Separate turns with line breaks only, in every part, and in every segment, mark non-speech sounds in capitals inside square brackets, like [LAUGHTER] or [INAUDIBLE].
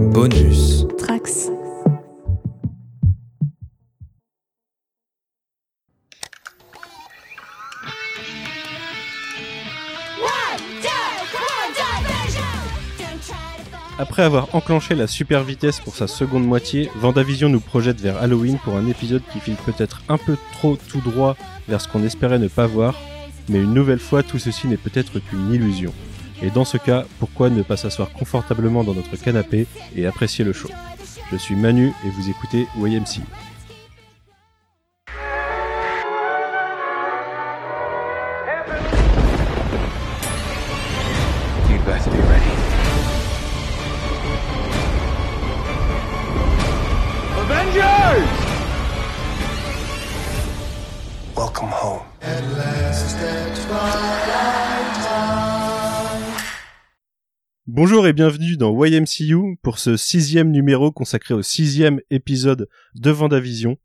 Bonus.
Trax.
Après avoir enclenché la super vitesse pour sa seconde moitié, Vendavision nous projette vers Halloween pour un épisode qui file peut-être un peu trop tout droit vers ce qu'on espérait ne pas voir, mais une nouvelle fois tout ceci n'est peut-être qu'une illusion. Et dans ce cas, pourquoi ne pas s'asseoir confortablement dans notre canapé et apprécier le show? Je suis Manu et vous écoutez YMC. Et bienvenue dans YMCU pour ce sixième numéro consacré au sixième épisode de Vendavision.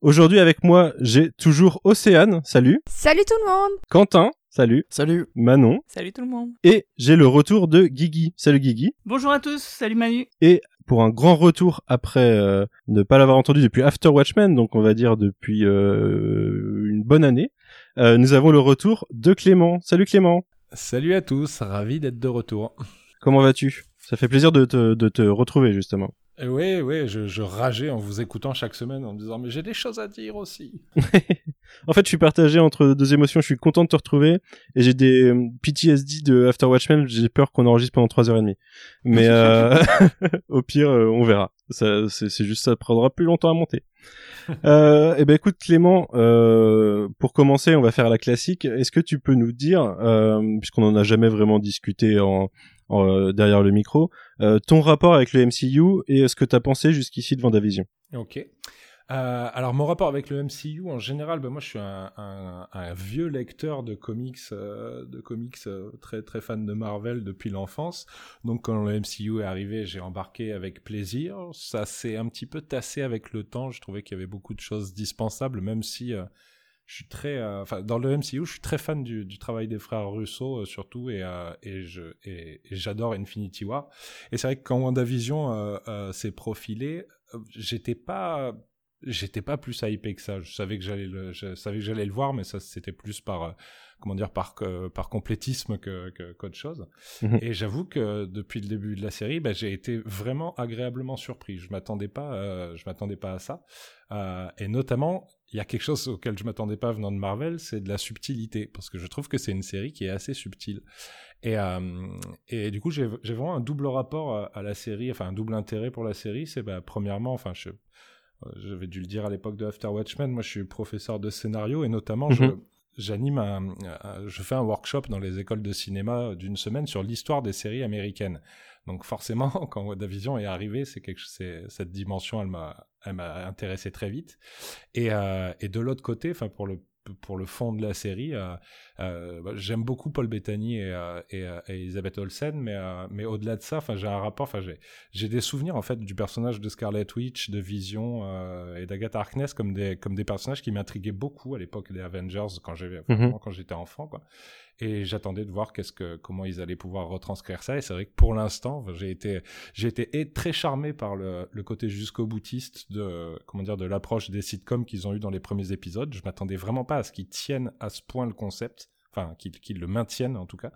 Aujourd'hui avec moi, j'ai toujours Océane, salut,
Salut tout le monde
Quentin, salut,
Salut.
Manon,
Salut tout le monde.
et j'ai le retour de Guigui, salut Guigui.
Bonjour à tous, salut Manu.
Et pour un grand retour après euh, ne pas l'avoir entendu depuis After Watchmen, donc on va dire depuis euh, une bonne année, euh, nous avons le retour de Clément. Salut Clément,
Salut à tous, ravi d'être de retour.
Comment vas-tu? Ça fait plaisir de te, de te retrouver justement.
Et oui, oui, je, je rageais en vous écoutant chaque semaine en me disant mais j'ai des choses à dire aussi. [LAUGHS]
En fait, je suis partagé entre deux émotions. Je suis content de te retrouver et j'ai des euh, PTSD de After Watchmen. J'ai peur qu'on enregistre pendant trois heures et demie. Mais euh, [LAUGHS] au pire, euh, on verra. Ça, c'est, juste ça prendra plus longtemps à monter. [LAUGHS] euh, et ben écoute Clément, euh, pour commencer, on va faire la classique. Est-ce que tu peux nous dire, euh, puisqu'on en a jamais vraiment discuté en, euh, derrière le micro, euh, ton rapport avec le MCU et ce que t'as pensé jusqu'ici de Vendavision?
Ok. Euh, alors mon rapport avec le MCU en général, ben moi je suis un, vieux lecteur de comics, euh, de comics euh, très très fan de Marvel depuis l'enfance. Donc quand le MCU est arrivé, j'ai embarqué avec plaisir. Ça s'est un petit peu tassé avec le temps. Je trouvais qu'il y avait beaucoup de choses dispensables, même si euh, je suis très, euh, enfin dans le MCU, je suis très fan du, travail des frères Russo euh, surtout et euh, et je et, j'adore Infinity War. Et c'est vrai que quand WandaVision s'est profilé, j'étais pas j'étais pas plus hypé que ça. Je savais que j'allais le, je savais que j'allais le voir, mais ça c'était plus par, comment dire, par par complétisme que- qu'autre chose.
Mhm.
Et j'avoue que depuis le début de la série, bah, j'ai été vraiment agréablement surpris. Je m'attendais pas, euh, je m'attendais pas à ça. Euh, et notamment, il y a quelque chose auquel je m'attendais pas venant de Marvel, c'est de la subtilité, parce que je trouve que c'est une série qui est assez subtile. Et, euh, et du coup, j'ai vraiment un double rapport à, à la série, enfin un double intérêt pour la série. C'est bah, premièrement, enfin, je, j'avais dû le dire à l'époque de After Watchmen, moi je suis professeur de scénario et notamment je,
Mhm.
J'anime un, un- je fais un workshop dans les écoles de cinéma d'une semaine sur l'histoire des séries américaines. Donc forcément, [LAUGHS] quand WandaVision est arrivé, c'est quelque, c'est cette dimension, elle m'a, elle m'a intéressé très vite. Et, euh, et de l'autre côté, enfin pour le pour le fond de la série, euh, euh, bah, j'aime beaucoup Paul Bettany et, euh, et, et Elisabeth Olsen, mais mais au-delà de ça, enfin j'ai un rapport, enfin j'ai des souvenirs en fait du personnage de Scarlet Witch, de Vision et d'Agatha Harkness comme des comme des personnages qui m'intriguaient beaucoup à l'époque des Avengers quand j'avais
Mhm.
quand j'étais enfant quoi. Et j'attendais de voir qu'est-ce que comment ils allaient pouvoir retranscrire ça. Et c'est vrai que pour l'instant, j'ai été j'ai été très charmé par le, le côté jusqu'au boutiste de comment dire de l'approche des sitcoms qu'ils ont eu dans les premiers épisodes. Je m'attendais vraiment pas à ce qu'ils tiennent à ce point le concept, enfin qu'ils qu'ils le maintiennent en tout cas.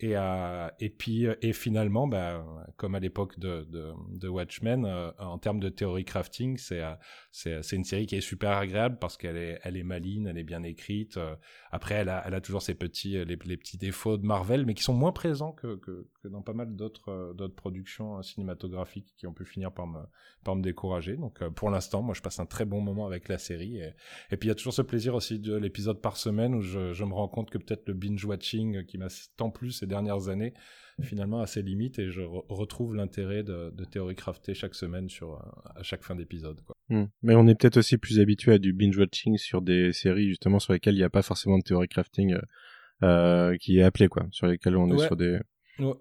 Et, euh, et puis euh, et finalement, bah, comme à l'époque de, de, de Watchmen, euh, en termes de théorie crafting, c'est euh, c'est c'est une série qui est super agréable parce qu'elle est elle maligne, elle est bien écrite. euh, après, elle a toujours ses petits euh, petits défauts de Marvel, mais qui sont moins présents que dans pas mal d'autres euh, productions euh, cinématographiques qui ont pu finir par me décourager. Donc euh, pour l'instant, moi je passe un très bon moment avec la série et puis il y a toujours ce plaisir aussi de l'épisode par semaine où je me rends compte que peut-être le binge-watching qui m'a tant plu ces dernières années finalement a ses limites et je re- retrouve l'intérêt de, de théorie crafter chaque semaine sur euh, à chaque fin d'épisode. quoi.
Hmm. Mais on est peut-être aussi plus habitué à du binge-watching sur des séries justement sur lesquelles il n'y a pas forcément de théorie crafting euh, euh, qui est appelée quoi, sur lesquelles on est sur des.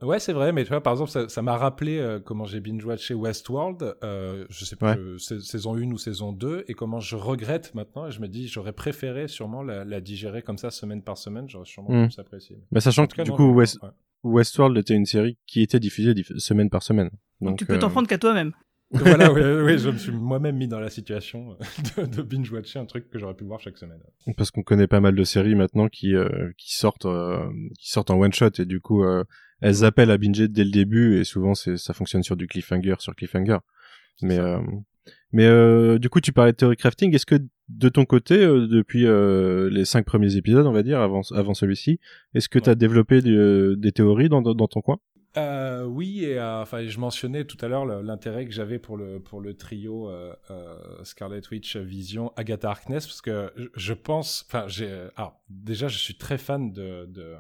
Ouais, c'est vrai, mais tu vois, par exemple, ça m'a rappelé euh, comment j'ai binge-watché Westworld, euh, je sais plus,
Ouais.
euh, sa- saison 1 ou saison 2, et comment je regrette maintenant, et je me dis, j'aurais préféré sûrement la, la digérer comme ça, semaine par semaine, j'aurais sûrement
Mm.
plus apprécié.
Bah, sachant que
cas,
du
non,
coup West-
ouais.
Westworld était une série qui était diffusée diff- semaine par semaine.
Donc, tu peux t'en prendre qu'à toi-même. [LAUGHS]
voilà, oui, oui, je me suis [LAUGHS] moi-même mis dans la situation de, de binge-watcher un truc que j'aurais pu voir chaque semaine.
Parce qu'on connaît pas mal de séries maintenant qui qui sortent qui sortent en one shot et du coup elles appellent à binger dès le début et souvent c'est ça fonctionne sur du cliffhanger sur cliffhanger. Mais euh, mais euh, du coup tu parlais de theory crafting. Est-ce que de ton côté euh, depuis les cinq premiers épisodes on va dire avant avant celui-ci, est-ce que tu as développé des théories dans, dans ton coin?
Euh, oui, et enfin, je mentionnais tout à l'heure l'intérêt que j'avais pour le pour le trio Scarlet Witch, Vision, Agatha Harkness, parce que je, pense, enfin, j'ai, déjà, je suis très fan de, de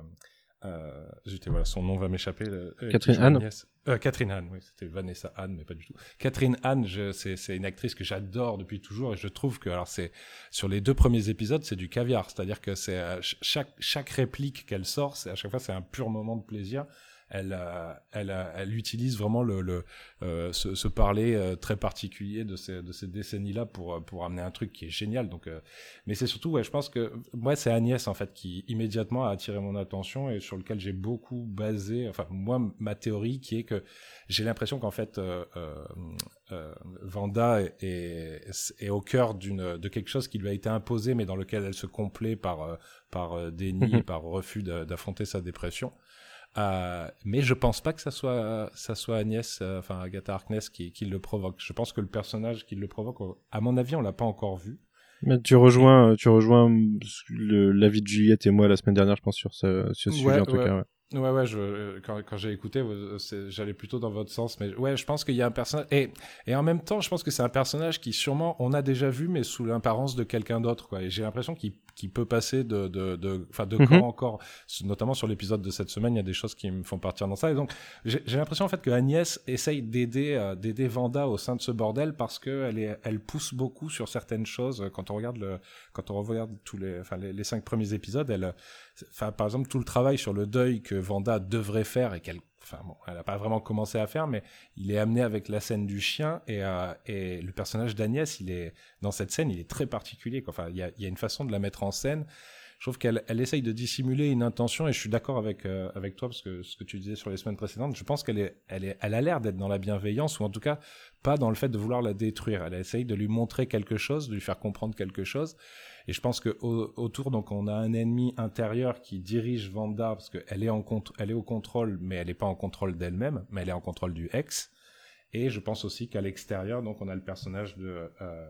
euh, voilà, son nom va m'échapper. Euh,
Catherine Anne.
Euh, Catherine Anne, oui, c'était Vanessa Anne, mais pas du tout. Catherine Anne, c'est une actrice que j'adore depuis toujours et je trouve que, alors c'est sur les deux premiers épisodes, c'est du caviar, c'est-à-dire que c'est chaque chaque réplique qu'elle sort, c'est à chaque fois c'est un pur moment de plaisir elle, euh, elle, euh, elle utilise vraiment le, le euh, ce, ce, parler très particulier de ces, de ces décennies-là pour, pour amener un truc qui est génial. Donc, mais c'est surtout, ouais, je pense que moi, c'est Agnès en fait qui immédiatement a attiré mon attention et sur lequel j'ai beaucoup basé, enfin moi, ma théorie qui est que j'ai l'impression qu'en fait, euh, euh, Vanda est, est, est, au cœur d'une de quelque chose qui lui a été imposé, mais dans lequel elle se complaît par par déni et [LAUGHS] par refus d'affronter sa dépression. Euh, mais je pense pas que ça soit ça soit Agnès, euh, enfin Agatha Harkness qui, qui le provoque. Je pense que le personnage qui le provoque, à mon avis, on l'a pas encore vu.
Mais tu rejoins, tu rejoins l'avis de Juliette et moi la semaine dernière, je pense sur ce, ce sujet en tout cas. Ouais.
Ouais, ouais, je, quand, quand j'ai écouté, j'allais plutôt dans votre sens, mais ouais, je pense qu'il y a un personnage, et, et en même temps, je pense que c'est un personnage qui sûrement on a déjà vu, mais sous l'apparence de quelqu'un d'autre, quoi. Et j'ai l'impression qu'il qui peut passer de de de enfin de, mhm. encore notamment sur l'épisode de cette semaine il y a des choses qui me font partir dans ça. Et donc j'ai l'impression en fait que Agnès essaye d'aider euh, d'aider Vanda au sein de ce bordel parce que elle est elle pousse beaucoup sur certaines choses. Quand on regarde le quand on regarde tous les enfin les, les cinq premiers épisodes elle enfin par exemple tout le travail sur le deuil que Vanda devrait faire et qu'elle enfin bon, elle n'a pas vraiment commencé à faire, mais il est amené avec la scène du chien et, euh, le personnage d'Agnès, il est dans cette scène, il est très particulier. Enfin, il y a, une façon de la mettre en scène. Je trouve qu'elle elle essaye de dissimuler une intention et je suis d'accord avec euh, toi parce que ce que tu disais sur les semaines précédentes, je pense qu'elle a l'air d'être dans la bienveillance ou en tout cas pas dans le fait de vouloir la détruire. Elle essaye de lui montrer quelque chose, de lui faire comprendre quelque chose. Et je pense que autour, donc, on a un ennemi intérieur qui dirige Vanda parce qu'elle est elle est au contrôle, mais elle n'est pas en contrôle d'elle-même, mais elle est en contrôle du ex. Et je pense aussi qu'à l'extérieur, donc, on a le personnage de euh,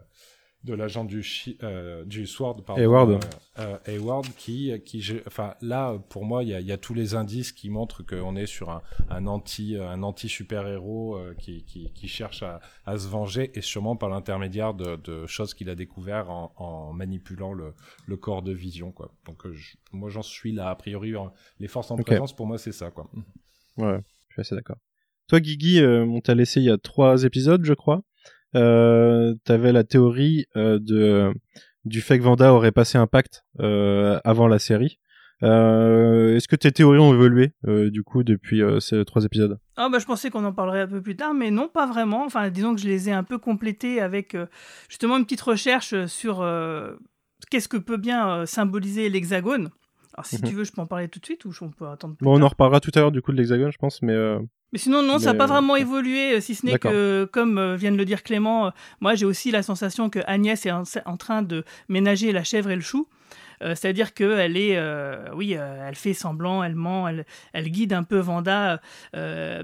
de l'agent du euh, du Sword pardon,
Hayward,
euh, Hayward qui qui enfin là pour moi il y a, y a, tous les indices qui montrent qu'on est sur un, un anti un anti super héros euh, qui, qui, qui cherche à, à, se venger et sûrement par l'intermédiaire de, de, choses qu'il a découvert en, en manipulant le, le, corps de Vision quoi. Donc euh, moi j'en suis là. A priori les forces en présence pour moi c'est ça quoi.
Ouais je suis assez d'accord. Toi Guigui on t'a laissé il y a trois épisodes je crois euh, t'avais la théorie euh, de du fait que Vanda aurait passé un pacte euh, avant la série. Est-ce que tes théories ont évolué du coup depuis ces trois épisodes?
Ah bah je pensais qu'on en parlerait un peu plus tard, mais non pas vraiment. Enfin disons que je les ai un peu complétés avec justement une petite recherche sur qu'est-ce que peut bien symboliser l'hexagone. Alors si mhm. tu veux, je peux en parler tout de suite ou on peut attendre. Plus
bon, on en reparlera tout à l'heure du coup de l'hexagone, je pense, mais.
Mais sinon, non, ça n'a pas vraiment évolué, euh, si ce n'est que, comme euh, vient de le dire Clément, euh, moi j'ai aussi la sensation que Agnès est en, train de ménager la chèvre et le chou. C'est-à-dire qu'elle est, oui, elle fait semblant, elle ment, elle, guide un peu Vanda. voilà,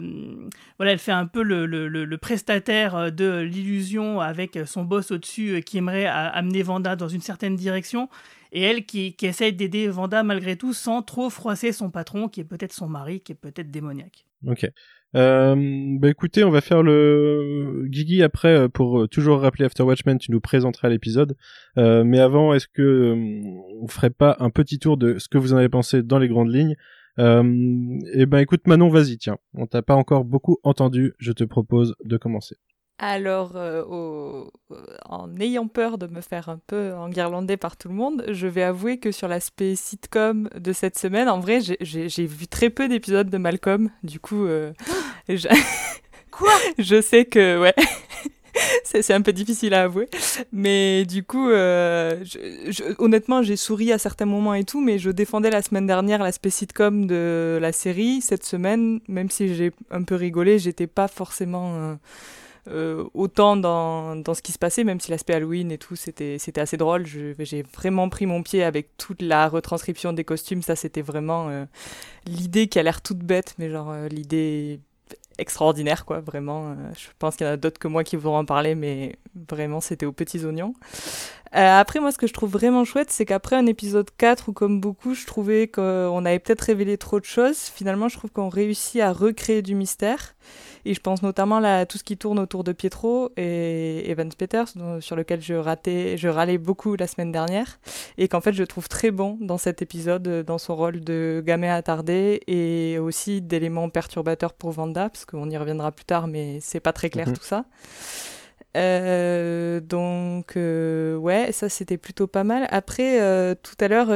elle fait un peu le prestataire de l'illusion avec son boss au-dessus qui aimerait amener Vanda dans une certaine direction. Et elle qui, qui essaye d'aider Vanda malgré tout sans trop froisser son patron, qui est peut-être son mari, qui est peut-être démoniaque.
Ok. Euh, bah écoutez, on va faire le Guigui après euh, pour euh, toujours rappeler After Watchmen. Tu nous présenteras l'épisode, euh, mais avant, est-ce que on ferait pas un petit tour de ce que vous en avez pensé dans les grandes lignes? Eh ben écoute Manon, vas-y, tiens, on t'a pas encore beaucoup entendu. Je te propose de commencer.
Alors, euh, en ayant peur de me faire un peu enguirlander par tout le monde, je vais avouer que sur l'aspect sitcom de cette semaine, en vrai, j'ai vu très peu d'épisodes de Malcolm. Du coup, euh, [GASPS] [GASPS]
quoi? [LAUGHS]
Je sais que, ouais. [LAUGHS] c'est un peu difficile à avouer. Mais du coup, euh, honnêtement, j'ai souri à certains moments et tout, mais je défendais la semaine dernière l'aspect sitcom de la série. Cette semaine, même si j'ai un peu rigolé, j'étais pas forcément euh, euh, autant dans, dans, ce qui se passait, même si l'aspect Halloween et tout, c'était assez drôle. J'ai vraiment pris mon pied avec toute la retranscription des costumes. Ça, c'était vraiment l'idée qui a l'air toute bête, mais genre l'idée extraordinaire, quoi, vraiment. Euh, je pense qu'il y en a d'autres que moi qui vont en parler, mais vraiment, c'était aux petits oignons. Euh, après, moi, ce que je trouve vraiment chouette, c'est qu'après un épisode 4, où comme beaucoup, je trouvais qu'on avait peut-être révélé trop de choses, finalement, je trouve qu'on réussit à recréer du mystère. Et je pense notamment à tout ce qui tourne autour de Pietro et Evans Peters, sur lequel je, ratais, je râlais beaucoup la semaine dernière. Et qu'en fait, je trouve très bon dans cet épisode, dans son rôle de gamin attardé et aussi d'éléments perturbateurs pour Vanda, parce qu'on y reviendra plus tard, mais c'est pas très clair mhm. tout ça. Euh, donc euh, ouais, ça c'était plutôt pas mal. Après, euh, tout à l'heure,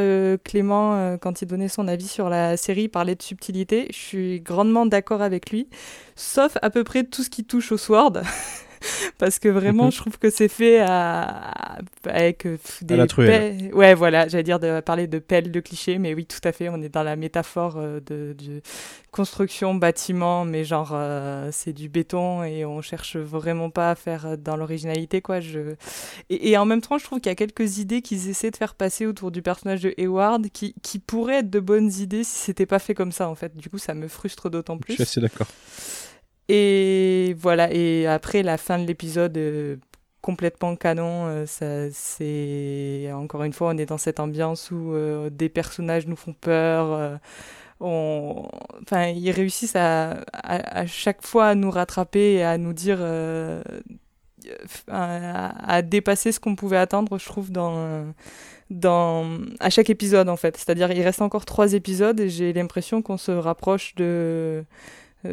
Clément, quand il donnait son avis sur la série, parlait de subtilité. Je suis grandement d'accord avec lui, sauf à peu près tout ce qui touche au sword. [LAUGHS] [LAUGHS] parce que vraiment, mhm. je trouve que c'est fait à, avec euh, des
pelles.
Ouais, voilà, j'allais dire de parler de pelles de clichés, mais oui, tout à fait, on est dans la métaphore euh, de, construction, bâtiment, mais genre euh, c'est du béton et on cherche vraiment pas à faire dans l'originalité, quoi. Je... Et, en même temps, je trouve qu'il y a quelques idées qu'ils essaient de faire passer autour du personnage de Hayward qui, qui pourraient être de bonnes idées si c'était pas fait comme ça, en fait. Du coup, ça me frustre d'autant plus.
Je suis assez d'accord.
Et voilà, et après la fin de l'épisode euh, complètement canon, euh, ça, c'est encore une fois, on est dans cette ambiance où euh, des personnages nous font peur. on... Enfin, ils réussissent à, à, chaque fois à nous rattraper et à nous dire, à, à, dépasser ce qu'on pouvait attendre, je trouve, dans dans à chaque épisode en fait. C'est-à-dire il reste encore trois épisodes et j'ai l'impression qu'on se rapproche de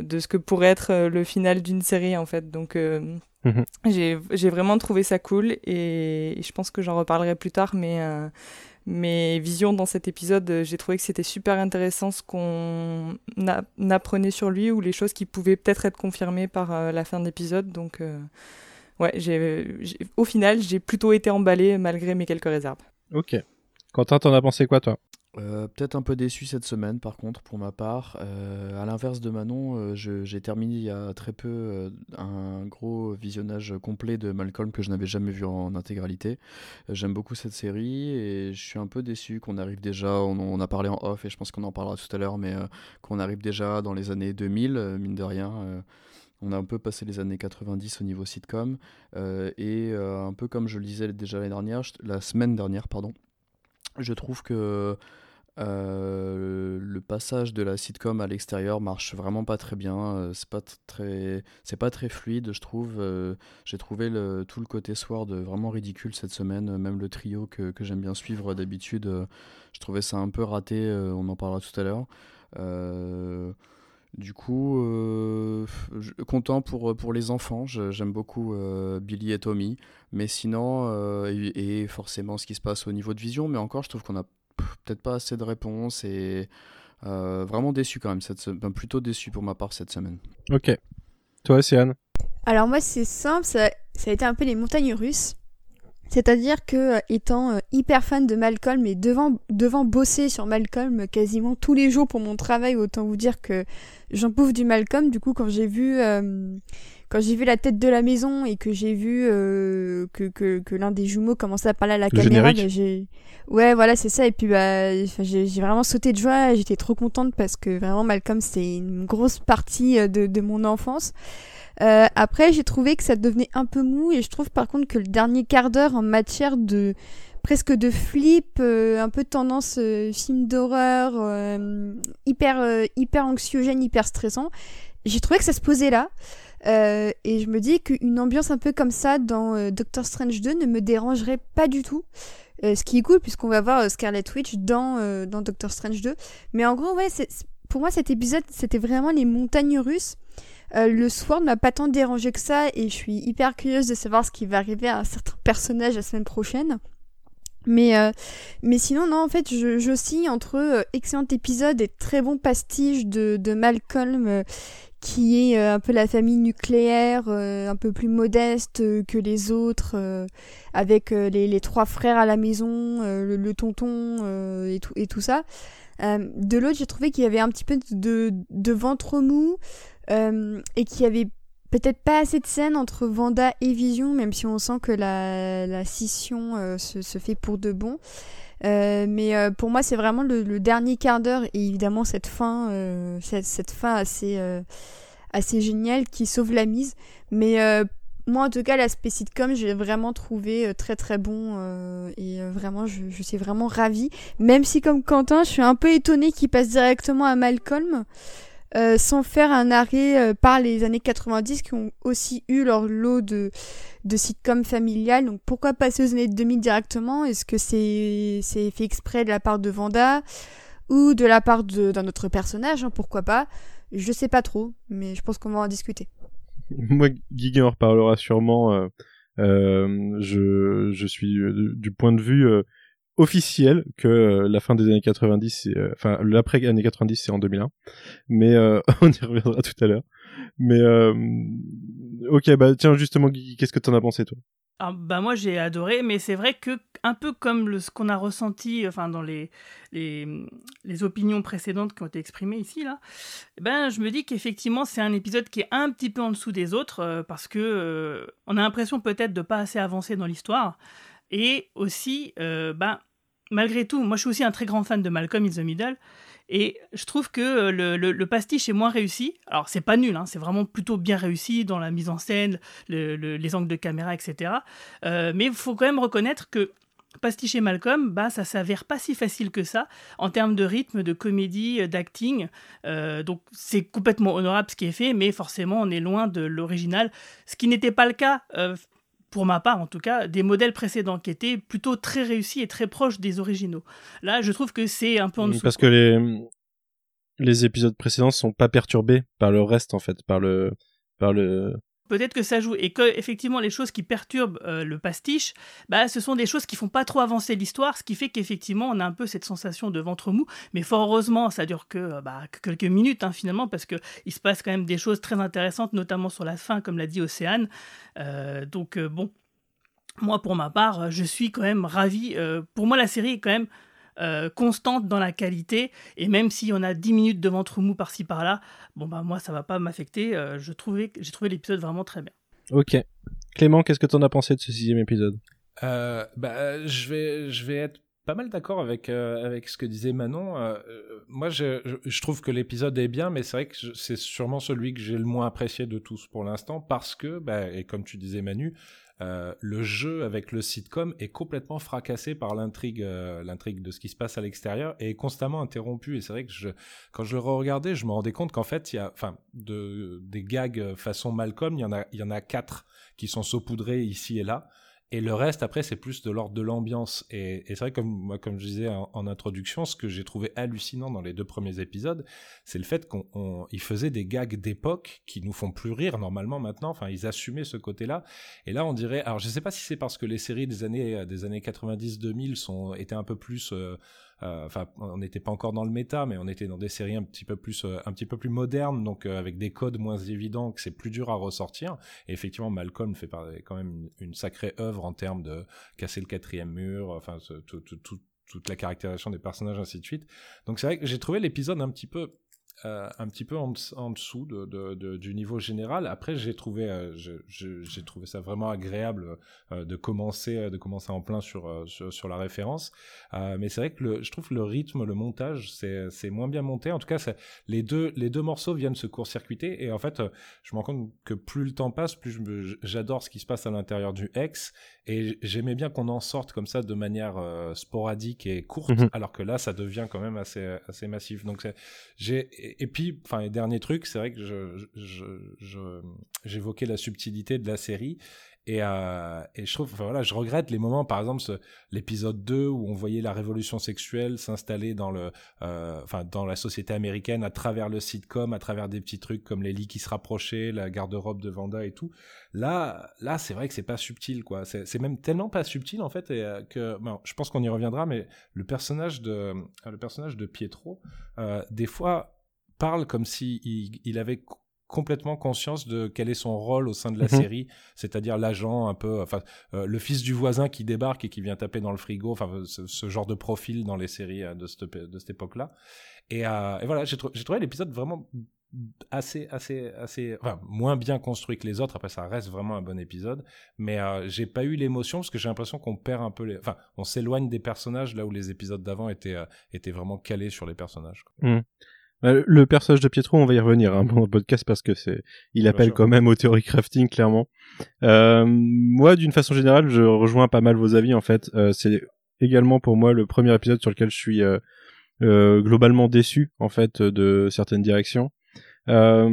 de ce que pourrait être euh, le final d'une série en fait. Donc euh, mhm. j'ai vraiment trouvé ça cool et, je pense que j'en reparlerai plus tard, mais euh, mes visions dans cet épisode, j'ai trouvé que c'était super intéressant ce qu'on apprenait sur lui ou les choses qui pouvaient peut-être être confirmées par la fin de l'épisode. Donc ouais, au final, j'ai plutôt été emballé malgré mes quelques réserves.
Ok. Quentin, t'en as pensé quoi toi?
Euh, peut-être un peu déçu cette semaine par contre pour ma part. Euh, à l'inverse de Manon, euh, j'ai terminé il y a très peu un gros visionnage complet de Malcolm que je n'avais jamais vu en, intégralité. J'aime beaucoup cette série et je suis un peu déçu qu'on arrive déjà, on, a parlé en off et je pense qu'on en parlera tout à l'heure, mais qu'on arrive déjà dans les années 2000, mine de rien. On a un peu passé les années 90 au niveau sitcom et un peu comme je le disais déjà l'année dernière, la semaine dernière, pardon, je trouve que euh, le passage de la sitcom à l'extérieur marche vraiment pas très bien. Euh, c'est pas très, c'est pas très fluide, je trouve. Euh, j'ai trouvé le, tout le côté Sword vraiment ridicule cette semaine. Même le trio que, que j'aime bien suivre d'habitude, je trouvais ça un peu raté. on en parlera tout à l'heure. Du coup, content pour, pour les enfants. J'aime beaucoup Billy et Tommy. Mais sinon, et, forcément ce qui se passe au niveau de vision. Mais encore, je trouve qu'on a peut-être pas assez de réponses et euh, vraiment déçu quand même, cette plutôt déçu pour ma part cette semaine.
Ok. Toi, c'est Anne
Alors moi, c'est simple, ça, ça, a été un peu les montagnes russes. C'est-à-dire que, euh, étant euh, hyper fan de Malcolm et devant, devant bosser sur Malcolm quasiment tous les jours pour mon travail, autant vous dire que j'en pouffe du Malcolm. Du coup, quand j'ai vu quand j'ai vu la tête de la maison et que j'ai vu euh, que, que, que l'un des jumeaux commençait à parler à la caméra, bah, j'ai ouais voilà c'est ça et puis bah j'ai vraiment sauté de joie, j'étais trop contente parce que vraiment Malcolm c'est une grosse partie euh, de, de mon enfance. Euh, après j'ai trouvé que ça devenait un peu mou et je trouve par contre que le dernier quart d'heure en matière de presque de flip, euh, un peu tendance film d'horreur, hyper hyper anxiogène, hyper stressant. J'ai trouvé que ça se posait là. Euh, et je me dis qu'une ambiance un peu comme ça dans euh, Doctor Strange 2 ne me dérangerait pas du tout. Euh, ce qui est cool puisqu'on va voir Scarlet Witch dans, dans Doctor Strange 2. Mais en gros, ouais, pour moi cet épisode c'était vraiment les montagnes russes. le Sword m'a pas tant dérangé que ça et je suis hyper curieuse de savoir ce qui va arriver à un certain personnage la semaine prochaine. Mais, mais sinon, non, en fait, je, je entre excellent épisode et très bon pastiche de Malcolm qui est un peu la famille nucléaire, un peu plus modeste que les autres, avec les, trois frères à la maison, le, tonton et, tout, et tout ça. de l'autre, j'ai trouvé qu'il y avait un petit peu de, de ventre mou et qu'il y avait peut-être pas assez de scènes entre Vanda et Vision, même si on sent que la, scission euh, se, fait pour de bon. Euh, mais euh, pour moi, c'est vraiment le, dernier quart d'heure et évidemment cette fin, cette, fin assez, assez géniale qui sauve la mise. Mais moi, en tout cas, l'aspect sitcom, j'ai vraiment trouvé très très bon et vraiment, je, je, suis vraiment ravie. Même si, comme Quentin, je suis un peu étonnée qu'il passe directement à Malcolm. Euh, sans faire un arrêt euh, par les années 90 qui ont aussi eu leur lot de, de sitcoms familiales. Donc pourquoi passer aux années 2000 directement? Est-ce que c'est fait exprès de la part de Vanda ou de la part d'un autre personnage? Hein, Pourquoi pas? Je sais pas trop, mais je pense qu'on va en discuter. [LAUGHS]
Moi, Guy en reparlera sûrement. Euh, je, je suis du point de vue officiel que euh, la fin des années 90, euh, enfin l'après années 90 c'est en 2001, mais euh, [LAUGHS] on y reviendra tout à l'heure. Mais ok, bah tiens justement, qu'est-ce que t'en as pensé toi?
Ah, bah moi j'ai adoré, mais c'est vrai que un peu comme ce qu'on a ressenti, enfin dans les, les, les, opinions précédentes qui ont été exprimées ici là, eh ben je me dis qu'effectivement c'est un épisode qui est un petit peu en dessous des autres parce que on a l'impression peut-être de pas assez avancer dans l'histoire. Et aussi, euh, ben, malgré tout, moi je suis aussi un très grand fan de Malcolm in the Middle. Et je trouve que euh, le, pastiche est moins réussi. Alors, c'est pas nul, hein, c'est vraiment plutôt bien réussi dans la mise en scène, les angles de caméra, etc. Euh, mais il faut quand même reconnaître que Pastiche et Malcolm, bah, ça s'avère pas si facile que ça en termes de rythme, de comédie, d'acting. donc c'est complètement honorable ce qui est fait, mais forcément on est loin de l'original, ce qui n'était pas le cas pour ma part en tout cas, des modèles précédents qui étaient plutôt très réussis et très proches des originaux. Là, je trouve que c'est un peu en dessous.
Parce que les, les épisodes précédents sont pas perturbés par le reste en fait, par le, par le,
Peut-être que ça joue et que effectivement les choses qui perturbent euh, le pastiche, bah, ce sont des choses qui font pas trop avancer l'histoire, ce qui fait qu'effectivement on a un peu cette sensation de ventre mou. Mais fort heureusement, ça dure que, euh, bah, quelques minutes hein, finalement parce que il se passe quand même des choses très intéressantes, notamment sur la fin, comme l'a dit Océane. Euh, donc bon, moi pour ma part, je suis quand même ravi. pour moi la série est quand même euh, constante dans la qualité. Et même si on a 10 minutes de ventre mou par-ci par-là, bon bah moi ça va pas m'affecter. Euh, je trouvais, j'ai trouvé l'épisode vraiment très bien.
Ok. Clément, qu'est-ce que tu en as pensé de ce sixième épisode?
Euh, bah, je vais, je vais être pas mal d'accord avec avec ce que disait Manon. moi, je, je, trouve que l'épisode est bien, mais c'est vrai que c'est sûrement celui que j'ai le moins apprécié de tous pour l'instant parce que, bah, et comme tu disais Manu, euh, le jeu avec le sitcom est complètement fracassé par l'intrigue, euh, l'intrigue de ce qui se passe à l'extérieur et est constamment interrompu. Et c'est vrai que quand je le regardais, je me rendais compte qu'en fait, il y a, enfin, de, des gags façon Malcolm, il y en a, il y en a quatre qui sont saupoudrés ici et là. Et le reste, après, c'est plus de l'ordre de l'ambiance. Et, c'est vrai, comme moi, comme je disais en, introduction, ce que j'ai trouvé hallucinant dans les deux premiers épisodes, c'est le fait qu'ils faisaient des gags d'époque qui nous font plus rire normalement maintenant. Enfin, ils assumaient ce côté-là. Et là, on dirait, alors je sais pas si c'est parce que les séries des années des années 90-2000 sont étaient un peu plus euh, euh, enfin, on n'était pas encore dans le méta, mais on était dans des séries un petit peu plus, euh, un petit peu plus modernes, donc euh, avec des codes moins évidents, que c'est plus dur à ressortir. Et effectivement, Malcolm fait quand même une, sacrée œuvre en termes de casser le quatrième mur, enfin, toute la caractérisation des personnages, ainsi de suite. Donc c'est vrai que j'ai trouvé l'épisode un petit peu euh, un petit peu en, dessous de, du niveau général. Après, j'ai trouvé, euh, ça vraiment agréable euh, de commencer, en plein sur la référence. mais c'est vrai que je trouve le rythme, le montage, c'est moins bien monté. En tout cas, les deux les deux morceaux viennent se court-circuiter. Et en fait, je me rends compte que plus le temps passe, plus j'adore ce qui se passe à l'intérieur du X. Et j'aimais bien qu'on en sorte comme ça de manière sporadique et courte, mhm. alors que là, ça devient quand même assez assez massif. Donc j'ai et, puis, enfin, les derniers trucs, c'est vrai que je, j'évoquais la subtilité de la série. Et, euh, et je trouve, voilà, je regrette les moments, par exemple, l'épisode 2 où on voyait la révolution sexuelle s'installer dans euh, dans la société américaine à travers le sitcom, à travers des petits trucs comme les lits qui se rapprochaient, la garde-robe de Vanda et tout. Là, là, c'est vrai que c'est pas subtil, quoi. C'est même tellement pas subtil en fait, euh, que, bon, je pense qu'on y reviendra, mais le personnage de, le personnage de Pietro, des fois, parle comme si il, avait complètement conscience de quel est son rôle au sein de la
Mhm.
série, c'est-à-dire l'agent un peu, enfin euh, le fils du voisin qui débarque et qui vient taper dans le frigo, enfin ce, ce genre de profil dans les séries euh, de cette, de cette époque-là. Et, euh, et voilà, j'ai trou- j'ai trouvé l'épisode vraiment assez, assez, assez, enfin moins bien construit que les autres. Après, ça reste vraiment un bon épisode, mais j'ai pas eu l'émotion parce que j'ai l'impression qu'on perd un peu les, enfin, on s'éloigne des personnages là où les épisodes d'avant étaient, étaient vraiment calés sur les personnages. quoi.
Euh, Le personnage de Pietro, on va y revenir hein, [LAUGHS] dans le podcast parce que c'est, il appelle quand même au theory crafting clairement. Euh, moi, d'une façon générale, je rejoins pas mal vos avis en fait. Euh, c'est également pour moi le premier épisode sur lequel je suis euh, euh, globalement déçu en fait de certaines directions. Euh,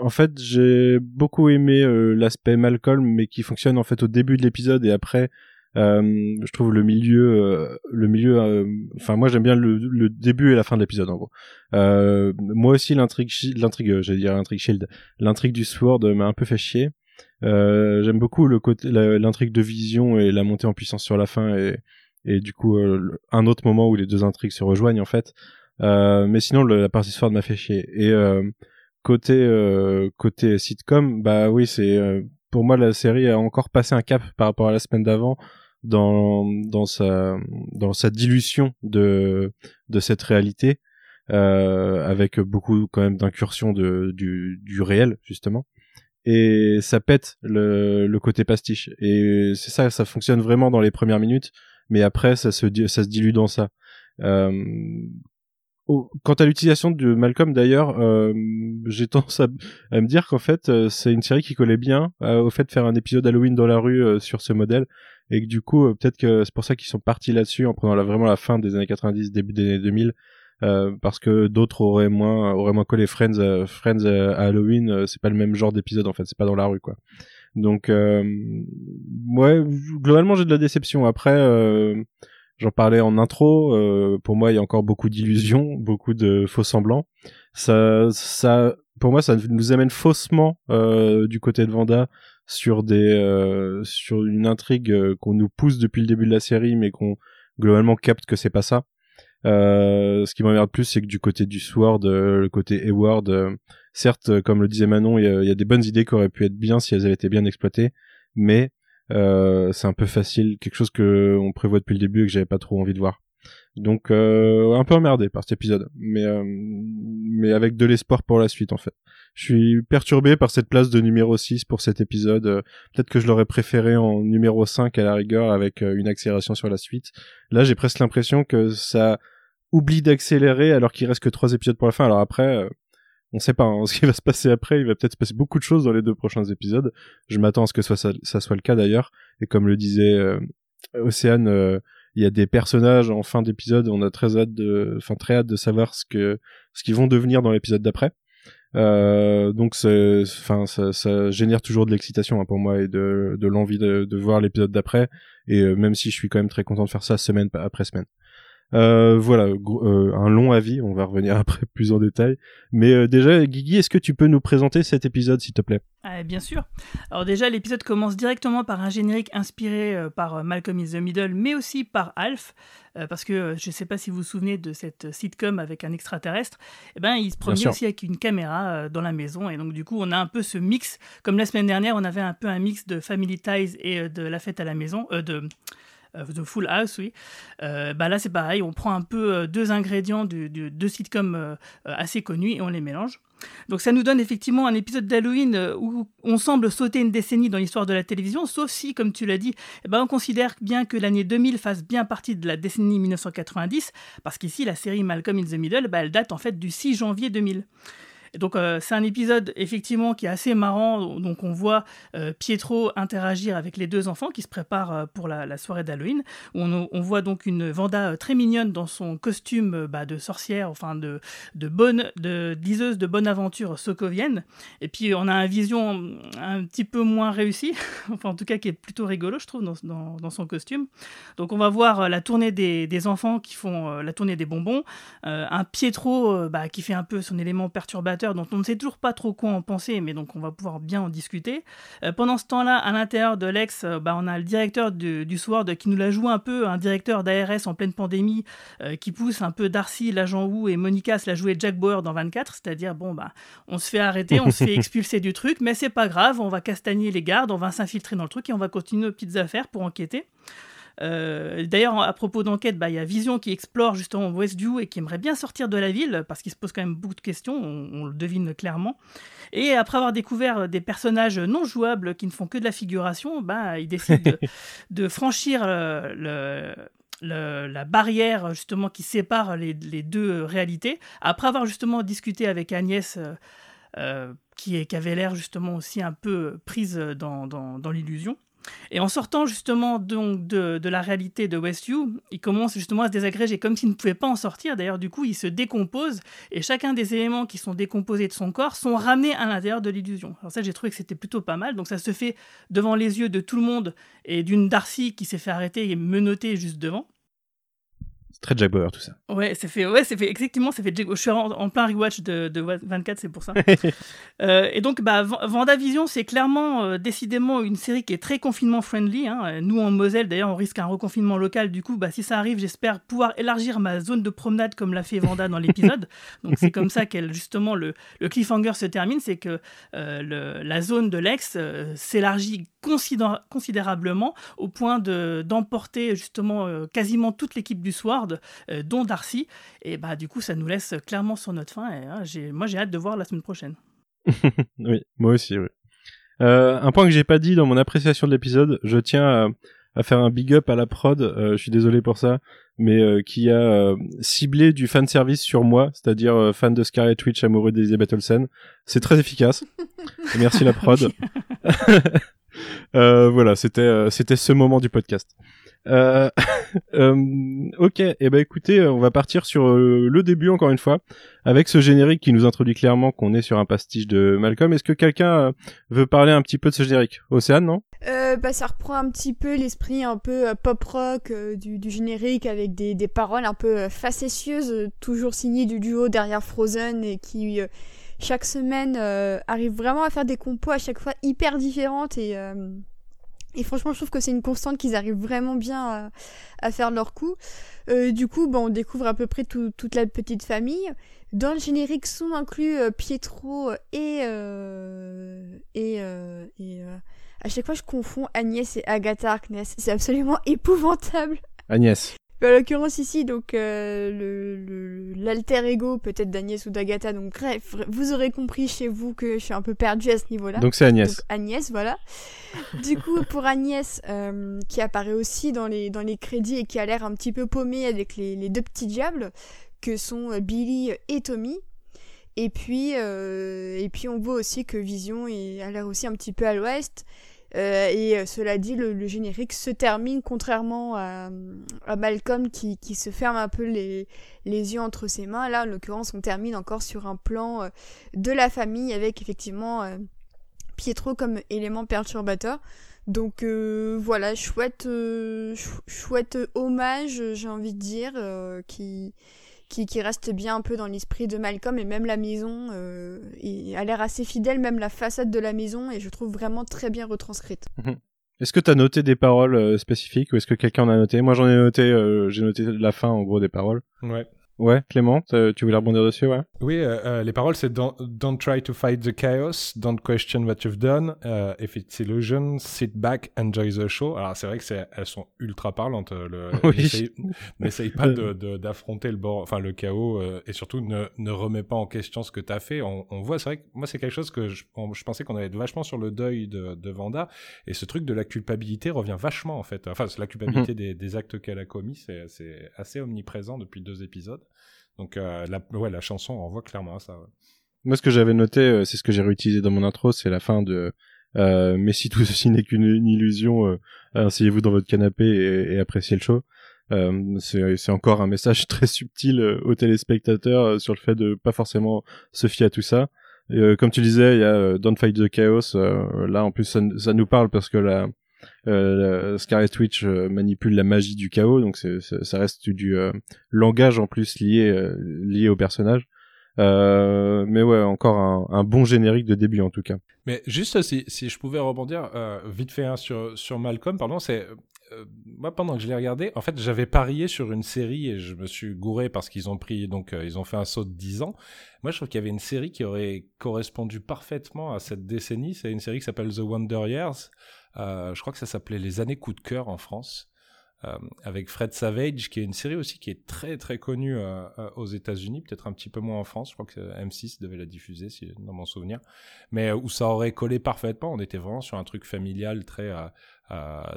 en fait, j'ai beaucoup aimé euh, l'aspect Malcolm, mais qui fonctionne en fait au début de l'épisode et après. Euh, je trouve le milieu, euh, le milieu. euh, Enfin, moi j'aime bien le, le début et la fin de l'épisode en gros. Moi aussi l'intrigue, l'intrigue, j'allais dire l'intrigue Shield, l'intrigue du Sword m'a un peu fait chier. J'aime beaucoup le côté, l'intrigue de Vision et la montée en puissance sur la fin et et du coup un autre moment où les deux intrigues se rejoignent en fait. Euh, mais sinon le- la partie Sword m'a fait chier. Et euh, côté euh, côté sitcom, bah oui c'est pour moi la série a encore passé un cap par rapport à la semaine d'avant dans dans sa dans sa dilution de de cette réalité euh, avec beaucoup quand même d'incursions du du réel justement. Et ça pète le le côté pastiche. Et c'est ça ça fonctionne vraiment dans les premières minutes mais après ça se ça se dilue dans ça. Euh, quant à l'utilisation de Malcolm d'ailleurs euh, j'ai [LAUGHS] tendance à, me dire qu'en fait c'est une série qui collait bien au fait de faire un épisode Halloween dans la rue sur ce modèle et que du coup euh, peut-être que c'est pour ça qu'ils sont partis là-dessus en prenant la, vraiment la fin des années 90 début des années 2000 euh, parce que d'autres auraient moins auraient moins collé Friends euh, Friends euh, à Halloween euh, c'est pas le même genre d'épisode en fait c'est pas dans la rue quoi. Donc euh, ouais globalement j'ai de la déception. Après j'en parlais en intro pour moi il y a encore beaucoup d'illusions beaucoup de faux semblants. Ça ça pour moi ça nous amène faussement du côté de Vanda sur des euh, sur une intrigue euh, qu'on nous pousse depuis le début de la série mais qu'on globalement capte que c'est pas ça euh, ce qui m'emmerde plus, c'est que du côté du Sword, euh, le côté Hayward, certes, comme le disait Manon, il y, a- des bonnes idées qui auraient pu être bien si elles avaient été bien exploitées, mais c'est un peu facile, quelque chose que on prévoit depuis le début et que j'avais pas trop envie de voir. Donc euh, un peu emmerdé par cet épisode, mais euh, mais avec de l'espoir pour la suite en fait. Je suis perturbé par cette place de numéro 6 pour cet épisode. Euh, Peut-être que je l'aurais préféré en numéro 5 à la rigueur avec euh, une accélération sur la suite. Là, j'ai presque l'impression que ça oublie d'accélérer alors qu'il reste que trois épisodes pour la fin. Alors après, euh, on sait pas hein, [LAUGHS] ce qui va se passer après. Il va peut-être se passer beaucoup de choses dans les deux prochains épisodes. Je m'attends à ce que ça, ça soit le cas d'ailleurs. Et comme le disait Océane, il y a des personnages en fin d'épisode. On a très hâte de, enfin très hâte de savoir ce que ce qu'ils vont devenir dans l'épisode d'après. Euh, donc, enfin, ça, ça génère toujours de l'excitation hein, pour moi et de, l'envie de, de voir l'épisode d'après. Et euh, même si je suis quand même très content de faire ça semaine après semaine. Euh, voilà, euh, un long avis, on va revenir [LAUGHS] après plus en détail. Mais euh, déjà, Guigui, est-ce que tu peux nous présenter cet épisode, s'il te plaît?
Ah, bien sûr. Alors déjà, l'épisode commence directement par un générique inspiré par Malcolm in the Middle, mais aussi par Alf, parce que je ne sais pas si vous vous souvenez de cette sitcom avec un extraterrestre. Eh ben, il se promenait aussi avec une caméra dans la maison, et donc du coup, on a un peu ce mix. Comme la semaine dernière, on avait un peu un mix de Family Ties et de La Fête à la maison, de euh, de Full House, oui. Euh, bah là, c'est pareil, on prend un peu euh, deux ingrédients de, de sitcoms assez connus et on les mélange. Donc ça nous donne effectivement un épisode d'Halloween où on semble sauter une décennie dans l'histoire de la télévision, sauf si, comme tu l'as dit, eh ben, on considère bien que l'année 2000 fasse bien partie de la décennie 1990, parce qu'ici, la série Malcolm in the Middle, bah, elle date en fait du 6 janvier 2000. Donc euh, c'est un épisode effectivement qui est assez marrant. Donc on voit euh, Pietro interagir avec les deux enfants qui se préparent euh, pour la, la soirée d'Halloween. On, on voit donc une Vanda euh, très mignonne dans son costume euh, bah, de sorcière, enfin de, de bonne, de diseuse de bonne aventure sokovienne. Et puis on a un vision un petit peu moins réussi, [LAUGHS] enfin en tout cas qui est plutôt rigolo je trouve dans, dans, dans son costume. Donc on va voir la tournée des, des enfants qui font la tournée des bonbons, euh, un Pietro bah, qui fait un peu son élément perturbateur dont on ne sait toujours pas trop quoi en penser, mais donc on va pouvoir bien en discuter. pendant ce temps-là, à l'intérieur de l'ex, bah, on a le directeur du, du SWORD qui nous la joue un peu, un directeur d'ARS en pleine pandémie, qui pousse un peu Darcy, l'agent Wu et Monica se la jouer Jack Bauer dans 24, c'est-à-dire, bon, bah, on se fait arrêter, on se fait [LAUGHS] expulser du truc, mais c'est pas grave, on va castagner les gardes, on va s'infiltrer dans le truc et on va continuer nos petites affaires pour enquêter. Euh, d'ailleurs, à propos d'enquête, bah, il y a Vision qui explore justement Westview et qui aimerait bien sortir de la ville parce qu'il se pose quand même beaucoup de questions, on, le devine clairement. Et après avoir découvert des personnages non jouables qui ne font que de la figuration, bah, il décide de, [LAUGHS] franchir euh, la barrière justement qui sépare les, deux réalités. Après avoir justement discuté avec Agnès. Euh, qui, qui, avait l'air justement aussi un peu prise dans, dans l'illusion. Et en sortant justement donc de, de la réalité de Westview, il commence justement à se désagréger comme s'il ne pouvait pas en sortir. D'ailleurs, du coup, il se décompose et chacun des éléments qui sont décomposés de son corps sont ramenés à l'intérieur de l'illusion. Alors ça, j'ai trouvé que c'était plutôt pas mal. Donc ça se fait devant les yeux de tout le monde et d'une Darcy qui s'est fait arrêter et menotter juste devant.
Très Jack Bauer tout ça.
Ouais, c'est fait, ouais, c'est fait exactement, c'est fait Je suis en, plein rewatch de, de 24, c'est pour ça. [LAUGHS] euh, et donc, bah, Vendavision, c'est clairement, euh, décidément, une série qui est très confinement friendly. Hein. Nous, en Moselle, d'ailleurs, on risque un reconfinement local. Du coup, bah, si ça arrive, j'espère pouvoir élargir ma zone de promenade comme l'a fait Vanda dans l'épisode. [LAUGHS] donc, c'est comme ça qu'elle, justement, le, le, cliffhanger se termine, c'est que euh, le, la zone de l'ex s'élargit considérablement au point de d'emporter justement quasiment toute l'équipe du soir euh, dont Darcy. Et bah, du coup, ça nous laisse clairement sur notre fin. Et, hein, moi, j'ai hâte de voir la semaine prochaine. [LAUGHS]
oui, moi aussi, oui. Euh, un point que j'ai pas dit dans mon appréciation de l'épisode, je tiens à, faire un big up à la prod, euh, je suis désolé pour ça, mais qui a ciblé du fan service sur moi, c'est-à-dire fan de Scarlet Witch amoureux d'Elizabeth Olsen. C'est très efficace. [LAUGHS] Merci la prod. [LAUGHS] voilà, c'était c'était ce moment du podcast. Euh, [LAUGHS] euh, ok, et eh ben écoutez, on va partir sur euh, le début encore une fois, avec ce générique qui nous introduit clairement qu'on est sur un pastiche de Malcolm. Est-ce que quelqu'un veut parler un petit peu de ce générique? Océane, non?
Bah, ça reprend un petit peu l'esprit un peu pop rock du, du, générique avec des, des, paroles un peu facétieuses, toujours signées du duo derrière Frozen et qui chaque semaine arrive vraiment à faire des compos à chaque fois hyper différentes et et franchement, je trouve que c'est une constante qu'ils arrivent vraiment bien à, faire leur coup. Euh, du coup, bon, on découvre à peu près toute la petite famille. Dans le générique sont inclus euh, Pietro et euh, et, et à chaque fois je confonds Agnès et Agatha Harkness. C'est absolument [LAUGHS] épouvantable.
Agnès.
En l'occurrence ici, donc euh, le l'alter ego peut-être d'Agnès ou d'Agatha. Donc bref, vous aurez compris chez vous que je suis un peu perdue à ce niveau-là.
Donc c'est Agnès.
Agnès, voilà. du coup, pour Agnès, euh, qui apparaît aussi dans les dans les crédits et qui a l'air un petit peu paumée avec les, les deux petits diables que sont euh, Billy et Tommy. Et puis et puis on voit aussi que Vision a l'air aussi un petit peu à l'ouest. Euh, et euh, cela dit, le, générique se termine, contrairement à, Malcolm qui, qui, se ferme un peu les, les, yeux entre ses mains. Là, en l'occurrence, on termine encore sur un plan euh, de la famille avec effectivement Pietro comme élément perturbateur. Donc voilà, chouette, chouette hommage, j'ai envie de dire, qui, qui, qui, reste bien un peu dans l'esprit de Malcolm et même la maison euh, a l'air assez fidèle, même la façade de la maison et je trouve vraiment très bien retranscrite.
Mhm. Est-ce que tu as noté des paroles euh, spécifiques ou est-ce que quelqu'un en a noté? Moi j'en ai noté, euh, j'ai noté la fin en gros des paroles.
Ouais.
Ouais, Clément, tu voulais rebondir dessus, ouais
Oui, euh, euh, les paroles, c'est don't, don't, try to fight the chaos, don't question what you've done, uh, if it's illusion, sit back, enjoy the show. Alors, c'est vrai que c'est, elles sont ultra parlantes. Le, [LAUGHS]
oui.
N'essaye pas de, d'affronter le bord, enfin, le chaos, et surtout ne, ne remets pas en question ce que t'as fait. On, on voit, c'est vrai que moi, c'est quelque chose que je, je pensais qu'on allait être vachement sur le deuil de, de Vanda, et ce truc de la culpabilité revient vachement, en fait. Enfin, la culpabilité mhm. des, des actes qu'elle a commis, c'est, c'est assez omniprésent depuis deux épisodes. Donc euh, la, ouais, la chanson envoie clairement à ça.
Moi, ce que j'avais noté, euh, c'est ce que j'ai réutilisé dans mon intro, c'est la fin de euh, mais si tout ceci n'est qu'une illusion, asseyez-vous dans votre canapé et, et appréciez le show. C'est encore un message [LAUGHS] très subtil aux téléspectateurs sur le fait de pas forcément se fier à tout ça. comme tu disais, il y a Don't Fight the Chaos. là, en plus, ça, ça, nous parle parce que la, euh, Scarlet Witch euh, manipule la magie du chaos, donc ça reste du euh, langage en plus lié lié au personnage. mais ouais, encore un, bon générique de début en tout cas.
Mais juste si, si je pouvais rebondir vite fait hein, sur, sur Malcolm, pardon, c'est euh, moi, pendant que je l'ai regardé, en fait, j'avais parié sur une série et je me suis gouré parce qu'ils ont pris, donc, euh, ils ont fait un saut de 10 ans. Moi, je trouve qu'il y avait une série qui aurait correspondu parfaitement à cette décennie. C'est une série qui s'appelle The Wonder Years. Euh, je crois que ça s'appelait Les années coup de cœur en France. Euh, avec Fred Savage, qui est une série aussi qui est très très connue euh, aux États-Unis, peut-être un petit peu moins en France. Je crois que M6 devait la diffuser, si, dans mon souvenir, mais où ça aurait collé parfaitement. On était vraiment sur un truc familial très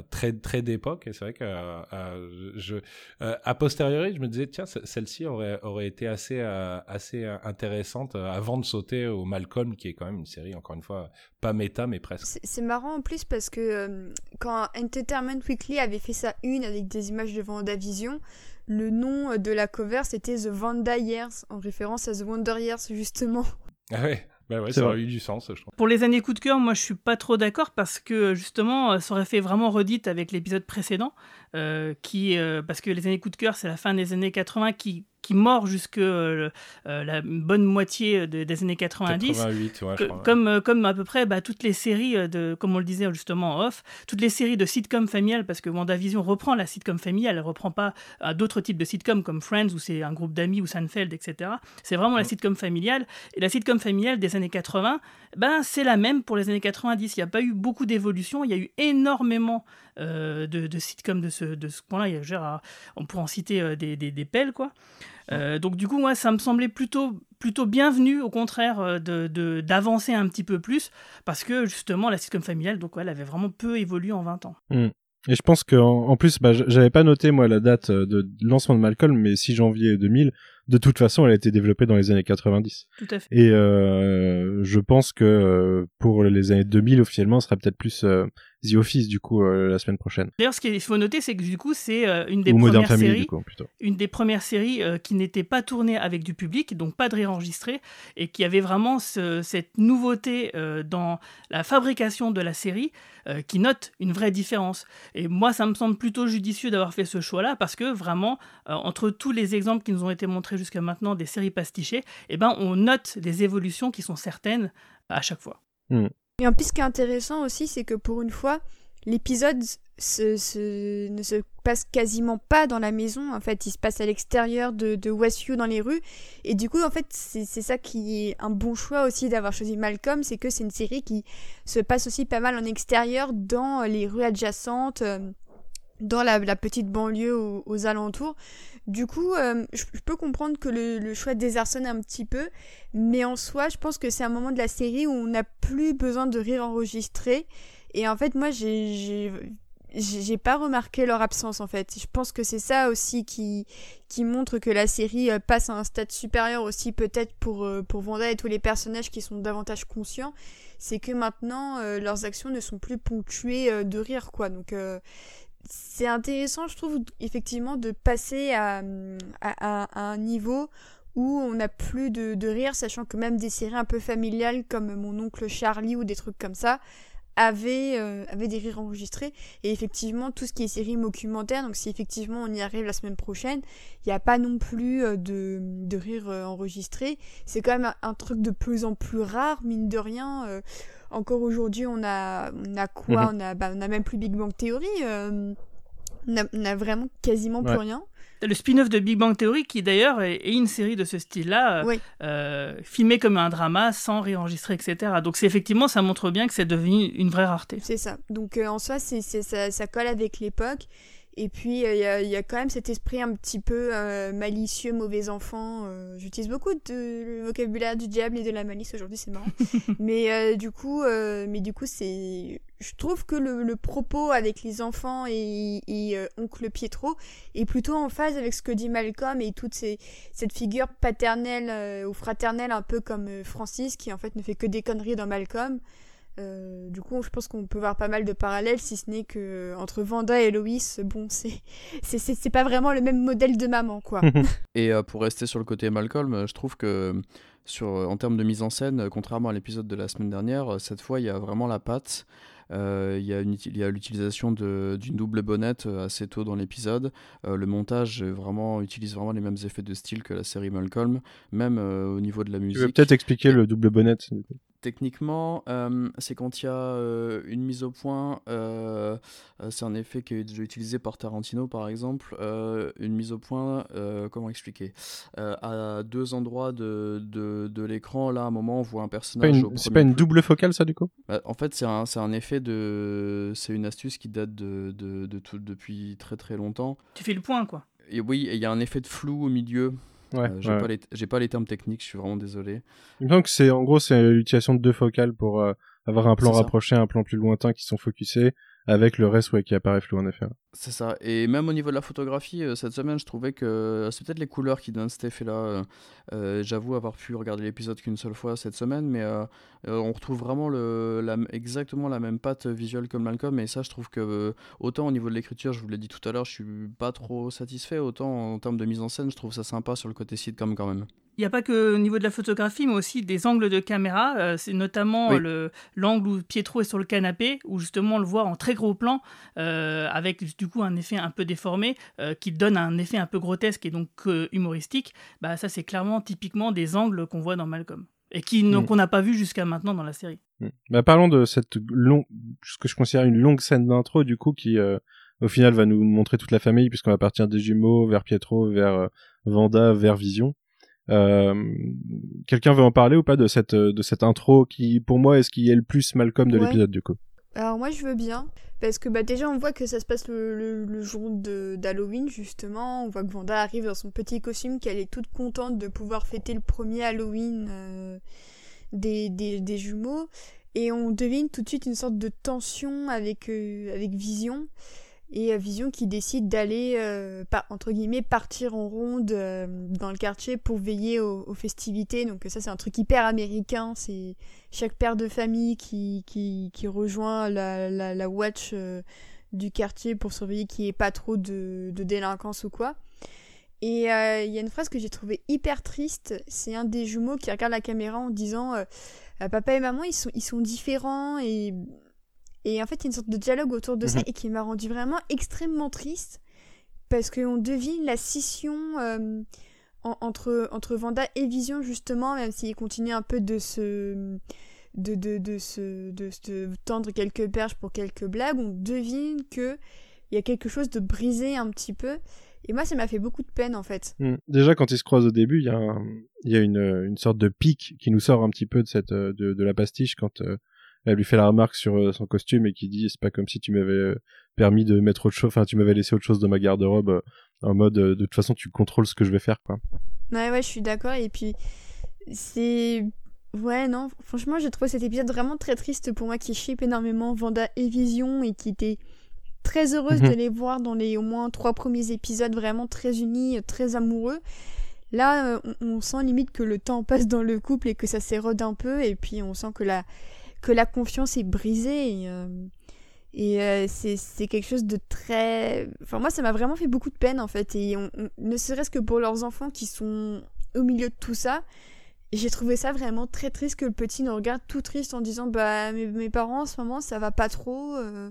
très très d'époque. Et c'est vrai que euh, je euh, a posteriori je me disais tiens celle-ci aurait aurait été assez assez intéressante avant de sauter au Malcolm qui est quand même une série encore une fois pas méta mais presque.
C'est marrant en plus parce que quand Entertainment Weekly avait fait sa une avec des images de Vendavision le nom de la cover c'était The Vanda Years en référence à The Wonder Years justement.
Ah ouais bah ouais, ça aurait eu du sens, je trouve.
Pour les années coup de cœur, moi je suis pas trop d'accord parce que justement, ça aurait fait vraiment redite avec l'épisode précédent, euh, qui, euh, parce que les années coup de cœur, c'est la fin des années 80 qui qui mord jusque euh, euh, la bonne moitié des années 90.
88, ouais,
comme, euh, comme à peu près bah, toutes les séries, de, comme on le disait justement en off, toutes les séries de sitcom familiales, parce que WandaVision reprend la sitcom familiale, elle reprend pas à d'autres types de sitcoms comme Friends, où c'est un groupe d'amis, ou Seinfeld, etc. C'est vraiment la sitcom familiale. Et la sitcom familiale des années 80, ben, c'est la même pour les années 90. Il n'y a pas eu beaucoup d'évolution, il y a eu énormément de, de sitcoms de ce, de ce point-là. On pourrait en citer des, des, des pelles, quoi. Euh, donc du coup, moi, ça me semblait plutôt, plutôt bienvenu, au contraire, euh, de, d'avancer un petit peu plus, parce que justement, la sitcom familiale, donc, elle avait vraiment peu évolué en 20 ans.
Hmm. Et je pense qu'en en, plus, bah, j'avais pas noté moi la date euh, de lancement de Malcolm, mais 6 janvier 2000, de toute façon, elle a été développée dans les années 90.
Tout à fait.
Et euh, je pense que pour les années 2000, officiellement, ce sera peut-être plus The Office du coup euh, la semaine prochaine.
D'ailleurs, ce qu'il faut noter, c'est que du coup, c'est euh, une des premières séries, une des premières séries qui n'était pas tournée avec du public, donc pas de réenregistré, et qui avait vraiment cette nouveauté euh, dans la fabrication de la série, qui note une vraie différence. Et moi, ça me semble plutôt judicieux d'avoir fait ce choix-là, parce que vraiment, entre tous les exemples qui nous ont été montrés jusqu'à maintenant des séries pastichées, eh ben, on note des évolutions qui sont certaines à chaque fois.
Hmm.
Et en plus, ce qui est intéressant aussi, c'est que pour une fois, l'épisode ne se passe quasiment pas dans la maison. En fait, il se passe à l'extérieur de, de Westview dans les rues. Et du coup, en fait, c'est ça qui est un bon choix aussi d'avoir choisi Malcolm, c'est que c'est une série qui se passe aussi pas mal en extérieur dans les rues adjacentes. Euh, dans la, petite banlieue aux, alentours. Du coup, euh, je, peux comprendre que le, choix désarçonne un petit peu, mais en soi, je pense que c'est un moment de la série où on n'a plus besoin de rire enregistré. Et en fait, moi, j'ai pas remarqué leur absence en fait. Je pense que c'est ça aussi qui, qui montre que la série euh, passe à un stade supérieur aussi peut-être pour, euh, pour Vanda et tous les personnages qui sont davantage conscients. C'est que maintenant leurs actions ne sont plus ponctuées de rire quoi. Donc c'est intéressant, je trouve, effectivement, de passer à, un niveau où on n'a plus de, rire, sachant que même des séries un peu familiales comme Mon oncle Charlie ou des trucs comme ça avaient, euh, des rires enregistrés. Et effectivement, tout ce qui est série documentaire, donc si effectivement on y arrive la semaine prochaine, il n'y a pas non plus euh, de, de rires euh, enregistrés. C'est quand même un, truc de plus en plus rare, mine de rien encore aujourd'hui, on a, on a quoi? Mhm. on, a, bah, on a même plus Big Bang Theory. Euh, on, a, vraiment quasiment plus rien.
Le spin-off de Big Bang Theory, qui d'ailleurs est, une série de ce style-là, euh, euh, filmé comme un drama, sans réenregistrer, etc. Donc c'est effectivement, ça montre bien que c'est devenu une vraie rareté.
C'est ça. Donc en soi, ça, ça colle avec l'époque. Et puis, euh, il y, a quand même cet esprit un petit peu euh, malicieux, mauvais enfant. Euh, j'utilise beaucoup de, le vocabulaire du diable et de la malice aujourd'hui, c'est marrant. [LAUGHS] mais du coup, mais du coup, c'est, je trouve que le, propos avec les enfants et, oncle Pietro est plutôt en phase avec ce que dit Malcolm et toute ces, cette figure paternelle ou fraternelle un peu comme Francis qui en fait ne fait que des conneries dans Malcolm. Euh, du coup, je pense qu'on peut voir pas mal de parallèles, si ce n'est que euh, entre Vanda et Loïs, bon, [LAUGHS] c'est c'est pas vraiment le même modèle de maman, quoi. [LAUGHS] [LAUGHS]
et euh, pour rester sur le côté Malcolm, je trouve que sur en termes de mise en scène, contrairement à l'épisode de la semaine dernière, cette fois il y a vraiment la patte. Il y a l'utilisation d'une double bonnette assez tôt dans l'épisode. le montage vraiment, utilise vraiment les mêmes effets de style que la série Malcolm, même au niveau de la musique.
Tu veux peut-être expliquer le double bonnette
Techniquement, euh, c'est quand il y a euh, une mise au point, euh, c'est un effet qui est déjà utilisé par Tarantino par exemple, une mise au point, comment expliquer À deux endroits de, de, de l'écran, là à un moment on voit un personnage.
C'est pas, une double focale ça du coup?
Bah, En fait c'est un, un, effet de... C'est une astuce qui date de, de, de tout, depuis très très longtemps.
Tu fais le point quoi
et oui, il y a un effet de flou au milieu Ouais, euh, j'ai pas les j'ai pas les termes techniques, je suis vraiment désolé.
Donc c'est en gros c'est l'utilisation de deux focales pour euh, avoir un plan rapproché, un plan plus lointain qui sont focusés avec le reste ouais, qui apparaît flou en effet.
C'est ça. Et même au niveau de la photographie, euh, cette semaine, je trouvais que c'est peut-être les couleurs qui donnent cet effet-là. Euh, euh, j'avoue avoir pu regarder l'épisode qu'une seule fois cette semaine, mais on retrouve vraiment le, la, exactement la même patte visuelle comme Malcolm. Et ça, je trouve que autant au niveau de l'écriture, je vous l'ai dit tout à l'heure, je suis pas trop satisfait, autant en termes de mise en scène, je trouve ça sympa sur le côté sitcom quand même.
Il n'y a pas que au niveau de la photographie, mais aussi des angles de caméra. Euh, c'est notamment le l'angle où Pietro est sur le canapé, où justement on le voit en très gros plan, euh, avec du coup un effet un peu déformé, euh, qui donne un effet un peu grotesque et donc humoristique. Bah ça c'est clairement typiquement des angles qu'on voit dans Malcolm et qui mm. qu'on n'a pas vu jusqu'à maintenant dans la série.
Mm. Bah, parlons de cette longue, ce que je considère une longue scène d'intro du coup qui au final va nous montrer toute la famille puisqu'on va partir des jumeaux vers Pietro, vers Vanda, vers Vision. Euh, quelqu'un veut en parler ou pas de cette de cette intro qui, pour moi, est ce qui est le plus Malcolm de l'épisode du coup?
Alors moi, je veux bien parce que bah déjà on voit que ça se passe le, le, jour d'Halloween justement. On voit que Vanda arrive dans son petit costume, qu'elle est toute contente de pouvoir fêter le premier Halloween euh, des, des, des, jumeaux. Et on devine tout de suite une sorte de tension avec, euh, avec Vision et Vision qui décide d'aller, euh, entre guillemets, partir en ronde euh, dans le quartier pour veiller aux, festivités. Donc ça, c'est un truc hyper américain. C'est chaque père de famille qui, qui, qui rejoint la, la, la watch euh, du quartier pour surveiller qu'il n'y ait pas trop de, de délinquance ou quoi. Et il y a une phrase que j'ai trouvée hyper triste. C'est un des jumeaux qui regarde la caméra en disant Papa et maman, ils sont, ils sont différents et et en fait, il y a une sorte de dialogue autour de ça mhm. et qui m'a rendu vraiment extrêmement triste parce qu'on devine la scission euh, entre, entre Vanda et Vision, justement, même s'il continue un peu de se, de, de, de, se, de se tendre quelques perches pour quelques blagues. On devine que il y a quelque chose de brisé un petit peu. Et moi, ça m'a fait beaucoup de peine, en fait.
Hmm. Déjà, quand ils se croisent au début, il y a, il y a une, une sorte de pic qui nous sort un petit peu de, cette, de, de la pastiche quand euh, elle lui fait la remarque sur euh, son costume et qui dit c'est pas comme si tu m'avais euh, permis de mettre autre chose, enfin tu m'avais laissé autre chose dans ma garde-robe euh, en mode de toute façon tu contrôles ce que je vais faire quoi.
Ouais ouais je suis d'accord et puis c'est ouais non franchement j'ai trouvé cet épisode vraiment très triste pour moi qui ship énormément Vanda et Vision et qui était très heureuse de mhm. les voir dans les au moins trois premiers épisodes vraiment très unis très amoureux. Là, on, on, sent limite que le temps passe dans le couple et que ça s'érode un peu, et puis on sent que la, que la confiance est brisée. Et, euh, euh, c'est quelque chose de très... Enfin, moi, ça m'a vraiment fait beaucoup de peine, en fait. Et ne serait-ce que pour leurs enfants qui sont au milieu de tout ça, j'ai trouvé ça vraiment très triste que le petit nous regarde tout triste en disant bah mes, mes parents en ce moment ça va pas trop euh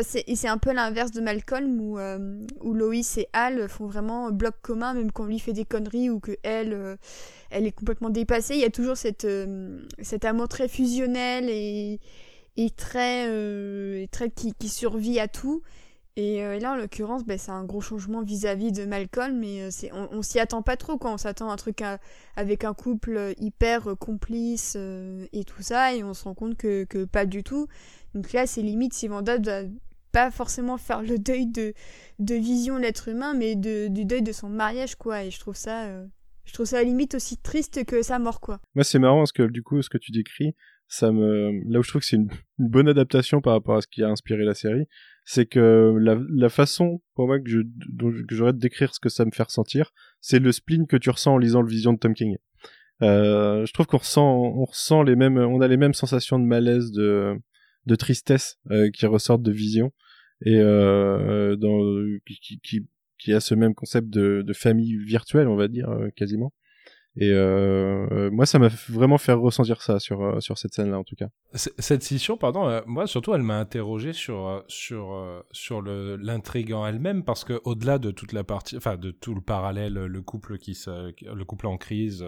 c'est un peu l'inverse de Malcolm où, euh, où Loïs et Al font vraiment bloc commun, même quand lui fait des conneries ou que elle, euh, elle est complètement dépassée. Il y a toujours cette, euh, cet amour très fusionnel et, et très, très qui, survit à tout. Et là, en l'occurrence, ben, c'est un gros changement vis-à-vis de Malcolm, mais c'est, on, on s'y attend pas trop quand on s'attend à un truc avec un couple hyper complice et tout ça, et on se rend compte que, que pas du tout. Donc là, c'est limite si Vanda doit pas forcément faire le deuil de, de vision l'être humain, mais de, du deuil de son mariage, quoi. Et je trouve ça, euh, je trouve ça à la limite aussi triste que sa mort, quoi.
Moi, c'est marrant parce que du coup, ce que tu décris, ça me, là où je trouve que c'est une, bonne adaptation par rapport à ce qui a inspiré la série, c'est que la, la façon, pour moi, que je, que j'aurais de décrire ce que ça me fait ressentir, c'est le spleen que tu ressens en lisant le Vision de Tom King. Euh, je trouve qu'on ressent, on ressent les mêmes, on a les mêmes sensations de malaise, de, de tristesse euh, qui ressortent de Vision et euh, dans qui, qui, qui a ce même concept de, de famille virtuelle, on va dire euh, quasiment. Et euh, moi, ça m'a vraiment fait ressentir ça sur euh, sur cette scène-là, en tout cas.
Cette scission, pardon, euh, moi surtout, elle m'a interrogé sur euh, sur sur le l'intrigue en elle-même parce que au-delà de toute la partie, enfin de tout le parallèle, le couple qui se, le couple en crise,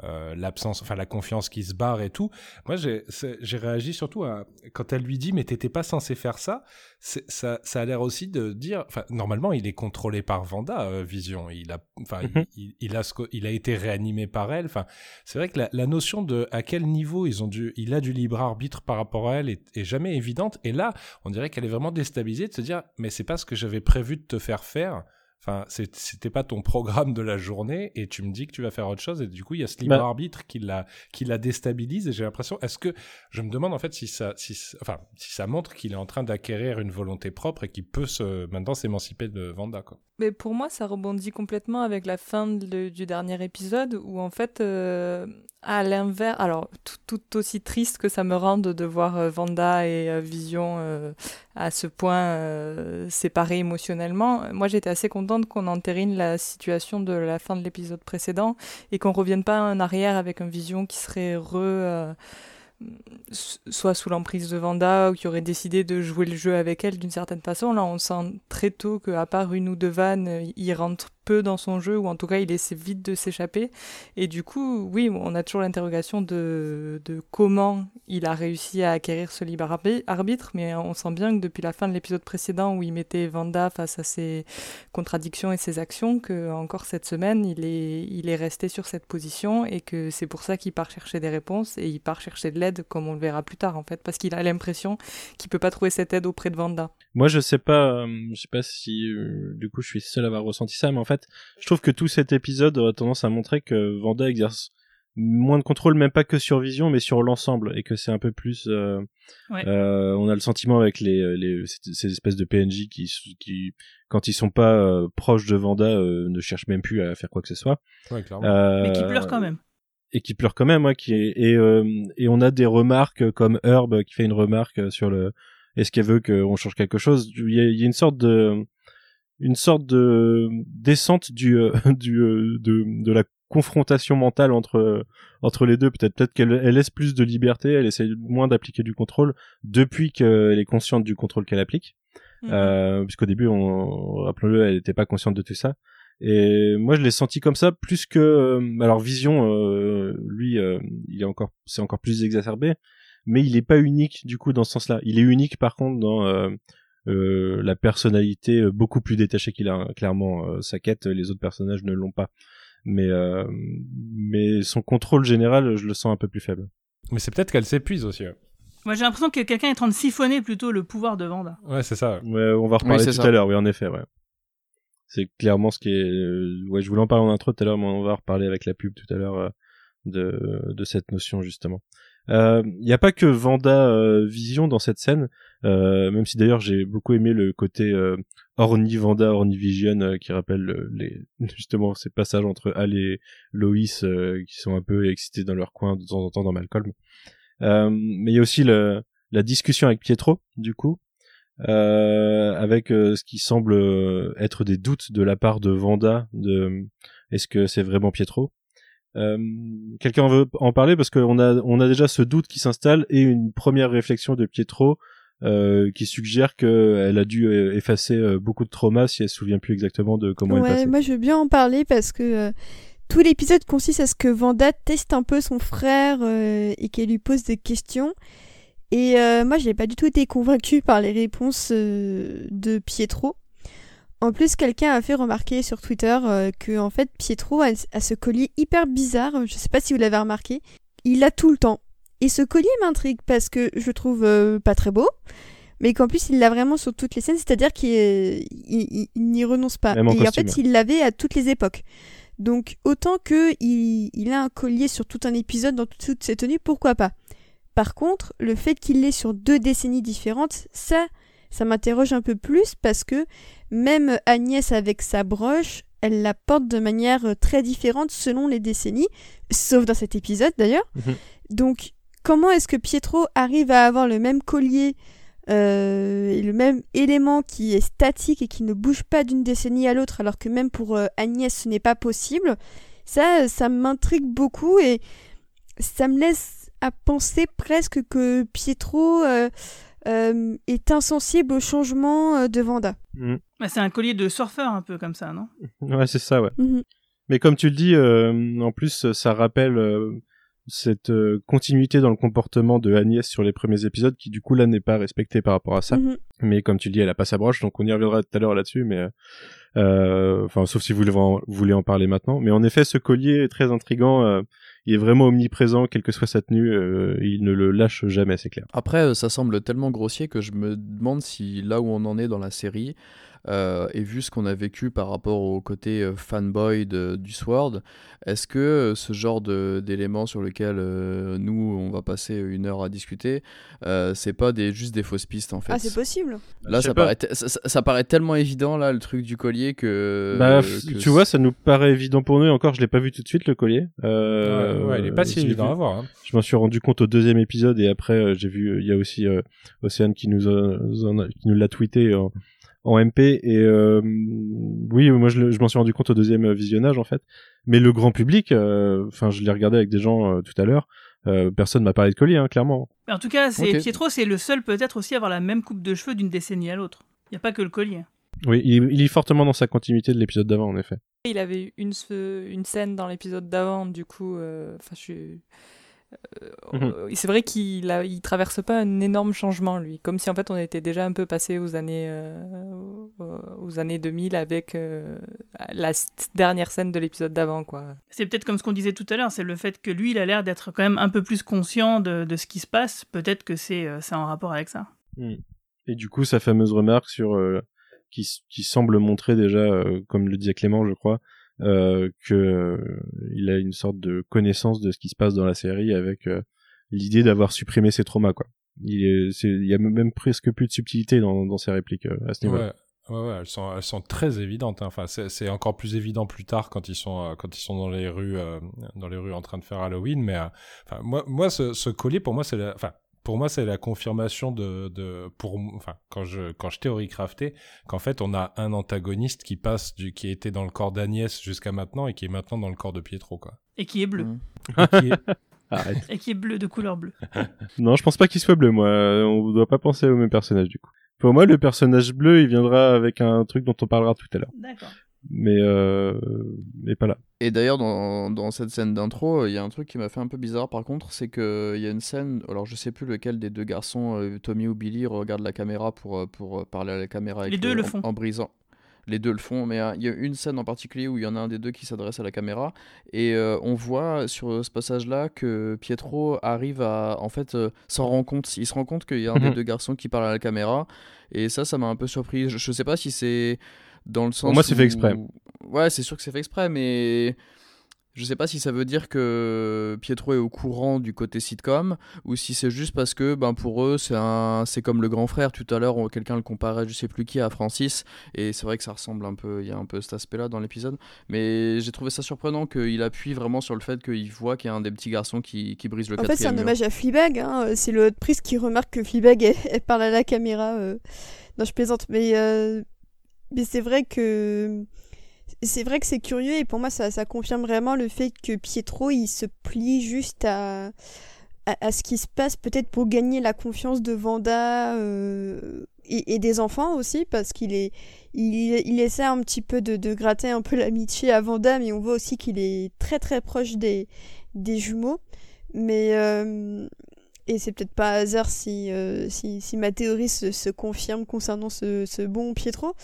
l'absence, enfin la confiance qui se barre et tout. Moi, j'ai j'ai réagi surtout à quand elle lui dit mais t'étais pas censé faire ça. Ça ça a l'air aussi de dire, enfin normalement il est contrôlé par Vanda, Vision. Il a, enfin mhm. il, il, a il a été réanimé par elle. Enfin, c'est vrai que la, notion de à quel niveau ils ont dû, il a du libre arbitre par rapport à elle est, jamais évidente. Et là, on dirait qu'elle est vraiment déstabilisée de se dire, mais c'est pas ce que j'avais prévu de te faire faire. Enfin, c'était pas ton programme de la journée et tu me dis que tu vas faire autre chose et du coup il y a ce libre bah. arbitre qui la qui la déstabilise et j'ai l'impression est-ce que je me demande en fait si ça si enfin si ça montre qu'il est en train d'acquérir une volonté propre et qu'il peut se maintenant s'émanciper de Vanda quoi.
Mais pour moi ça rebondit complètement avec la fin du dernier épisode où en fait euh, à l'inverse, alors tout, aussi triste que ça me rende de voir euh, Vanda et euh, Vision euh, à ce point séparés émotionnellement, moi j'étais assez contente qu'on entérine la situation de la fin de l'épisode précédent et qu'on revienne pas en arrière avec un Vision qui serait re soit sous l'emprise de Vanda ou qui aurait décidé de jouer le jeu avec elle d'une certaine façon. Là, on sent très tôt qu'à part une ou deux vannes, il rentre peu dans son jeu, ou en tout cas il essaie vite de s'échapper. Et du coup, oui, on a toujours l'interrogation de, de, comment il a réussi à acquérir ce libre arbitre, mais on sent bien que depuis la fin de l'épisode précédent où il mettait Vanda face à ses contradictions et ses actions, que encore cette semaine, il est, il est resté sur cette position et que c'est pour ça qu'il part chercher des réponses et il part chercher de l'aide, comme on le verra plus tard en fait, parce qu'il a l'impression qu'il peut pas trouver cette aide auprès de Vanda.
Moi, je sais pas, euh, je sais pas si euh, du coup je suis seul à avoir ressenti ça, mais en fait je trouve que tout cet épisode aurait tendance à montrer que Vanda exerce moins de contrôle, même pas que sur Vision, mais sur l'ensemble, et que c'est un peu plus. Euh, euh, on a le sentiment avec les, les ces, espèces de PNJ qui, qui quand ils sont pas euh, proches de Vanda, ne cherchent même plus à faire quoi que ce soit.
mais qui pleurent quand même.
Et qui pleurent quand même, ouais, qui et et on a des remarques comme Herb qui fait une remarque sur le est-ce qu'elle veut qu'on change quelque chose? Il y il y a une sorte de une sorte de descente du euh, [LAUGHS] du euh, de de la confrontation mentale entre entre les deux peut-être peut-être qu'elle elle laisse plus de liberté elle essaie moins d'appliquer du contrôle depuis qu'elle est consciente du contrôle qu'elle applique mhm. euh, puisqu'au début on rappelons-le elle n'était pas consciente de tout ça et moi je l'ai senti comme ça plus que euh, alors Vision lui il est encore c'est encore plus exacerbé mais il est pas unique du coup dans ce sens-là. Il est unique par contre dans euh, la personnalité euh, beaucoup plus détachée qu'il a clairement euh, sa quête. Les autres personnages ne l'ont pas. Mais mais son contrôle général je le sens un peu plus faible.
Mais c'est peut-être qu'elle s'épuise aussi
moi j'ai l'impression que quelqu'un est en train de siphonner plutôt le pouvoir de Vanda
ouais c'est ça.
Ouais on va reparler tout à l'heure oui en effet ouais. C'est clairement ce qui est ouais je voulais en parler en intro tout à l'heure mais on va reparler avec la pub tout à l'heure de de cette notion justement il euh, n'y a pas que Vanda euh, Vision dans cette scène, euh, même si d'ailleurs j'ai beaucoup aimé le côté Orni Vanda, Orni Vision qui rappelle les [LAUGHS] justement ces passages entre Al et Loïs qui sont un peu excités dans leur coin de temps en temps dans Malcolm. mais il y a aussi le, la discussion avec Pietro du coup, avec ce qui semble être des doutes de la part de Vanda de est-ce que c'est vraiment Pietro? Euh, Quelqu'un veut en parler parce qu'on a on a déjà ce doute qui s'installe et une première réflexion de Pietro euh, qui suggère qu'elle a dû euh, effacer euh, beaucoup de traumas si elle se souvient plus exactement de comment
ouais,
elle passait.
Moi, je veux bien en parler parce que euh, tout l'épisode consiste à ce que Vanda teste un peu son frère et qu'elle lui pose des questions. Et moi, j'ai pas du tout été convaincue par les réponses de Pietro. En plus, quelqu'un a fait remarquer sur Twitter euh, que en fait Pietro a, ce collier hyper bizarre. Je sais pas si vous l'avez remarqué. Il l'a tout le temps. Et ce collier m'intrigue parce que je trouve euh, pas très beau, mais qu'en plus il l'a vraiment sur toutes les scènes, c'est-à-dire qu'il n'y renonce pas.
et
en fait, il l'avait à toutes les époques. Donc autant que il, a un collier sur tout un épisode dans toutes ses tenues, pourquoi pas? Par contre, le fait qu'il l'ait sur deux décennies différentes, ça, ça m'interroge un peu plus parce que même Agnès avec sa broche, elle la porte de manière euh, très différente selon les décennies, sauf dans cet épisode d'ailleurs. Mhm. Donc comment est-ce que Pietro arrive à avoir le même collier euh, et le même élément qui est statique et qui ne bouge pas d'une décennie à l'autre alors que même pour euh, Agnès ce n'est pas possible? Ça, ça m'intrigue beaucoup et ça me laisse à penser presque que Pietro euh, euh, est insensible au changement euh, de Vanda.
Mm.
Bah, c'est un collier de surfeur un peu comme ça, non? [LAUGHS]
Ouais, c'est ça, ouais.
Mhm.
Mais comme tu le dis, euh, en plus, ça rappelle euh, cette euh, continuité dans le comportement de Agnès sur les premiers épisodes, qui du coup là n'est pas respectée par rapport à ça.
Mhm.
Mais comme tu le dis, elle a pas sa broche, donc on y reviendra tout à l'heure là-dessus. Mais euh, enfin, sauf si vous voulez en, vous voulez en parler maintenant. Mais en effet, ce collier est très intrigant. Il est vraiment omniprésent, quelle que soit sa tenue. euh, il ne le lâche jamais, c'est clair.
Après, euh, ça semble tellement grossier que je me demande si là où on en est dans la série, euh, et vu ce qu'on a vécu par rapport au côté euh, fanboy de- du Sword, est-ce que euh, ce genre de- d'éléments sur lequel euh, nous on va passer une heure à discuter, euh, c'est pas des, juste des fausses pistes en fait?
Ah, c'est possible.
Là, ça paraît, ça, paraît tellement évident là, le truc du collier que.
bah,
euh, que
tu vois, ça nous paraît évident pour nous. Et encore, je l'ai pas vu tout de suite le collier. Euh,
ouais, ouais, il est pas si évident
vu-
à voir. Hein.
Je m'en suis rendu compte au deuxième épisode et après euh, j'ai vu il y a aussi euh, Océane qui nous a- qui nous l'a tweeté en, en MP et euh, oui moi je, m'en suis rendu compte au deuxième visionnage en fait mais le grand public euh, enfin je l'ai regardé avec des gens euh, tout à l'heure euh, personne m'a parlé de collier hein, clairement
Mais En tout cas, c'est. Pietro, c'est le seul peut-être aussi à avoir la même coupe de cheveux d'une décennie à l'autre. Il n'y a pas que le collier.
oui il, il est fortement dans sa continuité de l'épisode d'avant en effet
Il avait eu une, une scène dans l'épisode d'avant, du coup, euh, enfin, je suis. Euh,
Mhm.
euh, C'est vrai qu'il a, il traverse pas un énorme changement lui, comme si en fait on était déjà un peu passé aux années, euh, aux- années 2000 avec euh, la dernière scène de l'épisode d'avant quoi.
C'est peut-être comme ce qu'on disait tout à l'heure, c'est le fait que lui, il a l'air d'être quand même un peu plus conscient de, de ce qui se passe. Peut-être que c'est c'est en rapport avec ça.
et du coup sa fameuse remarque sur euh, qui, qui semble montrer déjà euh, comme le disait Clément je crois euh, que euh, il a une sorte de connaissance de ce qui se passe dans la série avec euh, l'idée d'avoir supprimé ses traumas quoi. Il y a même presque plus de subtilité dans, ses répliques euh, à ce niveau.
Ouais. Elles sont, très évidentes. hein. Enfin, c'est encore plus évident plus tard quand ils sont, quand ils sont dans les rues, dans les rues en train de faire Halloween. Mais, enfin, moi, moi, ce, ce collier, pour moi, c'est enfin, pour moi, c'est la confirmation de, de, pour, enfin, quand je, quand je théorie crafté, qu'en fait, on a un antagoniste qui passe du, qui était dans le corps d'Agnès jusqu'à maintenant et qui est maintenant dans le corps de Pietro, quoi.
Et qui est bleu.
Mhm.
Et qui est- [LAUGHS]
Arrête.
Et qui est bleu, de couleur bleue. [LAUGHS]
non, je pense pas qu'il soit bleu, moi. On doit pas penser au même personnage du coup. Pour moi, le personnage bleu, il viendra avec un truc dont on parlera tout à l'heure.
D'accord.
Mais euh, mais pas là.
Et d'ailleurs, dans, dans cette scène d'intro, il y a un truc qui m'a fait un peu bizarre par contre, c'est qu'il y a une scène, alors je sais plus lequel des deux garçons, euh, Tommy ou Billy, regarde la caméra pour, euh, pour euh, parler à la caméra. avec
Les deux le font.
En, brisant. Les deux le font, mais euh, il y a une scène en particulier où il y en a un des deux qui s'adresse à la caméra, et euh, on voit sur ce passage-là que Pietro arrive à, en fait, euh, s'en rend compte, il se rend compte qu'il y a un des
Mhm.
deux garçons qui parle à la caméra, et ça, ça m'a un peu surpris. Je, je sais pas si c'est dans le sens
moi, c'est fait exprès.
Ouais, c'est sûr que c'est fait exprès, mais je sais pas si ça veut dire que Pietro est au courant du côté sitcom ou si c'est juste parce que ben pour eux c'est un c'est comme le grand frère tout à l'heure on- quelqu'un le comparait je sais plus qui à Francis et c'est vrai que ça ressemble un peu il y a un peu cet aspect là dans l'épisode mais j'ai trouvé ça surprenant qu'il appuie vraiment sur le fait qu'il voit qu'il y a un des petits garçons qui, qui brise le
En fait, c'est un
mur.
hommage à Fleabag. Hein. euh, C'est le prise qui remarque que Fleabag elle, elle parle à la caméra. euh. Non, je plaisante, mais euh, mais c'est vrai que c'est vrai que c'est curieux et pour moi ça, confirme vraiment le fait que Pietro il se plie juste à à, ce qui se passe peut-être pour gagner la confiance de Vanda euh, et, des enfants aussi parce qu'il est il essaie un petit peu de, de gratter un peu l'amitié à Vanda mais on voit aussi qu'il est très très proche des des jumeaux mais euh, et c'est peut-être pas hasard si, euh, si, si ma théorie se, se confirme concernant ce, ce bon Pietro.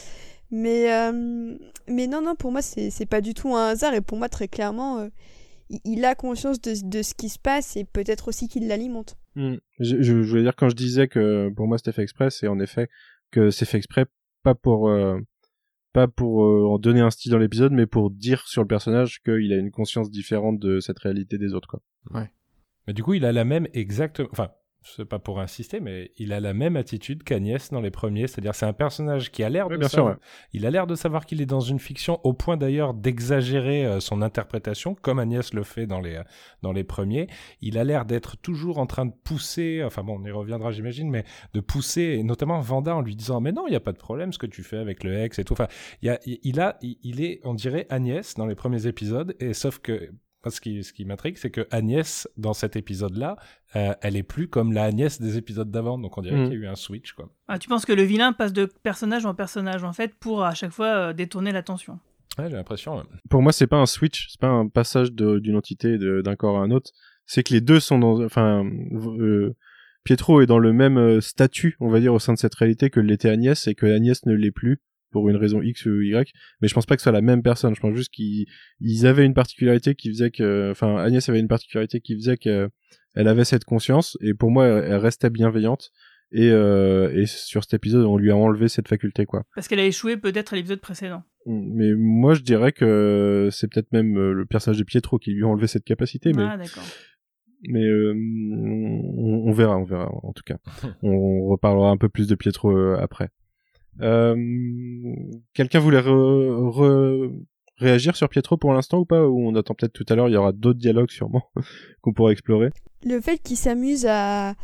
Mais, euh, mais non, non, pour moi, c'est c'est pas du tout un hasard. Et pour moi, très clairement, euh, il, il a conscience de, de ce qui se passe et peut-être aussi qu'il l'alimente.
Hmm. Je, je, je voulais dire quand je disais que pour moi c'était fait exprès, c'est en effet que c'est fait exprès pas pour euh, pas pour euh, en donner un style dans l'épisode, mais pour dire sur le personnage qu'il a une conscience différente de cette réalité des autres quoi.
Mais du coup, il a la même exacte, enfin, c'est pas pour insister, mais il a la même attitude qu'Agnès dans les premiers. C'est-à-dire, c'est un personnage qui a l'air de,
bien
savoir...
sûr,
il a l'air de savoir qu'il est dans une fiction, au point d'ailleurs d'exagérer euh, son interprétation, comme Agnès le fait dans les euh, dans les premiers. Il a l'air d'être toujours en train de pousser. Enfin bon, on y reviendra, j'imagine, mais de pousser, et notamment Vanda, en lui disant mais non, il y a pas de problème, ce que tu fais avec le ex et tout. Enfin, il y a, il a, il est, on dirait Agnès dans les premiers épisodes, et sauf que ce qui, ce qui m'intrigue, c'est que Agnès, dans cet épisode-là, euh, elle est plus comme la Agnès des épisodes d'avant. Donc on dirait
Mm.
qu'il y a eu un switch, quoi.
Ah, tu penses que le vilain passe de personnage en personnage, en fait, pour à chaque fois euh, détourner l'attention?
Ouais, j'ai l'impression. ouais.
Pour moi, c'est pas un switch, c'est pas un passage d'une entité d'un corps à un autre. C'est que les deux sont dans, enfin, euh, Pietro est dans le même statut, on va dire, au sein de cette réalité que l'était Agnès et que Agnès ne l'est plus pour une raison X ou Y. Mais je pense pas que ce soit la même personne. Je pense juste qu'ils ils avaient une particularité qui faisait que, enfin, Agnès avait une particularité qui faisait que elle avait cette conscience et pour moi, elle, elle restait bienveillante. Et, euh, et sur cet épisode, on lui a enlevé cette faculté, quoi.
Parce qu'elle a échoué peut-être à l'épisode précédent.
Mais moi, je dirais que c'est peut-être même euh, le personnage de Pietro qui lui a enlevé cette capacité, mais
Ah, d'accord.
mais euh, on, on verra, on verra en tout cas. [LAUGHS] on reparlera un peu plus de Pietro après. Euh, Quelqu'un voulait re- re- réagir sur Pietro pour l'instant ou pas? Ou on attend peut-être tout à l'heure, il y aura d'autres dialogues sûrement [LAUGHS] qu'on pourra explorer.
Le fait qu'il s'amuse à,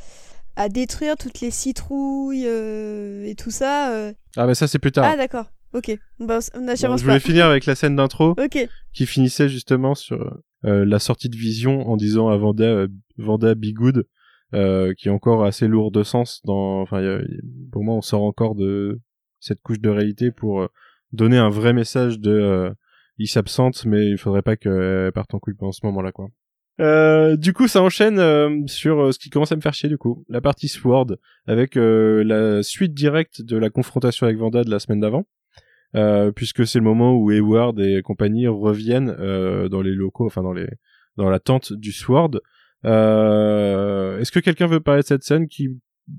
à détruire toutes les citrouilles euh, et tout ça. euh,
Ah bah ça c'est plus tard.
Ah, d'accord. Ok. Bah, on
Bon,
n'avance
je voulais
pas.
finir avec la scène d'intro. [LAUGHS]
Ok.
qui finissait justement sur euh, la sortie de Vision en disant à Vanda, euh, Vanda Be Good, euh, qui est encore assez lourd de sens. Dans, enfin, y a- y- pour moi, on sort encore de cette couche de réalité pour euh, donner un vrai message de euh, il s'absente, mais il faudrait pas qu'elle parte en couille en ce moment-là, quoi. Euh, du coup, ça enchaîne sur ce qui commence à me faire chier, du coup, la partie Sword, avec la suite directe de la confrontation avec Vanda de la semaine d'avant. Puisque c'est le moment où Hayward et compagnie reviennent dans les locaux, enfin dans les dans la tente du Sword. Est-ce que quelqu'un veut parler de cette scène qui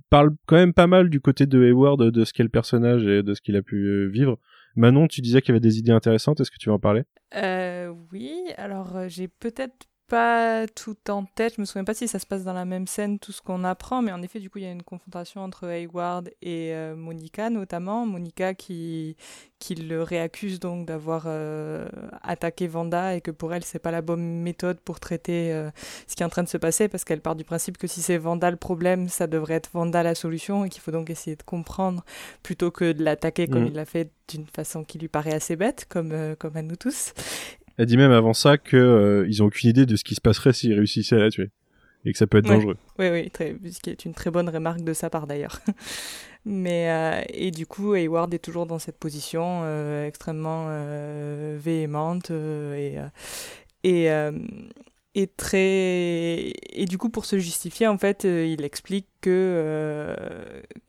parle quand même pas mal du côté de Hayward, de ce qu'est le personnage et de ce qu'il a pu euh, vivre Manon, tu disais qu'il y avait des idées intéressantes. Est-ce que tu veux en parler?
Euh, oui, alors euh, j'ai peut-être pas tout en tête, je me souviens pas si ça se passe dans la même scène, tout ce qu'on apprend, mais en effet, du coup, il y a une confrontation entre Hayward et euh, Monica, notamment. Monica qui, qui le réaccuse donc d'avoir euh, attaqué Vanda et que pour elle, c'est pas la bonne méthode pour traiter euh, ce qui est en train de se passer, parce qu'elle part du principe que si c'est Vanda le problème, ça devrait être Vanda la solution et qu'il faut donc essayer de comprendre plutôt que de l'attaquer comme
Mhm.
il l'a fait d'une façon qui lui paraît assez bête, comme, comme à nous tous.
Elle dit même avant ça que euh, ils ont aucune idée de ce qui se passerait s'ils réussissaient à la tuer et que ça peut être
Ouais.
dangereux.
Oui, oui, très, ce qui est une très bonne remarque de sa part d'ailleurs. [LAUGHS] Mais euh, et du coup, Hayward est toujours dans cette position euh, extrêmement euh, véhémente et et et très et du coup pour se justifier en fait, euh, il explique que euh,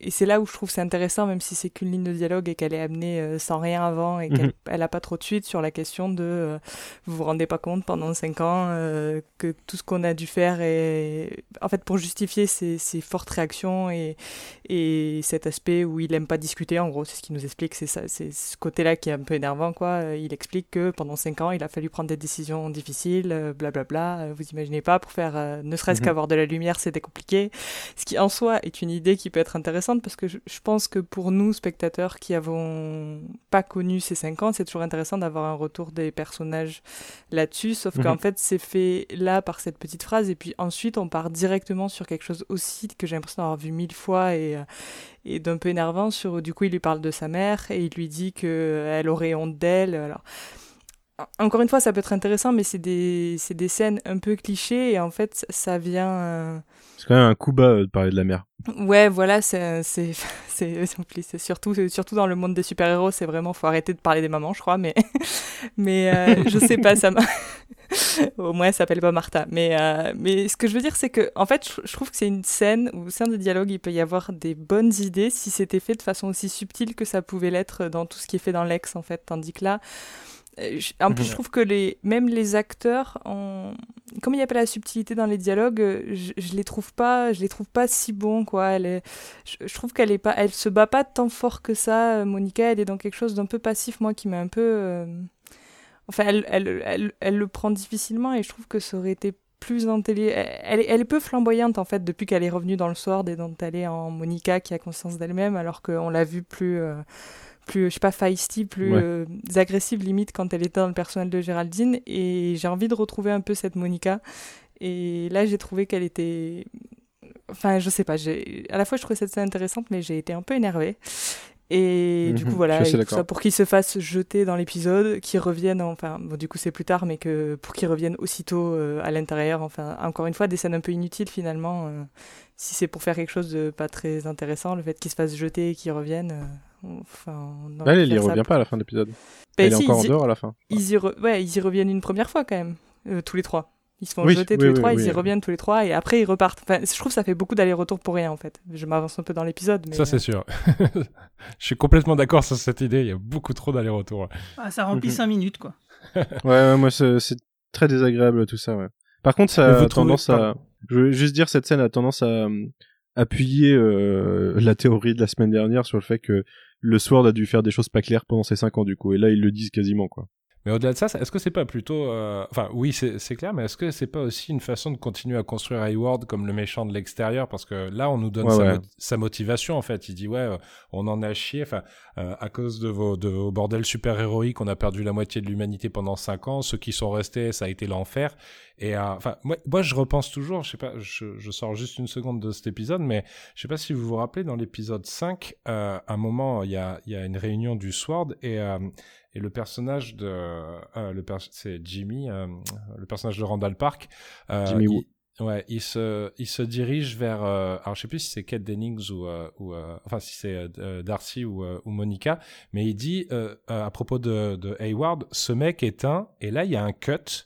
et c'est là où je trouve c'est intéressant même si c'est qu'une ligne de dialogue et qu'elle est amenée euh, sans rien avant et qu'elle
Mhm.
elle a pas trop de suite sur la question de vous vous rendez pas compte pendant cinq ans que tout ce qu'on a dû faire est en fait pour justifier ces, ces fortes réactions et, et cet aspect où il aime pas discuter en gros c'est ce qu'il nous explique c'est ça c'est ce côté là qui est un peu énervant quoi il explique que pendant cinq ans il a fallu prendre des décisions difficiles blablabla Euh, vous imaginez pas pour faire euh, ne serait-ce
Mhm.
qu'avoir de la lumière c'était compliqué ce qui en soi est une idée qui peut être intéressante parce que je, je pense que pour nous spectateurs qui avons pas connu ces cinq ans c'est toujours intéressant d'avoir un retour des personnages là-dessus sauf
Mhm.
qu'en fait c'est fait là par cette petite phrase et puis ensuite on part directement sur quelque chose aussi que j'ai l'impression d'avoir vu mille fois et, euh, et d'un peu énervant sur du coup il lui parle de sa mère et il lui dit que euh, elle aurait honte d'elle alors encore une fois ça peut être intéressant mais c'est des des scènes un peu clichés et en fait ça vient euh,
C'est quand même un coup bas euh, de parler de la mère.
Ouais, voilà, c'est [LAUGHS] surtout surtout dans le monde des super-héros, c'est vraiment faut arrêter de parler des mamans, je crois, mais [LAUGHS] mais euh, je sais pas, ça m'a [LAUGHS] au moins elle s'appelle pas Martha, mais euh, mais ce que je veux dire c'est que en fait, je, je trouve que c'est une scène où au sein des dialogues, il peut y avoir des bonnes idées si c'était fait de façon aussi subtile que ça pouvait l'être dans tout ce qui est fait dans l'ex en fait, tandis que là en plus, je trouve que les, même les acteurs, ont, comme il n'y a pas la subtilité dans les dialogues, euh, je, je les trouve pas, les trouve pas si bons, quoi. Elle est, je, trouve qu'elle est pas, elle se bat pas tant fort que ça. euh, Monica, elle est dans quelque chose d'un peu passif, moi, qui m'a un peu, euh, enfin, elle, elle, elle, elle le prend difficilement et je trouve que ça aurait été plus intelligente. Elle, elle, est peu flamboyante en fait depuis qu'elle est revenue dans le Sword et dont elle est en Monica qui a conscience d'elle-même, alors qu'on l'a vue plus, euh, plus, je sais pas, feisty, plus euh, agressive limite quand elle était dans le personnel de Géraldine. Et j'ai envie de retrouver un peu cette Monica. Et là, j'ai trouvé qu'elle était. Enfin, je sais pas. À la fois, je trouvais cette scène intéressante, mais j'ai été un peu énervée. Et du coup, mhm. voilà, ça pour qu'il se fasse jeter dans l'épisode, qu'il revienne, enfin, bon, du coup, c'est plus tard, mais que pour qu'il revienne aussitôt euh, à l'intérieur, enfin, encore une fois, des scènes un peu inutiles finalement. Euh, si c'est pour faire quelque chose de pas très intéressant, le fait qu'il se fasse jeter et qu'il revienne. Euh, enfin,
Là, il y revient pas à la fin de l'épisode. Bah, il est encore en dehors à la fin.
Ils y, ouais, ils y reviennent une première fois quand même, tous les trois. Ils se font jeter tous les trois, ils y reviennent tous les trois et après ils repartent. Enfin, je trouve que ça fait beaucoup d'aller-retour pour rien en fait. Je m'avance un peu dans l'épisode.
Ça c'est sûr. [LAUGHS] je suis complètement d'accord sur cette idée. Il y a beaucoup trop d'aller-retour.
Ah, ça remplit 5 minutes quoi. [LAUGHS]
ouais, moi c'est très désagréable tout ça. Ouais. Par contre, ça a tendance à. Je veux juste dire, cette scène a tendance à euh, appuyer euh, la théorie de la semaine dernière sur le fait que le Sword a dû faire des choses pas claires pendant ces 5 ans du coup. Et là, ils le disent quasiment quoi.
Mais au-delà de ça, est-ce que c'est pas plutôt, euh, enfin oui, c'est clair, mais est-ce que c'est pas aussi une façon de continuer à construire Hayward comme le méchant de l'extérieur? Parce que là, on nous donne sa, motivation en fait. Il dit ouais, euh, on en a chié, enfin euh, à cause de vos, de vos bordels super héroïques, on a perdu la moitié de l'humanité pendant cinq ans. Ceux qui sont restés, ça a été l'enfer. Et enfin, moi, moi, je repense toujours, je sais pas, je, je, sors juste une seconde de cet épisode, mais je sais pas si vous vous rappelez, dans l'épisode 5, à un moment, il y a, y a une réunion du Sword et et le personnage de euh, le c'est Jimmy, euh, le personnage de Randall Park.
Euh, Jimmy
il, ouais, il se il se dirige vers alors je sais plus si c'est Kate Dennings ou ou enfin si c'est Darcy ou ou Monica, mais il dit à propos de de Hayward, ce mec est un et là il y a un cut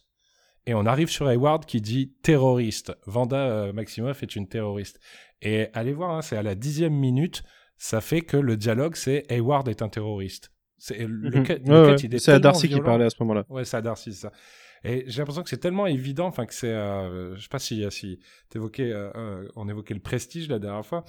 et on arrive sur Hayward qui dit terroriste. Vanda Maximoff est une terroriste. Et allez voir, hein, c'est à la dixième minute, ça fait que le dialogue c'est Hayward est un terroriste. C'est
le, à Darcy qui parlait à ce moment-là.
Ouais, c'est à Darcy, ça. Et j'ai l'impression que c'est tellement évident, enfin que c'est, euh, je sais pas si, si t'évoquais, euh, euh, on évoquait le prestige la dernière fois,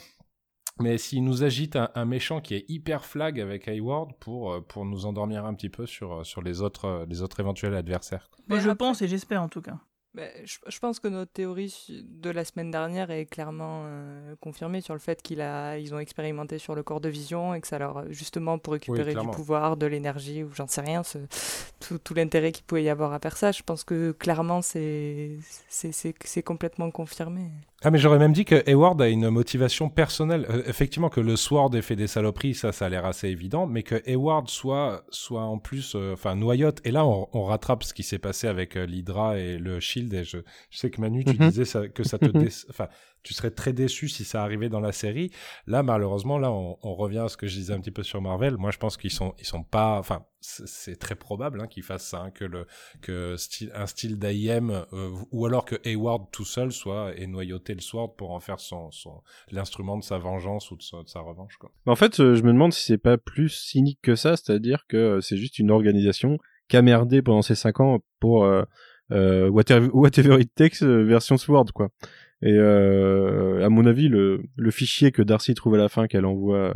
mais s'il nous agite un, méchant qui est hyper flag avec Hayward pour euh, pour nous endormir un petit peu sur sur les autres les autres éventuels adversaires.
Mais je pense et j'espère en tout cas.
Bah, je, pense que notre théorie de la semaine dernière est clairement euh, confirmée sur le fait qu'ils ont expérimenté sur le corps de vision et que ça leur, justement, pour récupérer du pouvoir, de l'énergie, ou j'en sais rien, tout, tout l'intérêt qu'il pouvait y avoir à faire ça, je pense que clairement c'est complètement confirmé.
Ah mais j'aurais même dit que Hayward a une motivation personnelle. Euh, effectivement que le Sword ait fait des saloperies, ça, ça a l'air assez évident, mais que Hayward soit, soit en plus, euh, enfin noyote. Et là, on, on, rattrape ce qui s'est passé avec euh, l'Hydra et le Shield. Et je, je sais que Manu, tu mhm. disais ça, que ça te, [LAUGHS] enfin, tu serais très déçu si ça arrivait dans la série. Là, malheureusement, là, on, revient à ce que je disais un petit peu sur Marvel. Moi, je pense qu'ils sont, ils sont pas, enfin, c'est très probable hein, qu'ils fassent ça, hein, que le, que style, un style d'AIM, euh, ou alors que Hayward tout seul soit et noyauter le Sword pour en faire son, son l'instrument de sa vengeance ou de sa, revanche. Quoi.
En fait, euh, je me demande si c'est pas plus cynique que ça, c'est-à-dire que euh, c'est juste une organisation qui a merdé pendant ces cinq ans pour euh, [LAUGHS] whatever it takes version Sword, quoi. Et euh, à mon avis, le, le, fichier que Darcy trouve à la fin, qu'elle envoie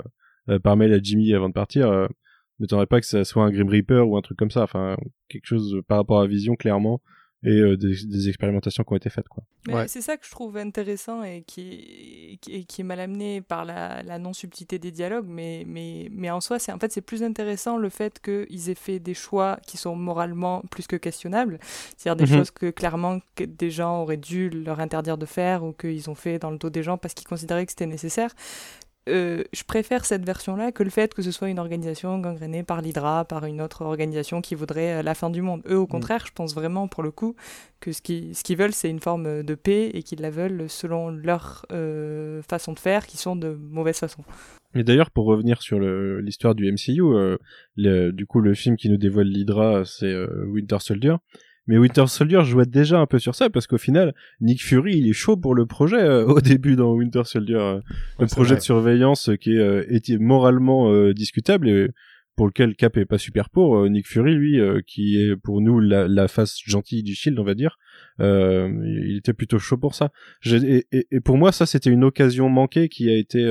euh, par mail à Jimmy avant de partir, euh, m'étonnerait pas que ça soit un Grim Reaper ou un truc comme ça. Enfin, quelque chose par rapport à Vision, clairement et euh, des, expérimentations qui ont été faites. Quoi.
C'est ça que je trouve intéressant et qui, qui, qui est mal amené par la, la non-subtilité des dialogues, mais, mais, mais en soi, c'est en fait, c'est plus intéressant le fait qu'ils aient fait des choix qui sont moralement plus que questionnables, c'est-à-dire des mhm. choses que clairement que des gens auraient dû leur interdire de faire ou qu'ils ont fait dans le dos des gens parce qu'ils considéraient que c'était nécessaire, euh, je préfère cette version-là que le fait que ce soit une organisation gangrénée par l'Hydra, par une autre organisation qui voudrait euh, la fin du monde. Eux, au mm. contraire, je pense vraiment, pour le coup, que ce qu'ils ce veulent, c'est une forme de paix et qu'ils la veulent selon leur euh, façon de faire, qui sont de mauvaise façon.
Et d'ailleurs, pour revenir sur l'histoire du MCU, le, du coup, le film qui nous dévoile l'Hydra, c'est Winter Soldier. Mais Winter Soldier jouait déjà un peu sur ça parce qu'au final, Nick Fury, il est chaud pour le projet euh, au début dans Winter Soldier, euh, le projet de surveillance qui est, euh, moralement discutable et pour lequel Cap est pas super pour. Nick Fury, lui, qui est pour nous la, face gentille du Shield, on va dire, il était plutôt chaud pour ça. Et, et, pour moi, ça, c'était une occasion manquée qui a été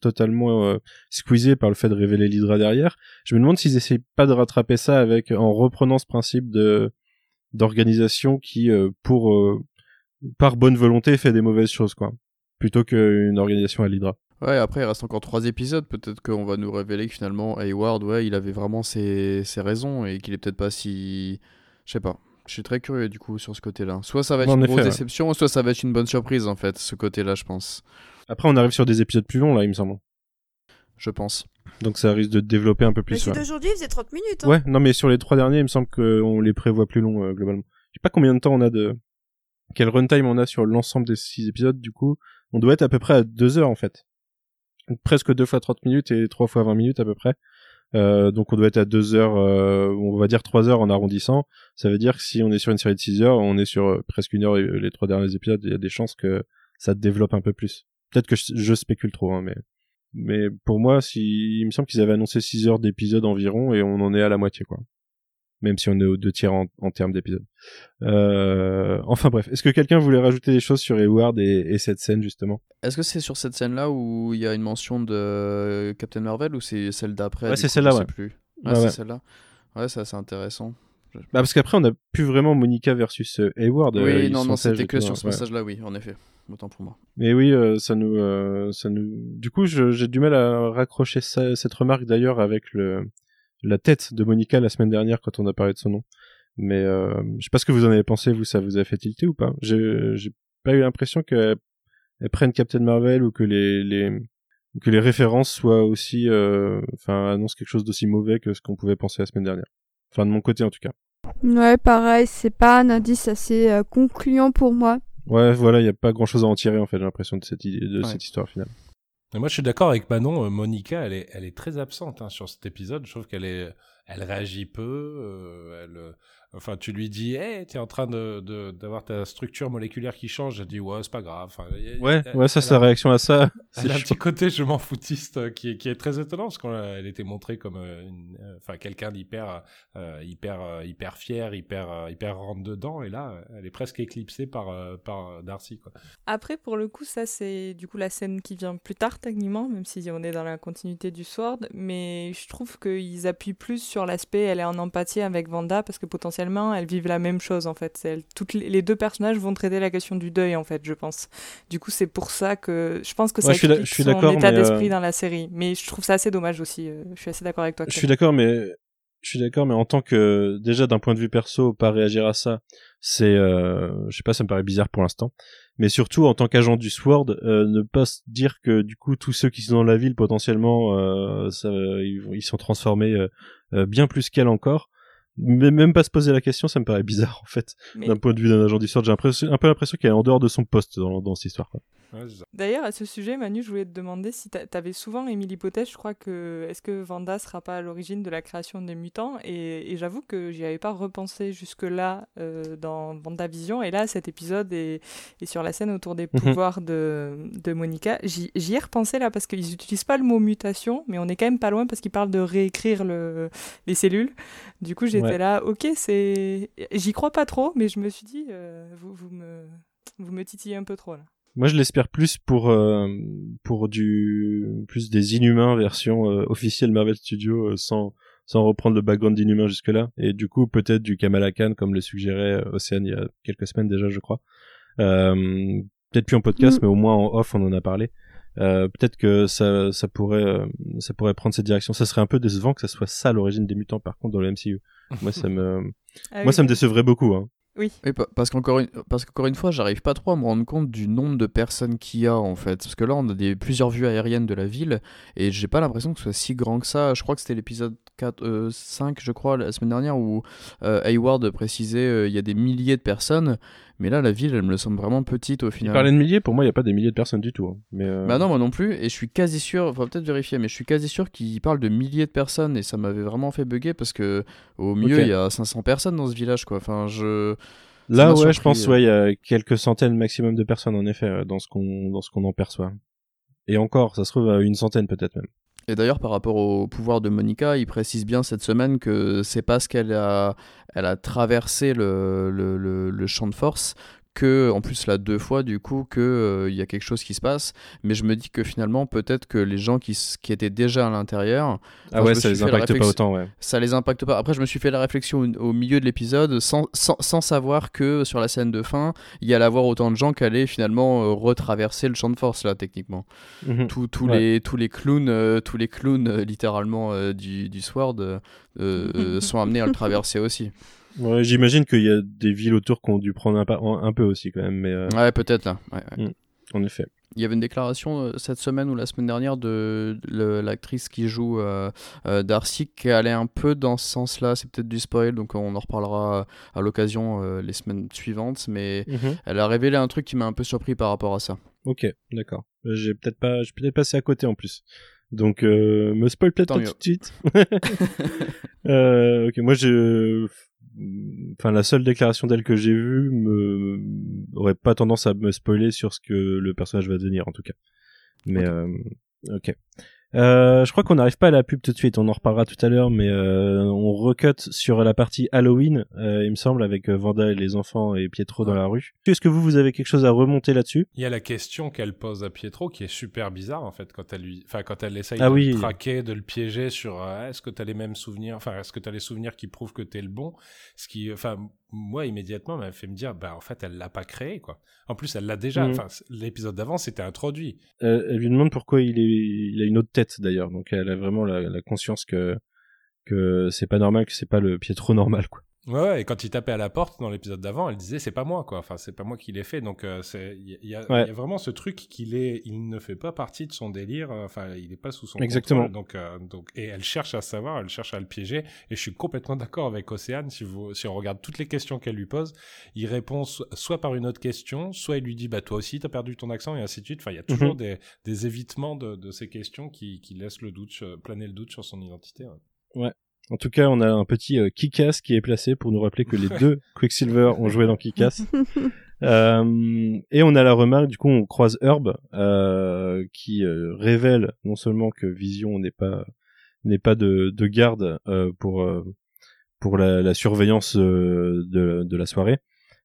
totalement squeezée par le fait de révéler l'Hydra derrière. Je me demande s'ils essayent pas de rattraper ça avec en reprenant ce principe de d'organisation qui, euh, pour euh, par bonne volonté, fait des mauvaises choses, quoi. Plutôt qu'une organisation à l'Hydra.
Ouais, après, il reste encore trois épisodes. Peut-être qu'on va nous révéler que finalement, Hayward, ouais, il avait vraiment ses, ses raisons et qu'il est peut-être pas si. Je sais pas. Je suis très curieux du coup sur ce côté-là. Soit ça va être
En
une
effet,
grosse
ouais.
déception, soit ça va être une bonne surprise en fait, ce côté-là, je pense.
Après, on arrive sur des épisodes plus longs, là, il me semble.
Je pense.
Donc ça risque de développer un peu
Mais
plus. ouais.
d'aujourd'hui, il faisait 30 minutes. Hein.
Ouais, non, mais sur les trois derniers, il me semble qu'on les prévoit plus longs, euh, globalement. Je sais pas combien de temps on a de... Quel runtime on a sur l'ensemble des six épisodes, du coup. On doit être à peu près à deux heures, en fait. Donc, presque deux fois 30 minutes et trois fois 20 minutes, à peu près. Euh, donc on doit être à deux heures, euh, on va dire trois heures en arrondissant. Ça veut dire que si on est sur une série de six heures, on est sur presque une heure et, les trois derniers épisodes, il y a des chances que ça développe un peu plus. Peut-être que je, je spécule trop, hein, mais mais pour moi, si il me semble qu'ils avaient annoncé 6 heures d'épisode environ et on en est à la moitié quoi. Même si on est aux deux tiers en, en termes d'épisodes. Euh... Enfin bref, est-ce que quelqu'un voulait rajouter des choses sur Hayward et, et cette scène justement?
Est-ce que c'est sur cette scène-là où il y a une mention de Captain Marvel ou c'est celle d'après?
Ouais, c'est celle-là, ouais.
plus. C'est
ouais.
celle-là. Ouais, c'est assez intéressant.
Bah parce qu'après on a plus vraiment Monica versus euh, Hayward. euh,
oui, non, non, c'était que sur
hein,
ce
ouais.
passage-là, oui, en effet. Autant pour moi.
Mais oui, euh, ça nous, euh, ça nous. Du coup, j'ai du mal à raccrocher ça, cette remarque d'ailleurs avec le la tête de Monica la semaine dernière quand on a parlé de son nom. Mais je sais pas ce que vous en avez pensé, vous, ça vous a fait tilter ou pas? J'ai, pas eu l'impression qu'elle elle prenne Captain Marvel ou que les les que les références soient aussi, enfin, annoncent quelque chose d'aussi mauvais que ce qu'on pouvait penser la semaine dernière. Enfin, de mon côté en tout cas.
Ouais, pareil, c'est pas un indice assez euh, concluant pour moi.
Ouais, voilà, il y a pas grand chose à en tirer en fait. J'ai l'impression de cette idée, de
Ouais.
cette histoire finale.
Moi, je suis d'accord avec Manon. euh, Monica, elle est, elle est très absente hein, sur cet épisode. Je trouve qu'elle est, elle réagit peu. euh, elle, enfin, tu lui dis, hey, t'es en train de, d'avoir ta structure moléculaire qui change. Elle dit, ouais, c'est pas grave. Enfin,
Ouais,
elle-
ouais, ça, sa réaction à ça, [LAUGHS] c'est
un petit côté je m'en foutiste euh, qui est, qui est très étonnant parce qu'elle était montrée comme euh, une- euh, enfin quelqu'un d'hyper euh, hyper hyper fier hyper hyper rentre dedans et là elle est presque éclipsée par euh, par Darcy quoi.
Après, pour le coup, ça, c'est du coup la scène qui vient plus tard, techniquement, même si on est dans la continuité du Sword. Mais je trouve qu'ils appuient plus sur l'aspect, elle est en empathie avec Vanda, parce que potentiellement, elles vivent la même chose, en fait. Elles- toutes les, les deux personnages vont traiter la question du deuil, en fait, je pense. Du coup, c'est pour ça que je pense que ça
Ouais,
explique
je suis
son état
mais,
d'esprit
euh,
dans la série. Mais je trouve ça assez dommage aussi. euh, Je suis assez d'accord avec toi.
Je suis d'accord, mais je suis d'accord, mais en tant que déjà d'un point de vue perso, pas réagir à ça, c'est, euh, je sais pas, ça me paraît bizarre pour l'instant. Mais surtout en tant qu'agent du Sword, euh, ne pas se dire que du coup tous ceux qui sont dans la ville potentiellement, euh, ça, ils, sont transformés euh, euh, bien plus qu'elle encore. Mais même pas se poser la question, ça me paraît bizarre en fait.
Mais-
D'un point de vue d'un agent du Sword, j'ai un peu l'impression qu'elle est en dehors de son poste dans, dans cette histoire. Quoi.
Ouais.
D'ailleurs, à ce sujet, Manu, je voulais te demander si t'a- t'avais souvent émis l'hypothèse, je crois que est-ce que Vanda sera pas à l'origine de la création des mutants? Et, et j'avoue que j'y avais pas repensé jusque-là euh, dans Vendavision. Et là, cet épisode et, et sur la scène autour des
Mhm.
pouvoirs de, de Monica, j'y ai repensé là parce qu'ils utilisent pas le mot mutation, mais on est quand même pas loin parce qu'ils parlent de réécrire le, les cellules. Du coup, j'étais
Ouais.
là, ok, c'est. J'y crois pas trop, mais je me suis dit, euh, vous, vous, me, vous me titillez un peu trop là.
Moi, je l'espère plus pour euh, pour du plus des Inhumains version euh, officielle Marvel Studios euh, sans sans reprendre le background d'Inhumains jusque là et du coup peut-être du Kamala Khan comme le suggérait euh, Océane il y a quelques semaines déjà je crois. Euh, peut-être plus en podcast
Mm.
mais au moins en off on en a parlé. Euh, peut-être que ça ça pourrait ça pourrait prendre cette direction. Ça serait un peu décevant que ça soit ça l'origine des mutants par contre dans le MCU. Moi ça [LAUGHS] me
Ah
moi
oui.
ça me décevrait beaucoup hein.
Oui.
Oui, pa- parce qu'encore une, parce qu'encore une fois, j'arrive pas trop à me rendre compte du nombre de personnes qu'il y a en fait. Parce que là, on a des, plusieurs vues aériennes de la ville et j'ai pas l'impression que ce soit si grand que ça. Je crois que c'était l'épisode 4, euh, 5, je crois, la semaine dernière où euh, Hayward précisait euh, il y a des milliers de personnes. Mais là, la ville, elle me semble vraiment petite au
Il
final.
parlait de milliers pour moi il y a pas des milliers de personnes du tout. hein. Mais euh,
Bah non, moi non plus, et je suis quasi sûr, faut peut-être vérifier, mais je suis quasi sûr qu'il parle de milliers de personnes, et ça m'avait vraiment fait bugger parce que au mieux,
Ok.
il y a 500 personnes dans ce village, quoi. Enfin, je. Ça
Là, ouais,
surpris,
je pense,
euh.
ouais, il y a quelques centaines maximum de personnes, en effet, euh, dans ce qu'on, dans ce qu'on en perçoit. Et encore, ça se trouve à une centaine peut-être même.
Et d'ailleurs, par rapport au pouvoir de Monica, il précise bien cette semaine que c'est parce qu'elle a, elle a traversé le, champ de force que, en plus là deux fois du coup, que euh, il y a quelque chose qui se passe. Mais je me dis que finalement peut-être que les gens qui, qui étaient déjà à l'intérieur,
ah ouais, ça les impacte pas autant, ouais.
Ça les impacte pas. Après, je me suis fait la réflexion au, milieu de l'épisode sans, sans, sans, savoir que sur la scène de fin, il y allait avoir autant de gens qui allaient finalement euh, retraverser le champ de force là techniquement. Mhm. Tous les tous les clowns, euh, tous les clowns littéralement du, du Sword [LAUGHS] sont amenés à le traverser aussi.
Ouais, j'imagine qu'il y a des villes autour qui ont dû prendre un, un peu aussi quand même. Mais, euh,
Ouais, peut-être là.
Mm, en effet.
Il y avait une déclaration euh, cette semaine ou la semaine dernière de l'actrice qui joue euh, Darcy qui allait un peu dans ce sens-là. C'est peut-être du spoil, donc on en reparlera à l'occasion les semaines suivantes. Mais mhm. elle a révélé un truc qui m'a un peu surpris par rapport à ça.
Ok, d'accord. J'ai peut-être pas, j'ai peut-être passé à côté en plus. Donc me spoil peut-être tout de suite. [LAUGHS] [LAUGHS] ok, moi je enfin la seule déclaration d'elle que j'ai vue me aurait pas tendance à me spoiler sur ce que le personnage va devenir en tout cas. Mais ok. Euh, euh, je crois qu'on n'arrive pas à la pub tout de suite, on en reparlera tout à l'heure, mais euh, on recut sur la partie Halloween, euh, il me semble, avec euh, Vanda et les enfants et Pietro dans la rue. Est-ce que vous, vous avez quelque chose à remonter là-dessus?
Il y a la question qu'elle pose à Pietro qui est super bizarre en fait quand elle lui, enfin quand elle essaye ah de le traquer, de le piéger sur est-ce que tu as les mêmes souvenirs, enfin est-ce que tu as les souvenirs qui prouvent que tu es le bon, ce qui, enfin moi immédiatement m'a fait me dire bah en fait elle l'a pas créé quoi. En plus elle l'a déjà. Mhm. Enfin l'épisode d'avant c'était introduit.
Euh, elle lui demande pourquoi il est il a une autre tête d'ailleurs donc elle a vraiment la, la conscience que que c'est pas normal que c'est pas le Pietro normal quoi.
Ouais, et quand il tapait à la porte dans l'épisode d'avant, elle disait c'est pas moi quoi. Enfin, c'est pas moi qui l'ai fait. Donc euh, c'est il y, a vraiment ce truc qu'il est il ne fait pas partie de son délire. Euh, enfin, il est pas sous son
Exactement.
Donc euh, donc et elle cherche à savoir, elle cherche à le piéger et je suis complètement d'accord avec Océane si vous si on regarde toutes les questions qu'elle lui pose, il répond soit par une autre question, soit il lui dit bah toi aussi t'as perdu ton accent et ainsi de suite. Enfin, il y a toujours mhm. des des évitements de de ces questions qui qui laissent le doute planer le doute sur son identité.
Ouais. ouais. En tout cas, on a un petit euh, Kikas qui est placé pour nous rappeler que les [LAUGHS] deux Quicksilver ont joué dans Kikas. [LAUGHS] euh, et on a la remarque, du coup, on croise Herb euh, qui euh, révèle non seulement que Vision n'est pas n'est pas de, de garde euh, pour pour la, la surveillance de, de la soirée,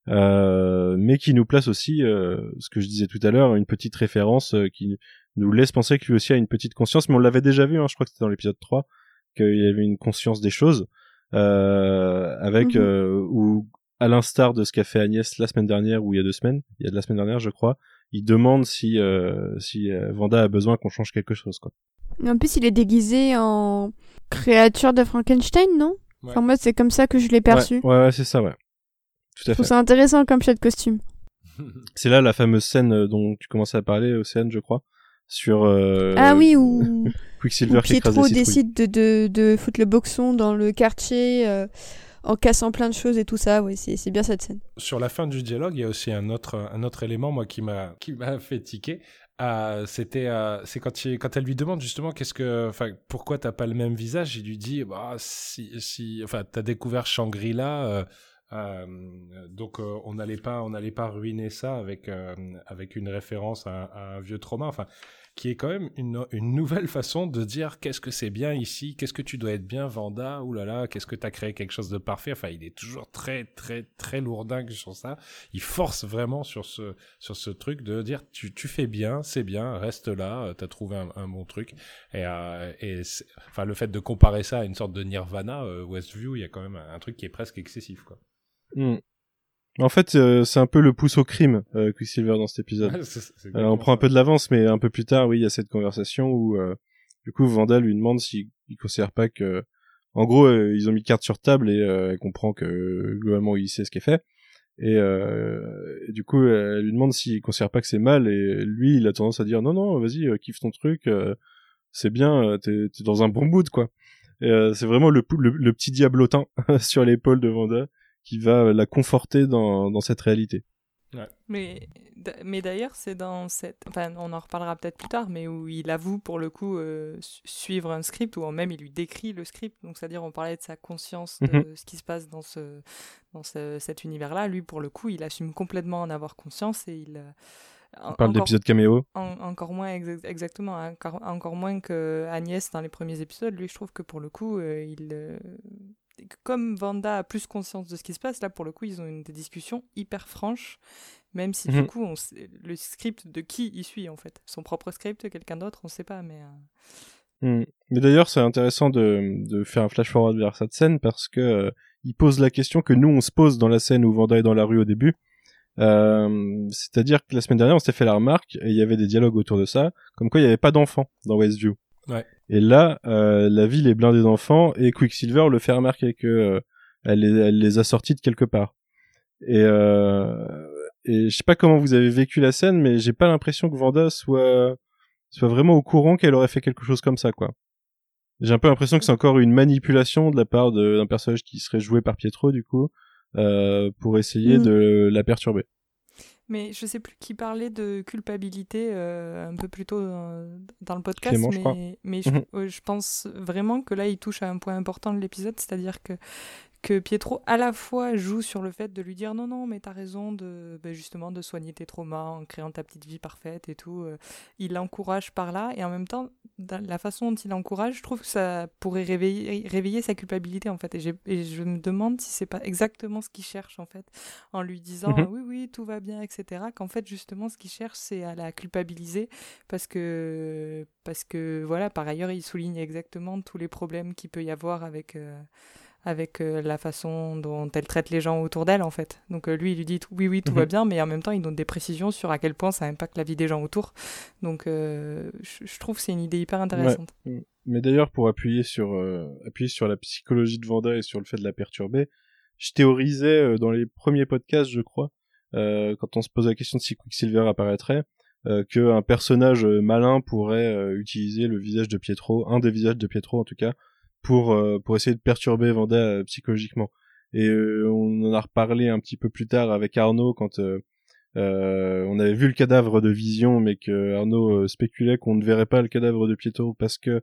mais qui nous place aussi, ce que je disais tout à l'heure, une petite référence qui nous laisse penser que lui aussi a une petite conscience, mais on l'avait déjà vu, hein, je crois que c'était dans l'épisode 3, qu'il avait une conscience des choses, euh, avec mhm. euh, ou à l'instar de ce qu'a fait Agnès la semaine dernière ou il y a deux semaines, il y a de la semaine dernière je crois, il demande si euh, si Vanda a besoin qu'on change quelque chose quoi.
En plus, il est déguisé en créature de Frankenstein, non? Enfin moi, c'est comme ça que je l'ai perçu.
Ouais, ouais, c'est ça, ouais.
Tout à je trouve ça intéressant comme chat de costume. [LAUGHS]
c'est là la fameuse scène dont tu commençais à parler, Océane, je crois sur euh,
ah oui ou [LAUGHS]
Quicksilver
Pietro décide de, de, de, foutre le boxon dans le quartier euh, en cassant plein de choses et tout ça. Oui c'est bien cette scène.
Sur la fin du dialogue il y a aussi un autre un autre élément moi qui m'a qui m'a [LAUGHS] fait tiquer. Euh, c'était c'est quand il, quand elle lui demande justement qu'est-ce que enfin pourquoi t'as pas le même visage il lui dit bah si si enfin t'as découvert Shangri-La euh, donc euh, on n'allait pas on n'allait pas ruiner ça avec euh, avec une référence à, un vieux trauma. Enfin qui est quand même une, une nouvelle façon de dire qu'est-ce que c'est bien ici? Qu'est-ce que tu dois être bien Vanda? Ou là là qu'est-ce que tu as créé quelque chose de parfait? Enfin il est toujours très très très lourdingue sur ça. Il force vraiment sur ce sur ce truc de dire tu, tu fais bien c'est bien reste là tu as trouvé un, bon truc et, et enfin le fait de comparer ça à une sorte de Nirvana Westview il y a quand même un, truc qui est presque excessif quoi.
Hmm. En fait, euh, c'est un peu le pouce au crime, euh, Quicksilver dans cet épisode. on prend un peu de l'avance, mais un peu plus tard, oui, il y a cette conversation où, euh, du coup, Vanda lui demande s'il considère pas que, en gros, ils ont mis carte sur table et elle comprend que globalement il sait ce est fait. Et, du coup, elle lui demande s'il considère pas que c'est mal et lui, il a tendance à dire non, non, vas-y, kiffe ton truc, c'est bien, t'es es dans un bon mood, quoi. c'est vraiment le, le, le, petit diablotin [LAUGHS] sur l'épaule de Vanda qui va la conforter dans, dans cette réalité.
Ouais. Mais, mais d'ailleurs, c'est dans cette. Enfin, on en reparlera peut-être plus tard, mais où il avoue pour le coup euh, suivre un script, ou même il lui décrit le script. Donc, c'est-à-dire, on parlait de sa conscience de mhm. ce qui se passe dans, ce, dans ce, cet univers-là. Lui, pour le coup, il assume complètement en avoir conscience et il. Euh,
on parle d'épisode caméo.
encore moins, exactement. Encore, encore moins que Agnès dans les premiers épisodes. Lui, je trouve que pour le coup, euh, il comme Vanda a plus conscience de ce qui se passe, là pour le coup ils ont une, des discussions hyper franches, même si du
Mhm.
coup on le script de qui il suit en fait, son propre script, quelqu'un d'autre, on sait pas, mais euh,
Hmm. Mais d'ailleurs, c'est intéressant de, de faire un flash forward vers cette scène parce que euh, il pose la question que nous on se pose dans la scène où Vanda est dans la rue au début. Euh, C'est-à-dire que la semaine dernière, on s'était fait la remarque et il y avait des dialogues autour de ça, comme quoi il n'y avait pas d'enfants dans Westview.
Ouais.
Et là, euh, la ville est blindée d'enfants et Quicksilver le fait remarquer que euh, elle, les, elle les a sortis de quelque part. Et, euh, et je sais pas comment vous avez vécu la scène, mais j'ai pas l'impression que Vanda soit soit vraiment au courant qu'elle aurait fait quelque chose comme ça, quoi. J'ai un peu l'impression que c'est encore une manipulation de la part d'un personnage qui serait joué par Pietro, du coup, euh, pour essayer
Mm.
de la perturber.
Mais je sais plus qui parlait de culpabilité euh, un peu plus tôt dans, dans le podcast,
Clément,
mais,
crois.
mais je,
Mhm.
je pense vraiment que là il touche à un point important de l'épisode, c'est-à-dire que que Pietro à la fois joue sur le fait de lui dire non non mais t'as raison de ben, justement de soigner tes traumas en créant ta petite vie parfaite et tout euh, il l'encourage par là et en même temps dans la façon dont il l'encourage je trouve que ça pourrait réveiller réveiller sa culpabilité en fait et je me demande si c'est pas exactement ce qu'il cherche en fait en lui disant
Mhm.
oui oui tout va bien etc qu'en fait justement ce qu'il cherche c'est à la culpabiliser parce que parce que voilà par ailleurs il souligne exactement tous les problèmes qu'il peut y avoir avec euh, avec euh, la façon dont elle traite les gens autour d'elle en fait. Donc euh, lui il lui dit oui oui tout va
Mhm.
bien mais en même temps il donne des précisions sur à quel point ça impacte la vie des gens autour. Donc euh, je trouve que c'est une idée hyper intéressante.
Mais d'ailleurs, pour appuyer sur appuyer sur la psychologie de Vanda et sur le fait de la perturber, je théorisais dans les premiers podcasts, je crois, quand on se pose la question de si Quicksilver apparaîtrait, euh, qu'un personnage malin pourrait utiliser le visage de Pietro, un des visages de Pietro en tout cas, pour euh, pour essayer de perturber Vanda euh, psychologiquement. Et euh, on en a reparlé un petit peu plus tard avec Arnaud quand on avait vu le cadavre de Vision, mais que Arnaud spéculait qu'on ne verrait pas le cadavre de Pietro parce que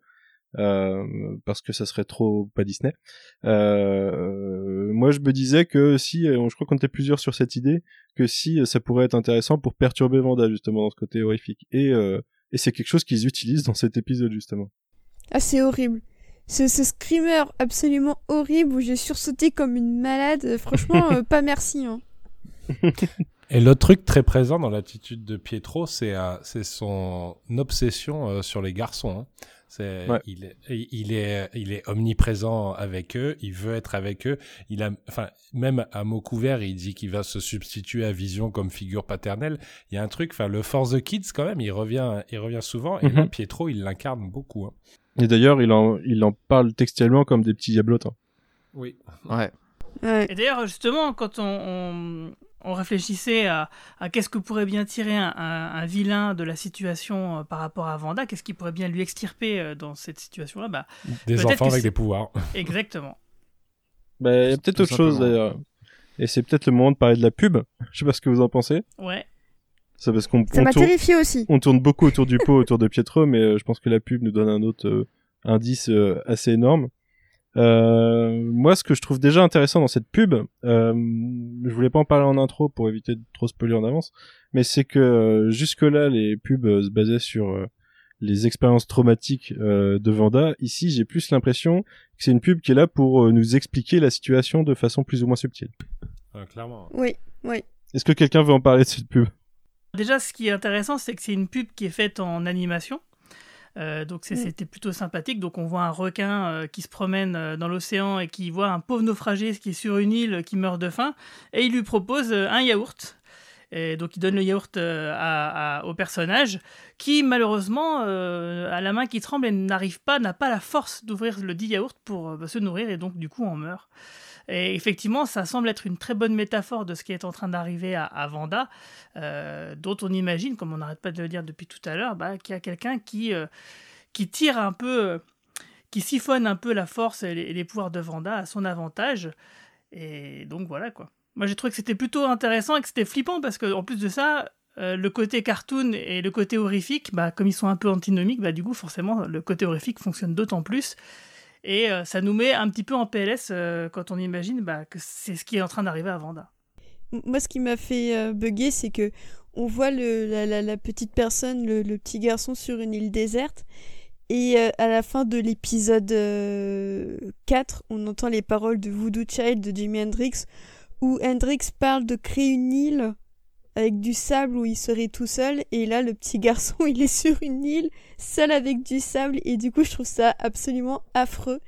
euh, parce que ça serait trop pas Disney. Moi, je me disais que si, je crois qu'on était plusieurs sur cette idée, que si ça pourrait être intéressant pour perturber Vanda justement dans ce côté horrifique. Et et c'est quelque chose qu'ils utilisent dans cet épisode justement.
Ah, c'est horrible. Ce, ce screamer absolument horrible où j'ai sursauté comme une malade, euh, franchement, [LAUGHS] euh, pas merci. Hein.
Et l'autre truc très présent dans l'attitude de Pietro, c'est euh, c'est son obsession euh, sur les garçons. hein.
Ouais.
il, est, il est il est omniprésent avec eux. Il veut être avec eux. Il a enfin même à mot couvert, il dit qu'il va se substituer à Vision comme figure paternelle. Il y a un truc. Enfin le Force the Kids quand même, il revient il revient souvent. Et là
Mhm.
Pietro, il l'incarne beaucoup. hein.
Et d'ailleurs, il en il en parle textuellement comme des petits diablotins.
Oui.
Ouais.
Ouais.
Et d'ailleurs, justement, quand on, on, on réfléchissait à, à qu'est-ce que pourrait bien tirer un, un- un vilain de la situation euh, par rapport à Vanda, qu'est-ce qui pourrait bien lui extirper euh, dans cette situation-là, bah,
Des enfants avec des pouvoirs. [LAUGHS]
exactement.
Bah, il y a peut-être autre chose d'ailleurs. Et c'est peut-être le moment de parler de la pub. [LAUGHS] Je sais pas ce que vous en pensez.
Ouais.
C'est parce qu'on
Ça
on
m'a
tourne-
terrifié aussi.
on tourne beaucoup autour du pot, autour de Pietro, mais euh, je pense que la pub nous donne un autre euh, indice euh, assez énorme. Euh, moi, ce que je trouve déjà intéressant dans cette pub, euh, je voulais pas en parler en intro pour éviter de trop spoiler en avance, mais c'est que euh, jusque-là, les pubs euh, se basaient sur euh, les expériences traumatiques euh, de Vanda. Ici, j'ai plus l'impression que c'est une pub qui est là pour euh, nous expliquer la situation de façon plus ou moins subtile.
Euh, clairement.
Oui, oui.
Est-ce que quelqu'un veut en parler de cette pub?
Déjà, ce qui est intéressant, c'est que c'est une pub qui est faite en animation. Euh, donc c'est-
Mm.
c'était plutôt sympathique. Donc on voit un requin euh, qui se promène euh, dans l'océan et qui voit un pauvre naufragé qui est sur une île qui meurt de faim et il lui propose un yaourt. Et donc il donne le yaourt à- à- au personnage qui malheureusement a la main qui tremble et n'arrive pas, n'a pas la force d'ouvrir le dit yaourt pour se nourrir et donc du coup en meurt. Et effectivement, ça semble être une très bonne métaphore de ce qui est en train d'arriver à, Vanda, euh, dont on imagine, comme on n'arrête pas de le dire depuis tout à l'heure, bah, qu'il y a quelqu'un qui, euh, qui tire un peu, euh, qui siphonne un peu la force et les, pouvoirs de Vanda à son avantage. Et donc voilà quoi. Moi j'ai trouvé que c'était plutôt intéressant et que c'était flippant parce que en plus de ça, le côté cartoon et le côté horrifique, bah, comme ils sont un peu antinomiques, bah, du coup forcément le côté horrifique fonctionne d'autant plus. Et euh, ça nous met un petit peu en PLS euh, quand on imagine bah, que c'est ce qui est en train d'arriver à Vanda.
Moi, ce qui m'a fait euh, bugger, c'est que on voit la petite personne, le, le petit garçon sur une île déserte, Et euh, à la fin de l'épisode 4, on entend les paroles de Voodoo Child de Jimi Hendrix, où Hendrix parle de créer une île avec du sable où il serait tout seul, et là le petit garçon [LAUGHS] il est sur une île, seul avec du sable, et du coup je trouve ça absolument affreux.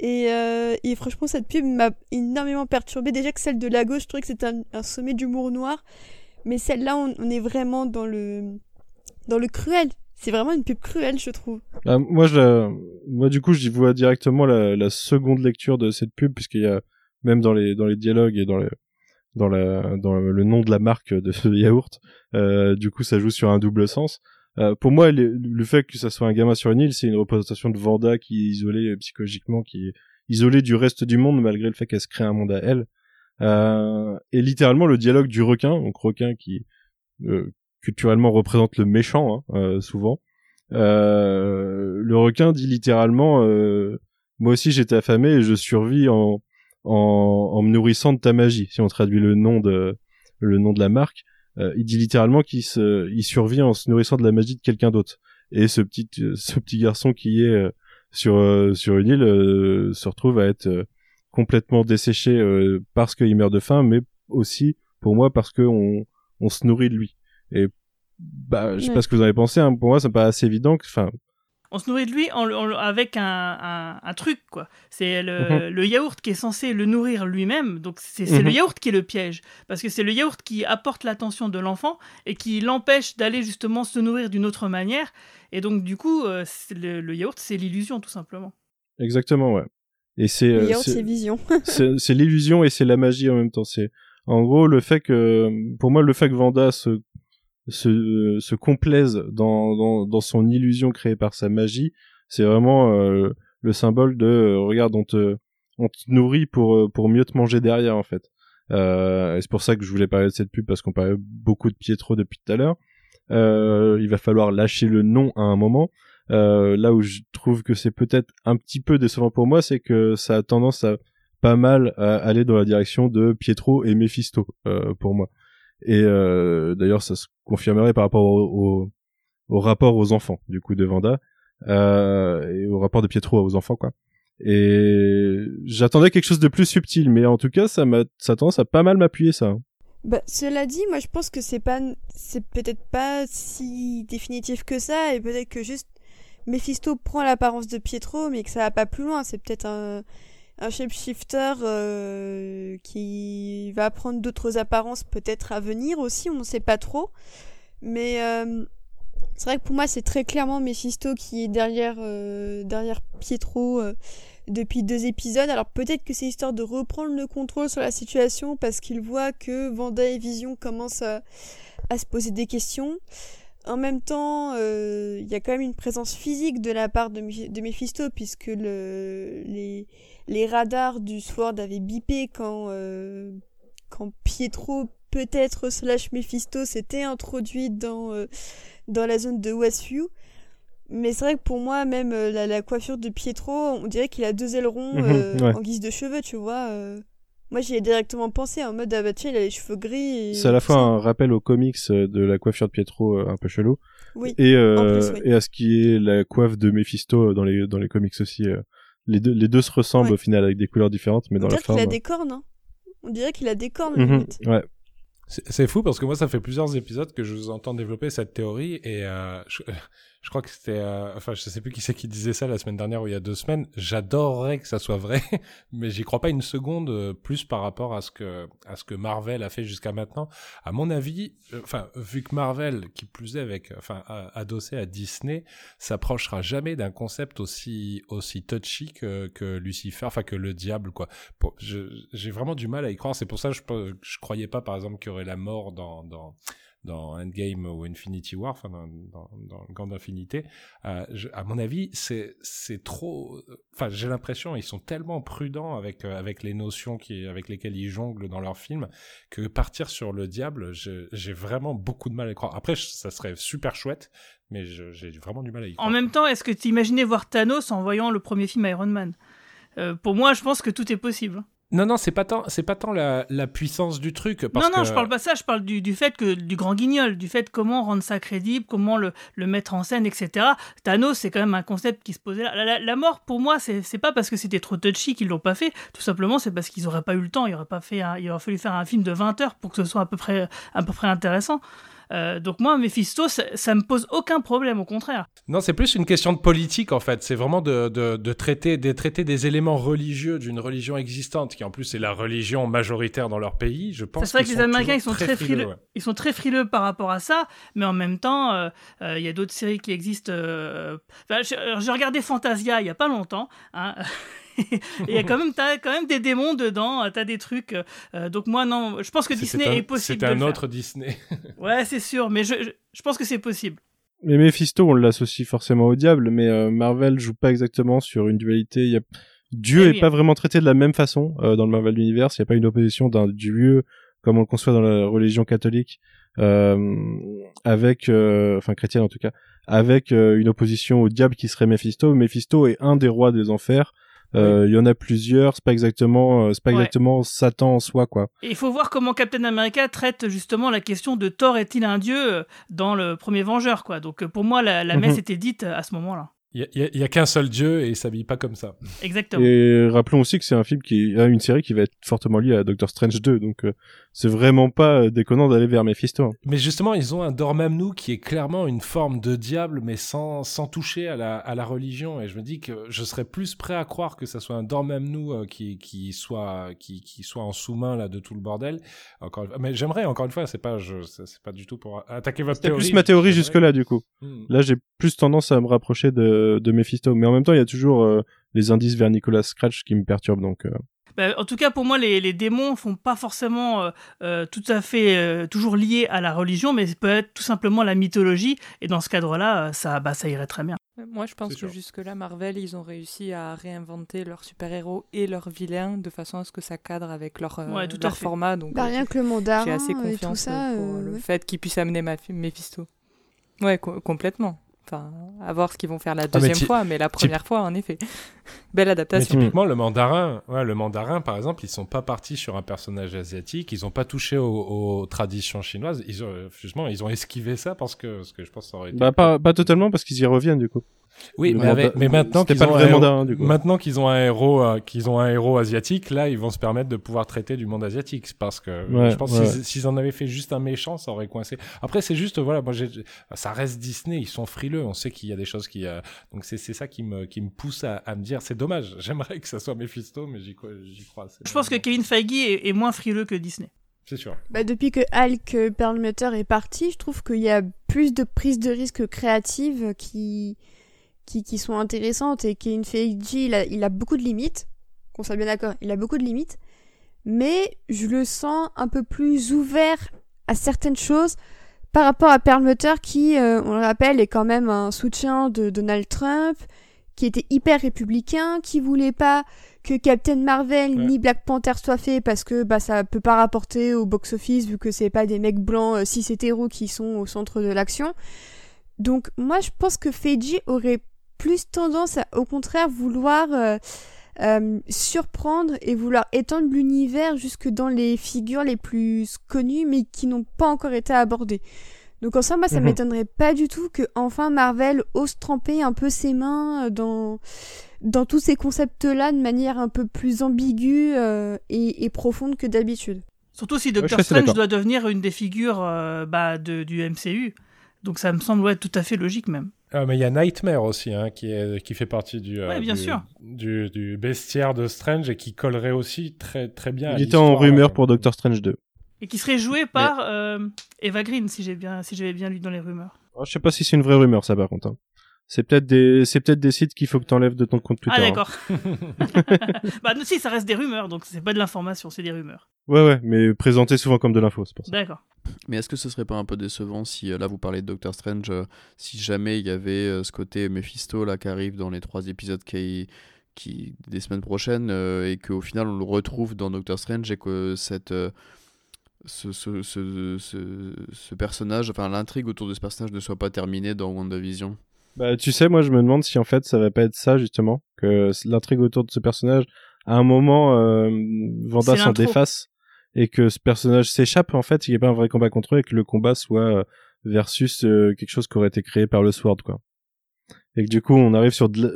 Et, euh, et franchement cette pub m'a énormément perturbée. Déjà que celle de la gauche, je trouvais que c'était un, sommet d'humour noir, mais celle-là on, est vraiment dans le, dans le cruel. C'est vraiment une pub cruelle, je trouve.
Bah, moi, je, moi, du coup, j'y vois directement la, la, seconde lecture de cette pub, puisqu'il y a même dans les dans les dialogues et dans les dans, le nom de la marque de ce yaourt. Euh, du coup, ça joue sur un double sens. Euh, pour moi, le, fait que ça soit un gamin sur une île, c'est une représentation de Vanda qui est isolée psychologiquement, qui est isolée du reste du monde malgré le fait qu'elle se crée un monde à elle. Euh, et littéralement, le dialogue du requin, donc requin qui euh, culturellement représente le méchant, hein, euh, souvent. le requin dit littéralement, moi aussi j'étais affamé et je survis en en, me nourrissant de ta magie. Si on traduit le nom de le nom de la marque, euh, il dit littéralement qu'il se, il survit en se nourrissant de la magie de quelqu'un d'autre. Et ce petit, [LAUGHS] ce petit garçon qui est euh, sur euh, sur une île se retrouve à être complètement desséché parce qu'il meurt de faim, mais aussi pour moi parce que on, on se nourrit de lui. Et bah, je sais pas ce que vous en avez pensé. Hein. Pour moi, ça me paraît assez évident. Enfin,
on se nourrit de lui avec un, truc, quoi. C'est mhm. le, yaourt qui est censé le nourrir lui-même. Donc, c'est le mhm. yaourt qui est le piège. Parce que c'est le yaourt qui apporte l'attention de l'enfant et qui l'empêche d'aller justement se nourrir d'une autre manière. Et donc, du coup, euh, le, yaourt, c'est l'illusion, tout simplement.
Exactement, ouais. Et c'est.
Le euh, yaourt, c'est vision. [LAUGHS]
c'est l'illusion et c'est la magie en même temps. C'est. En gros, le fait que, pour moi, le fait que Vanda se se, se dans, dans, dans, son illusion créée par sa magie, c'est vraiment euh, le symbole de euh, regarde on te on te nourrit pour euh, pour mieux te manger derrière en fait. Euh, et c'est pour ça que je voulais parler de cette pub parce qu'on parlait beaucoup de Pietro depuis tout à l'heure. Euh, il va falloir lâcher le nom à un moment. Euh, là où je trouve que c'est peut-être un petit peu décevant pour moi, c'est que ça a tendance à pas mal à aller dans la direction de Pietro et Mephisto pour moi. Et euh, d'ailleurs, ça se confirmerait par rapport au, au, rapport aux enfants du coup de Vanda euh, et au rapport de Pietro aux enfants quoi. Et j'attendais quelque chose de plus subtil, mais en tout cas, ça m'a, ça tendance à pas mal m'appuyer ça. Hein.
Bah, cela dit, moi je pense que c'est pas, c'est peut-être pas si définitif que ça, et peut-être que juste Mephisto prend l'apparence de Pietro, mais que ça va pas plus loin. C'est peut-être un, un shapeshifter euh, qui va prendre d'autres apparences peut-être à venir aussi, on ne sait pas trop. Mais euh, c'est vrai que pour moi c'est très clairement Mephisto qui est derrière, euh, derrière Pietro depuis deux épisodes. Alors peut-être que c'est histoire de reprendre le contrôle sur la situation parce qu'il voit que Vanda et Vision commencent à, se poser des questions. En même temps, il y a quand même une présence physique de la part de, de Mephisto puisque le, les, les radars du Sword avaient bipé quand, euh, quand Pietro, peut-être slash Mephisto, s'était introduit dans, euh, dans la zone de Westview. Mais c'est vrai que pour moi, même euh, la, coiffure de Pietro, on dirait qu'il a deux ailerons mhm, en guise de cheveux, tu vois. Moi, j'y ai directement pensé en mode, ah bah il a les cheveux gris.
C'est à la fois un rappel aux comics de la coiffure de Pietro un peu chelou.
Oui.
Et, et à ce qui est la coiffe de Mephisto dans les, dans les comics aussi les deux, les deux se ressemblent au final avec des couleurs différentes, mais dans la forme.
On dirait qu'il a des cornes, hein. On dirait qu'il a des cornes, mhm,
Ouais.
C'est fou parce que moi, ça fait plusieurs épisodes que je vous entends développer cette théorie et euh, je crois que c'était, euh, enfin, je sais plus qui c'est qui disait ça la semaine dernière ou il y a deux semaines. J'adorerais que ça soit vrai, [LAUGHS] mais j'y crois pas une seconde euh, plus par rapport à ce que, à ce que Marvel a fait jusqu'à maintenant. À mon avis, euh, enfin, vu que Marvel, qui plus est avec, enfin, adossé à Disney, s'approchera jamais d'un concept aussi, aussi touchy que, que Lucifer, enfin, que le diable, quoi. J'ai vraiment du mal à y croire. C'est pour ça que je, je croyais pas, par exemple, qu'il y aurait la mort dans, dans, dans Endgame ou Infinity War, enfin dans, dans, dans le Grand Infinité, euh, à mon avis, c'est c'est trop. Enfin, j'ai l'impression ils sont tellement prudents avec euh, avec les notions qui avec lesquelles ils jonglent dans leurs films que partir sur le diable, j'ai vraiment beaucoup de mal à y croire. Après, ça serait super chouette, mais j'ai vraiment du mal à y croire.
En même temps, est-ce que tu imaginais voir Thanos en voyant le premier film Iron Man? Euh, Pour moi, je pense que tout est possible.
Non, non, c'est pas tant, c'est pas tant la, la, puissance du truc. Parce
non, non,
que...
je parle pas ça. Je parle du, du, fait que du grand guignol, du fait comment rendre ça crédible, comment le, le mettre en scène, etc. Thanos, c'est quand même un concept qui se posait là. La, la, mort, pour moi, c'est pas parce que c'était trop touchy qu'ils l'ont pas fait. Tout simplement, c'est parce qu'ils auraient pas eu le temps. Il aurait pas fait, un, il aurait fallu faire un film de 20 heures pour que ce soit à peu près, à peu près intéressant. Euh, donc moi, Mephisto, ça, ça, me pose aucun problème, au contraire.
Non, c'est plus une question de politique en fait. C'est vraiment de, de, de, traiter, de traiter des éléments religieux d'une religion existante, qui en plus est la religion majoritaire dans leur pays. Je pense.
C'est vrai que les Américains, ils sont très, frileux. Ouais. Ils sont très frileux par rapport à ça, mais en même temps, euh, euh, il y a d'autres séries qui existent. Enfin, J'ai regardé Fantasia il y a pas longtemps. Hein. [LAUGHS] il y a quand même, as quand même des démons dedans, tu as des trucs. Euh, donc moi, non, je pense que Disney
un,
est possible.
C'est un
de
autre
faire.
Disney. [LAUGHS]
ouais, c'est sûr, mais je, je, je pense que c'est possible.
Mais Mephisto, on l'associe forcément au diable, mais euh, Marvel joue pas exactement sur une dualité. Il y a... Dieu
Eh
est
oui.
pas vraiment traité de la même façon euh, dans le Marvel Universe. Il n'y a pas une opposition d'un dieu comme on le conçoit dans la religion catholique, euh, avec, euh, enfin chrétienne en tout cas, avec euh, une opposition au diable qui serait Mephisto. Mephisto est un des rois des enfers. Euh, Il y en a plusieurs. C'est pas exactement, euh, c'est pas
Ouais.
exactement Satan en soi, quoi.
Et il faut voir comment Captain America traite justement la question de Thor est-il un dieu euh, dans le premier Vengeur, quoi. Donc euh, pour moi, la, la messe
Mhm.
était dite à ce moment-là.
Il y a, y a qu'un seul dieu et il s'habille pas comme ça.
Exactement.
Et rappelons aussi que c'est un film qui a une série qui va être fortement liée à Doctor Strange 2, donc euh, c'est vraiment pas euh, déconnant d'aller vers Mephisto. hein.
Mais justement, ils ont un Dormammu qui est clairement une forme de diable, mais sans, sans toucher à la, à la religion. Et je me dis que je serais plus prêt à croire que ça soit un Dormammu euh, qui, qui, soit, qui, qui soit en sous-main là de tout le bordel. Encore, mais j'aimerais, encore une fois, c'est pas, je, c'est pas du tout pour attaquer votre théorie.
plus ma théorie jusque-là, du coup.
Hmm.
Là, j'ai plus tendance à me rapprocher de, de Mephisto. Mais en même temps, il y a toujours euh, les indices vers Nicolas Scratch qui me perturbent, donc... euh,
Bah, en tout cas, pour moi, les, les démons font pas forcément euh, euh, tout à fait euh, toujours liés à la religion, mais ça peut être tout simplement la mythologie. Et dans ce cadre-là, ça, bah, ça irait très bien.
Moi, je pense que
sûr.
jusque-là, Marvel, ils ont réussi à réinventer leurs super-héros et leurs vilains de façon à ce que ça cadre avec leur, euh,
Ouais, tout
leur format. Donc,
Bah,
euh,
rien que le mandarin
j'ai assez
et tout
confiance
ça.
pour
euh,
le
ouais.
fait qu'ils puissent amener ma Mephisto. Ouais, co- complètement. Enfin, à voir ce qu'ils vont faire la
Ah, mais
deuxième fois, mais la première fois, en effet. [LAUGHS] Belle
Mais
adaptation.
typiquement, le mandarin, ouais, le mandarin, par exemple, ils sont pas partis sur un personnage asiatique, ils ont pas touché aux, aux traditions chinoises. Ils ont, justement, ils ont esquivé ça parce que, parce que je pense que ça aurait été.
Bah, pas, pas totalement, parce qu'ils y reviennent, du coup.
Oui, mais, avec-
manda-
mais maintenant qu'ils ont un héros-
mandarin, du coup.
Maintenant qu'ils ont un héros, euh, qu'ils ont un héros asiatique, là, ils vont se permettre de pouvoir traiter du monde asiatique, parce que euh,
Ouais,
je pense
ouais.
que s'ils- s'ils en avaient fait juste un méchant, ça aurait coincé. Après, c'est juste, voilà, moi, j'ai, ça reste Disney, ils sont frileux, on sait qu'il y a des choses qui, euh, donc c'est, c'est ça qui me, qui me pousse à, à me dire, c'est dommage. [LAUGHS] J'aimerais que ça soit Mephisto, mais j'y crois, j'y crois. assez.
Je pense que Kevin Feige est, est moins frileux que Disney.
c'est sûr.
Bah, depuis que Hulk Perlmutter est parti, je trouve qu'il y a plus de prises de risques créatives qui, qui, qui sont intéressantes et Kevin Feige, il a, il a beaucoup de limites, qu'on soit bien d'accord, il a beaucoup de limites, mais je le sens un peu plus ouvert à certaines choses par rapport à Perlmutter qui, euh, on le rappelle, est quand même un soutien de Donald Trump, qui était hyper républicain, qui voulait pas que Captain Marvel
Ouais.
ni Black Panther soient faits parce que bah ça peut pas rapporter au box office vu que c'est pas des mecs blancs euh, cis hétéros qui sont au centre de l'action. Donc moi je pense que Feiji aurait plus tendance à au contraire vouloir euh, euh, surprendre et vouloir étendre l'univers jusque dans les figures les plus connues mais qui n'ont pas encore été abordées. Donc en soi, moi, ça
Mhm.
m'étonnerait pas du tout que enfin Marvel ose tremper un peu ses mains euh, dans dans tous ces concepts-là de manière un peu plus ambiguë euh, et, et profonde que d'habitude.
Surtout si Doctor Strange doit devenir une des figures euh, bah, de, du MCU. Donc ça me semble ouais, tout à fait logique même.
Ah, mais il y a Nightmare aussi, hein, qui, est, qui fait partie du, euh,
Ouais, bien
du,
sûr.
du, du bestiaire de Strange et qui collerait aussi très, très bien. à
Il était en rumeur
euh,
pour Doctor Strange 2.
Et qui serait joué par euh, Eva Green, si j'ai bien, si j'avais bien lu dans les rumeurs.
Oh, je sais pas si c'est une vraie rumeur, ça, par contre. hein. C'est peut-être des, c'est peut-être des sites qu'il faut que t'enlèves de ton compte Twitter.
ah
hein.
d'accord. [LAUGHS] [LAUGHS] bah non, si, ça reste des rumeurs, donc c'est pas de l'information, c'est des rumeurs.
Ouais, ouais, mais présenté souvent comme de l'info, c'est pour ça.
D'accord.
Mais est-ce que ce serait pas un peu décevant si, euh, là vous parlez de Doctor Strange, euh, si jamais il y avait euh, ce côté Mephisto là qui arrive dans les trois épisodes qui, qui des semaines prochaines euh, et qu'au final on le retrouve dans Doctor Strange et que cette euh, ce, ce, ce, ce, ce personnage, enfin l'intrigue autour de ce personnage ne soit pas terminée dans WandaVision?
Bah, tu sais, moi, je me demande si en fait, ça va pas être ça, justement, que l'intrigue autour de ce personnage à un moment, euh, Vanda s'en déface et que ce personnage s'échappe en fait, il n'y a pas un vrai combat contre eux et que le combat soit euh, versus euh, quelque chose qui aurait été créé par le Sword quoi. Et que du coup on arrive sur de la-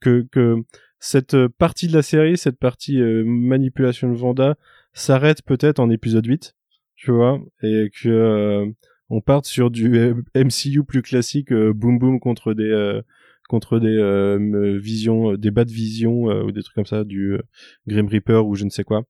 que que cette partie de la série, cette partie manipulation de Vanda s'arrête peut-être en épisode 8, tu vois, et que on parte sur du MCU plus classique euh, boom boom contre des euh, contre des euh, visions des bas de vision euh, ou des trucs comme ça du euh, Grim Reaper ou je ne sais quoi.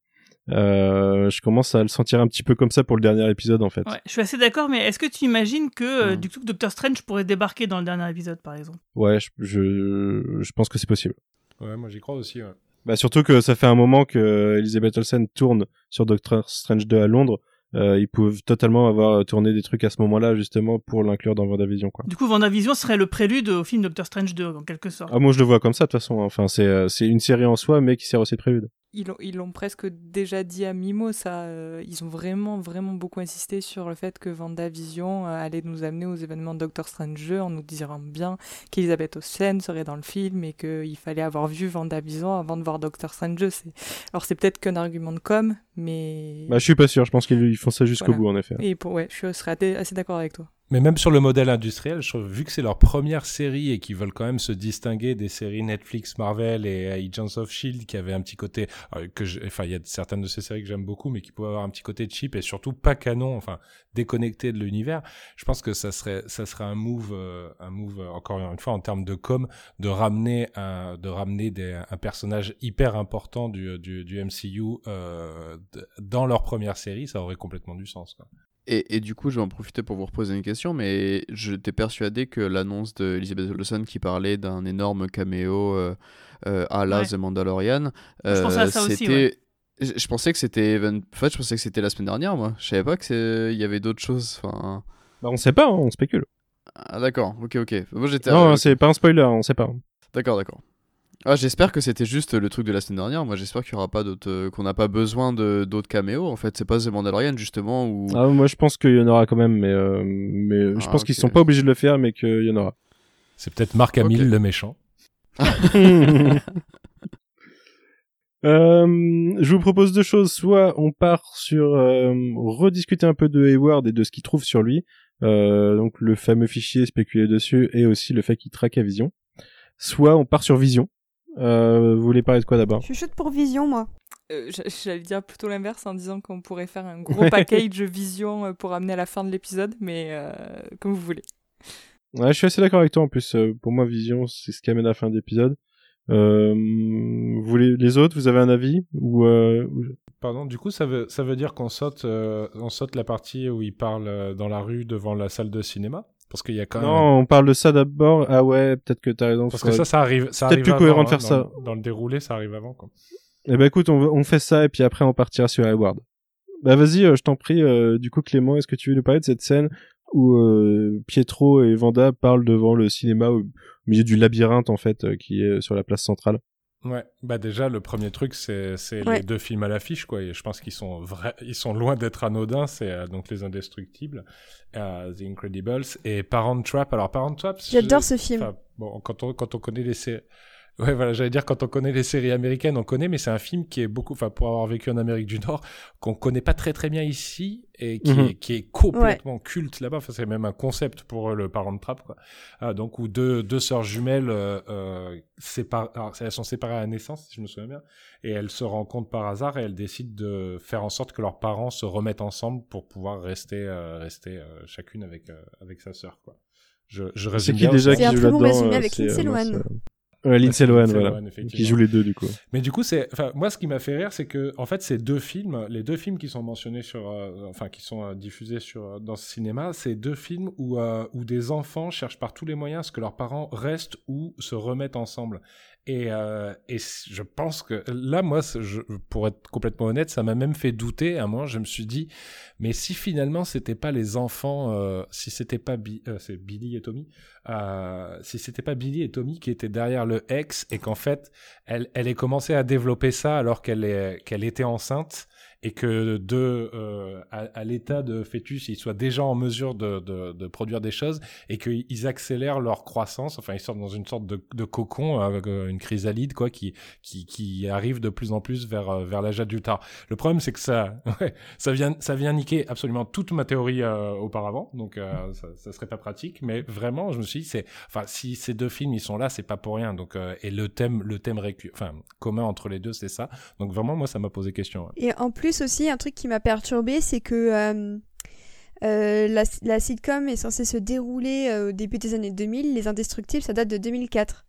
Euh, je commence à le sentir un petit peu comme ça pour le dernier épisode en fait.
Ouais, je suis assez d'accord, mais est-ce que tu imagines que euh,
Mm.
du coup Doctor Strange pourrait débarquer dans le dernier épisode, par exemple?
Ouais, je, je, je pense que c'est possible.
Ouais, moi j'y crois aussi. Ouais.
Bah surtout que ça fait un moment que Elizabeth Olsen tourne sur Doctor Strange 2 à Londres. Euh, ils peuvent totalement avoir tourné des trucs à ce moment-là justement pour l'inclure dans WandaVision quoi.
Du coup, Vendavision serait le prélude au film Doctor Strange 2, en quelque sorte.
Ah moi je le vois comme ça de toute façon. Enfin c'est euh, c'est une série en soi mais qui sert aussi de prélude.
Ils l'ont, presque déjà dit à Mimo, ça. euh, ils ont vraiment, vraiment beaucoup insisté sur le fait que VandaVision euh, allait nous amener aux événements Doctor Strange 2 en nous disant bien qu'Elisabeth Olsen serait dans le film et qu'il fallait avoir vu VandaVision avant de voir Doctor Strange 2. C'est... Alors, c'est peut-être qu'un argument de com, mais.
Bah je suis pas sûr. Je pense qu'ils ils font ça jusqu'au
Voilà.
bout en effet.
Et pour, ouais, je serais assez d'accord avec toi.
Mais même sur le modèle industriel, je trouve, vu que c'est leur première série et qu'ils veulent quand même se distinguer des séries Netflix, Marvel et Agents of Shield qui avaient un petit côté, euh, que je- enfin, il y a certaines de ces séries que j'aime beaucoup, mais qui pouvaient avoir un petit côté cheap et surtout pas canon, enfin, déconnecté de l'univers. Je pense que ça serait, ça serait un move, euh, un move, euh, encore une fois, en termes de com, de ramener un, de ramener des, un personnage hyper important du, du, du MCU, euh, dans leur première série, ça aurait complètement du sens, quoi.
Et, et du coup, je vais en profiter pour vous reposer une question, mais je t'ai persuadé que l'annonce de Elizabeth Olsen qui parlait d'un énorme caméo euh, euh, à la
Ouais.
The Mandalorian,
Je pensais à
euh,
ça aussi,
c'était-
ouais.
Je je pensais que c'était. En fait, je pensais que c'était la semaine dernière, moi. Je savais pas que c'est- il y avait d'autres choses. Enfin.
Bah on sait pas, hein, on spécule.
Ah, d'accord. Ok, ok. Moi, j'étais.
Non,
euh,
c'est pas un spoiler, on sait pas.
D'accord, d'accord. Ah, j'espère que c'était juste le truc de la semaine dernière. Moi, j'espère qu'il y aura pas d'autres, euh, qu'on n'a pas besoin de d'autres caméos. En fait, c'est pas The Mandalorian justement où.
Ah, moi je pense qu'il y en aura quand même, mais euh, mais je
Ah,
pense qu'ils
ok.
sont pas obligés de le faire, mais qu'il y en aura.
C'est peut-être Marc Hamill, le méchant. [LAUGHS]
Euh, je vous propose deux choses. Soit on part sur euh, rediscuter un peu de Hayward et de ce qu'il trouve sur lui, euh, donc le fameux fichier spéculé dessus et aussi le fait qu'il traque à Vision. Soit on part sur Vision. Euh, vous voulez parler de quoi d'abord
Je suis chaude pour Vision, moi.
Euh, j'a- J'allais dire plutôt l'inverse en disant qu'on pourrait faire un gros package vision euh, pour amener à la fin de l'épisode, mais euh, comme vous voulez.
Ouais, je suis assez d'accord avec toi. En plus, pour moi, Vision, c'est ce qui amène à la fin de l'épisode. Euh, vous les autres Vous avez un avis ou, euh, ou-
Pardon, du coup, ça veut, ça veut dire qu'on saute, euh, on saute la partie où il parle dans la rue devant la salle de cinéma? Parce qu'il y a quand même.
Non, on parle de ça d'abord. Ah ouais, peut-être que t'as raison.
Parce que ça, ça arrive. Ça
peut-être plus
avant,
cohérent de
hein,
faire
dans
ça.
Dans le déroulé, ça arrive avant. Quoi.
Eh ben écoute, on, on fait ça et puis après on partira sur Hayward. Bah vas-y, euh, je t'en prie. euh, du coup, Clément, est-ce que tu veux nous parler de cette scène où euh, Pietro et Vanda parlent devant le cinéma au milieu du labyrinthe en fait, qui est sur la place centrale?
Ouais, bah déjà le premier truc c'est c'est
Ouais.
les deux films à l'affiche quoi et je pense qu'ils sont vrais ils sont loin d'être anodins c'est euh, donc les indestructibles euh, The Incredibles et Parent Trap alors Parent Trap
J'adore ce film.
bon quand on quand on connaît les séries Ouais, voilà, j'allais dire quand on connaît les séries américaines, on connaît, mais c'est un film qui est beaucoup, enfin, pour avoir vécu en Amérique du Nord, qu'on connaît pas très très bien ici et qui,
Mhm.
est, qui est complètement culte là-bas. Enfin, c'est même un concept pour eux, le Parent Trap, quoi. Ah, donc où deux deux sœurs jumelles euh, euh, séparent, alors, elles sont séparées à la naissance, si je me souviens bien, et elles se rencontrent par hasard et elles décident de faire en sorte que leurs parents se remettent ensemble pour pouvoir rester euh, rester euh, chacune avec euh, avec sa sœur, quoi. Je, je
C'est
résume
qui
bien,
déjà
c'est-
un très bon résumé
euh,
avec Lindsay
euh,
Lohan.
Ouais, Lindsay Lohan, voilà. Qui joue les deux du coup.
Mais du coup, c'est, enfin, moi, ce qui m'a fait rire, c'est que, en fait, ces deux films, les deux films qui sont mentionnés sur, euh, enfin, qui sont euh, diffusés sur euh, dans ce cinéma, c'est deux films où euh, où des enfants cherchent par tous les moyens à ce que leurs parents restent ou se remettent ensemble. Et euh, et je pense que là, moi, je, pour être complètement honnête, ça m'a même fait douter. À un moment, je me suis dit, mais si finalement c'était pas les enfants, euh, si c'était pas euh, c'est Billy et Tommy, euh, si c'était pas Billy et Tommy qui étaient derrière le ex et qu'en fait elle, elle ait commencé à développer ça alors qu'elle qu'elle était enceinte et que de euh, à, l'état de fœtus, ils soient déjà en mesure de, de, de produire des choses et qu'ils accélèrent leur croissance. Enfin, ils sortent dans une sorte de, de cocon euh, une chrysalide quoi, qui qui qui arrive de plus en plus vers euh, vers l'âge adulte. Le problème, c'est que ça [LAUGHS] ouais, ça vient ça vient niquer absolument toute ma théorie auparavant, donc ça, ça serait pas pratique. Mais vraiment, je me suis dit, c'est enfin si ces deux films ils sont là, c'est pas pour rien. Donc et le thème le thème enfin commun entre les deux, c'est ça. Donc vraiment, moi, ça m'a posé question.
Et en plus aussi, un truc qui m'a perturbé, c'est que euh, euh, la, la, sitcom est censée se dérouler euh, au début des années 2000. Les Indestructibles, ça date de 2004.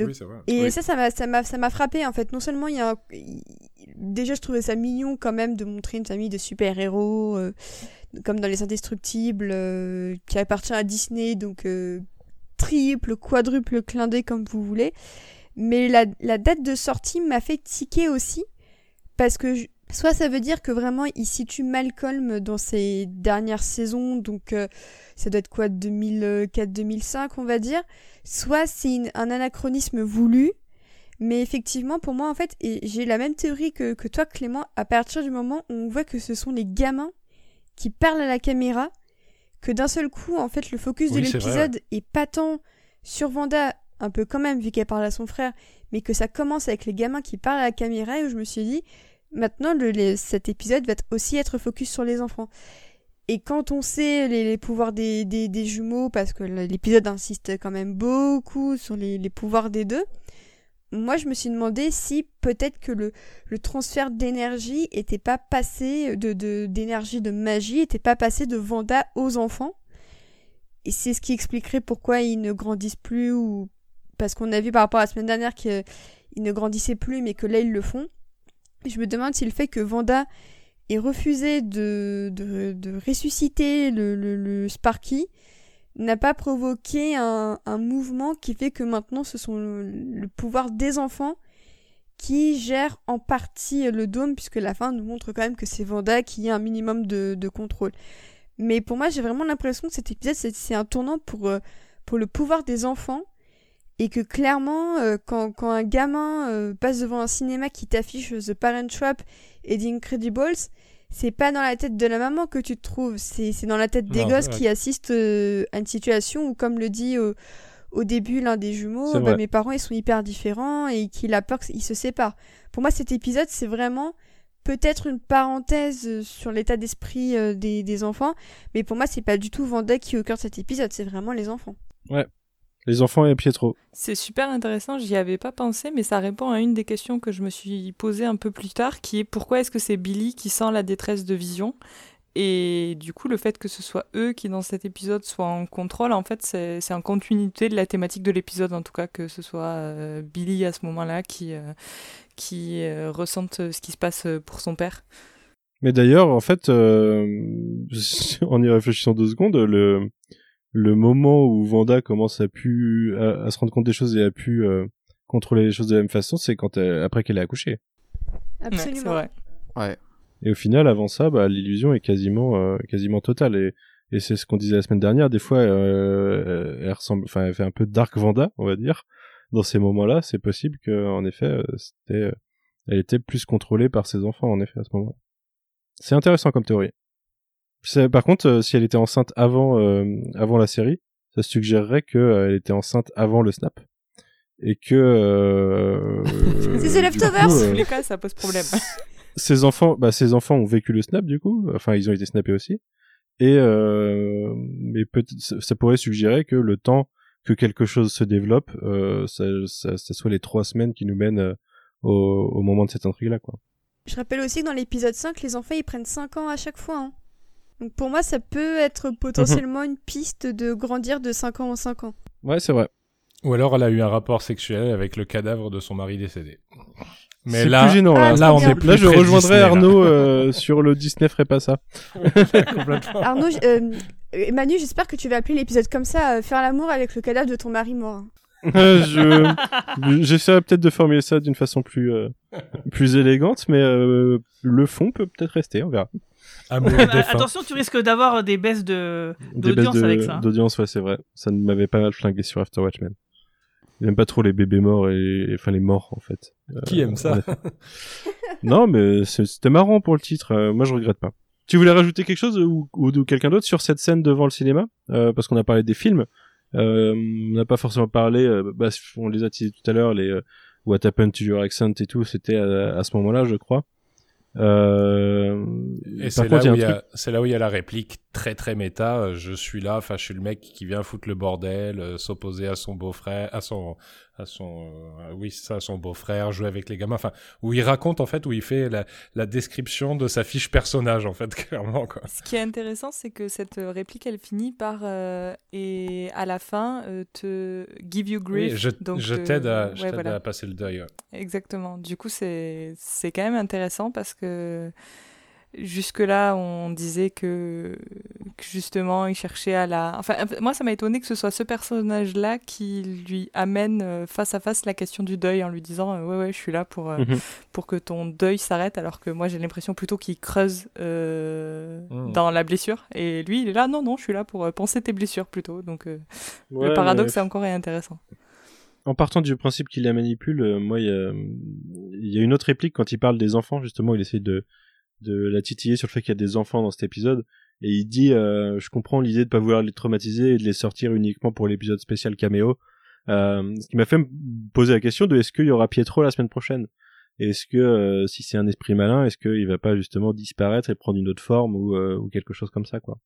oui, c'est vrai.
Et ça, ça m'a, ça, m'a, ça m'a frappé en fait. Non seulement il y a. Déjà, je trouvais ça mignon quand même de montrer une famille de super-héros, comme dans Les Indestructibles, qui appartient à Disney, donc triple, quadruple clin comme vous voulez. Mais la, la date de sortie m'a fait tiquer aussi, parce que soit ça veut dire que vraiment il situe Malcolm dans ses dernières saisons, donc euh, ça doit être quoi, 2004-2005 on va dire, soit c'est un anachronisme voulu, mais effectivement pour moi en fait, et j'ai la même théorie que, que toi Clément, à partir du moment où on voit que ce sont les gamins qui parlent à la caméra, que d'un seul coup en fait le focus de l'épisode est pas tant sur Vanda un peu quand même, vu qu'elle parle à son frère, mais que ça commence avec les gamins qui parlent à la caméra, et où je me suis dit, maintenant, cet épisode va aussi être focus sur les enfants. Et quand on sait les, pouvoirs des, jumeaux, parce que l'épisode insiste quand même beaucoup sur les, pouvoirs des deux, moi je me suis demandé si peut-être que le, transfert d'énergie était pas passé, de d'énergie de, magie, était pas passé de Vanda aux enfants. Et c'est ce qui expliquerait pourquoi ils ne grandissent plus parce qu'on a vu par rapport à la semaine dernière qu'ils ne grandissaient plus, mais que là ils le font. Je me demande si le fait que Vanda ait refusé de, de, ressusciter le, le, Sparky n'a pas provoqué un, un, mouvement qui fait que maintenant ce sont le, pouvoir des enfants qui gèrent en partie le dôme, puisque la fin nous montre quand même que c'est Vanda qui a un minimum de, de contrôle. Mais pour moi, j'ai vraiment l'impression que cet épisode, c'est un tournant pour, euh, pour le pouvoir des enfants et que clairement, euh, quand, quand, un gamin euh, passe devant un cinéma qui t'affiche The Parent Trap et The Incredibles, c'est pas dans la tête de la maman que tu te trouves, c'est dans la tête des gosses qui assistent euh, à une situation où, comme le dit au début l'un des jumeaux, bah, mes parents ils sont hyper différents et qu'il a peur qu'ils se séparent. Pour moi, cet épisode, c'est vraiment peut-être une parenthèse sur l'état d'esprit des, des, enfants, mais pour moi, c'est pas du tout Vanda qui est au cœur de cet épisode, c'est vraiment les enfants.
Ouais, les enfants et Pietro.
C'est super intéressant, j'y avais pas pensé, mais ça répond à une des questions que je me suis posée un peu plus tard, qui est pourquoi est-ce que c'est Billy qui sent la détresse de Vision? Et du coup, le fait que ce soit eux qui, dans cet épisode, soient en contrôle, en fait, c'est en continuité de la thématique de l'épisode, en tout cas, que ce soit euh, Billy à ce moment-là qui, euh, qui euh, ressente ce qui se passe pour son père.
Mais d'ailleurs, en fait, [LAUGHS] en y réfléchissant deux secondes, le le moment où Vanda commence à pu à, se rendre compte des choses et a pu euh, contrôler les choses de la même façon, c'est quand après qu'elle est accouchée.
Absolument.
Ouais,
ouais.
Et au final, avant ça, bah, l'illusion est quasiment euh, quasiment totale et et c'est ce qu'on disait la semaine dernière. Des fois, euh, elle ressemble, enfin, elle fait un peu Dark Vanda, on va dire. Dans ces moments-là, c'est possible que, en effet, c'était, elle était plus contrôlée par ses enfants, en effet, à ce moment-là. C'est intéressant comme théorie. Par contre, euh, si elle était enceinte avant, euh, avant la série, ça suggérerait qu'elle euh, était enceinte avant le snap. Et que. [LAUGHS]
c'est The Leftovers
tous les cas, ça pose problème.
ses enfants, bah, ses enfants ont vécu le snap, du coup. Enfin, ils ont été snappés aussi. Et, mais ça pourrait suggérer que le temps que quelque chose se développe, ça, ça, ça, soit les trois semaines qui nous mènent au, au moment de cette intrigue-là, quoi.
Je rappelle aussi que dans l'épisode 5, les enfants, ils prennent 5 ans à chaque fois. Hein. Donc pour moi, ça peut être potentiellement une piste de grandir de 5 ans en 5 ans.
Ouais, c'est vrai.
Ou alors elle a eu un rapport sexuel avec le cadavre de son mari décédé.
Mais là, plus gênant, là.
Ah,
là, on est plus là, je rejoindrai Arnaud euh, [LAUGHS] sur le Disney ferait pas ça.
Arnaud, euh, Manu, j'espère que tu vas appeler l'épisode comme ça, euh, faire l'amour avec le cadavre de ton mari mort. [LAUGHS]
je j'essaierai peut-être de formuler ça d'une façon plus plus élégante, mais le fond peut peut-être rester, on verra.
Attention, tu risques d'avoir des baisses de d'audience avec ça.
D'audience, ouais, c'est vrai. Ça m'avait pas mal flingué sur After Watchmen. Il aime pas trop les bébés morts et enfin les morts en fait.
Qui aime ça [LAUGHS]
non, mais c'était marrant pour le titre. Euh, moi, je regrette pas. Tu voulais rajouter quelque chose ou, ou, quelqu'un d'autre sur cette scène devant le cinéma? Euh, Parce qu'on a parlé des films. Euh, on n'a pas forcément parlé. Euh, bah, on les a utilisés tout à l'heure. Les euh, What Happened to Your Accent et tout. C'était à, à, ce moment-là, je crois.
Euh, et c'est là, où il y a, c'est là où il y a la réplique très très méta. Euh, je suis là, enfin je suis le mec qui vient foutre le bordel, euh, s'opposer à son beau-frère, à son à son euh, oui ça son beau-frère jouer avec les gamins. Enfin où il raconte en fait où il fait la, la description de sa fiche personnage en fait [LAUGHS] clairement quoi.
Ce qui est intéressant c'est que cette réplique elle finit par euh, et à la fin euh, te give you grief.
Oui, je, donc je t'aide à, ouais, à passer le deuil
exactement. Du coup c'est c'est quand même intéressant parce que Jusque-là, on disait que, justement, il cherchait à la. Enfin, moi, ça m'a étonné que ce soit ce personnage-là qui lui amène euh, face à face la question du deuil en lui disant euh, Ouais, ouais, je suis là pour, euh, mhm. pour que ton deuil s'arrête, alors que moi, j'ai l'impression plutôt qu'il creuse mmh. dans la blessure. Et lui, il est là Non, non, je suis là pour penser tes blessures plutôt. Donc, le paradoxe est encore intéressant
en partant du principe qu'il la manipule, moi, il y, y, a une autre réplique quand il parle des enfants, justement, il essaie de, de la titiller sur le fait qu'il y a des enfants dans cet épisode. Et il dit euh, je comprends l'idée de pas vouloir les traumatiser et de les sortir uniquement pour l'épisode spécial caméo. Euh, ce qui m'a fait me poser la question de est-ce qu'il y aura Pietro la semaine prochaine? Est-ce que euh, si c'est un esprit malin est-ce qu'il va pas justement disparaître et prendre une autre forme ou, ou quelque chose comme ça quoi?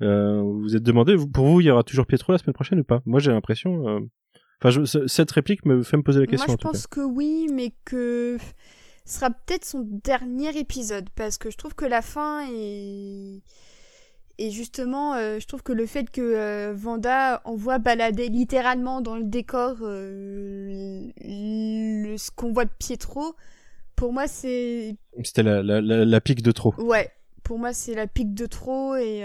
Vous vous êtes demandé pour vous il y aura toujours Pietro la semaine prochaine ou pas? Moi j'ai l'impression enfin cette réplique me fait me poser la question
moi je pense que oui mais que sera peut-être son dernier épisode parce que je trouve que la fin est et justement euh, je trouve que le fait que euh, Vanda envoie balader littéralement dans le décor euh, ce qu'on voit de Pietro pour moi c'est
c'était la, la, la, pique de trop.
Ouais pour moi c'est la pique de trop et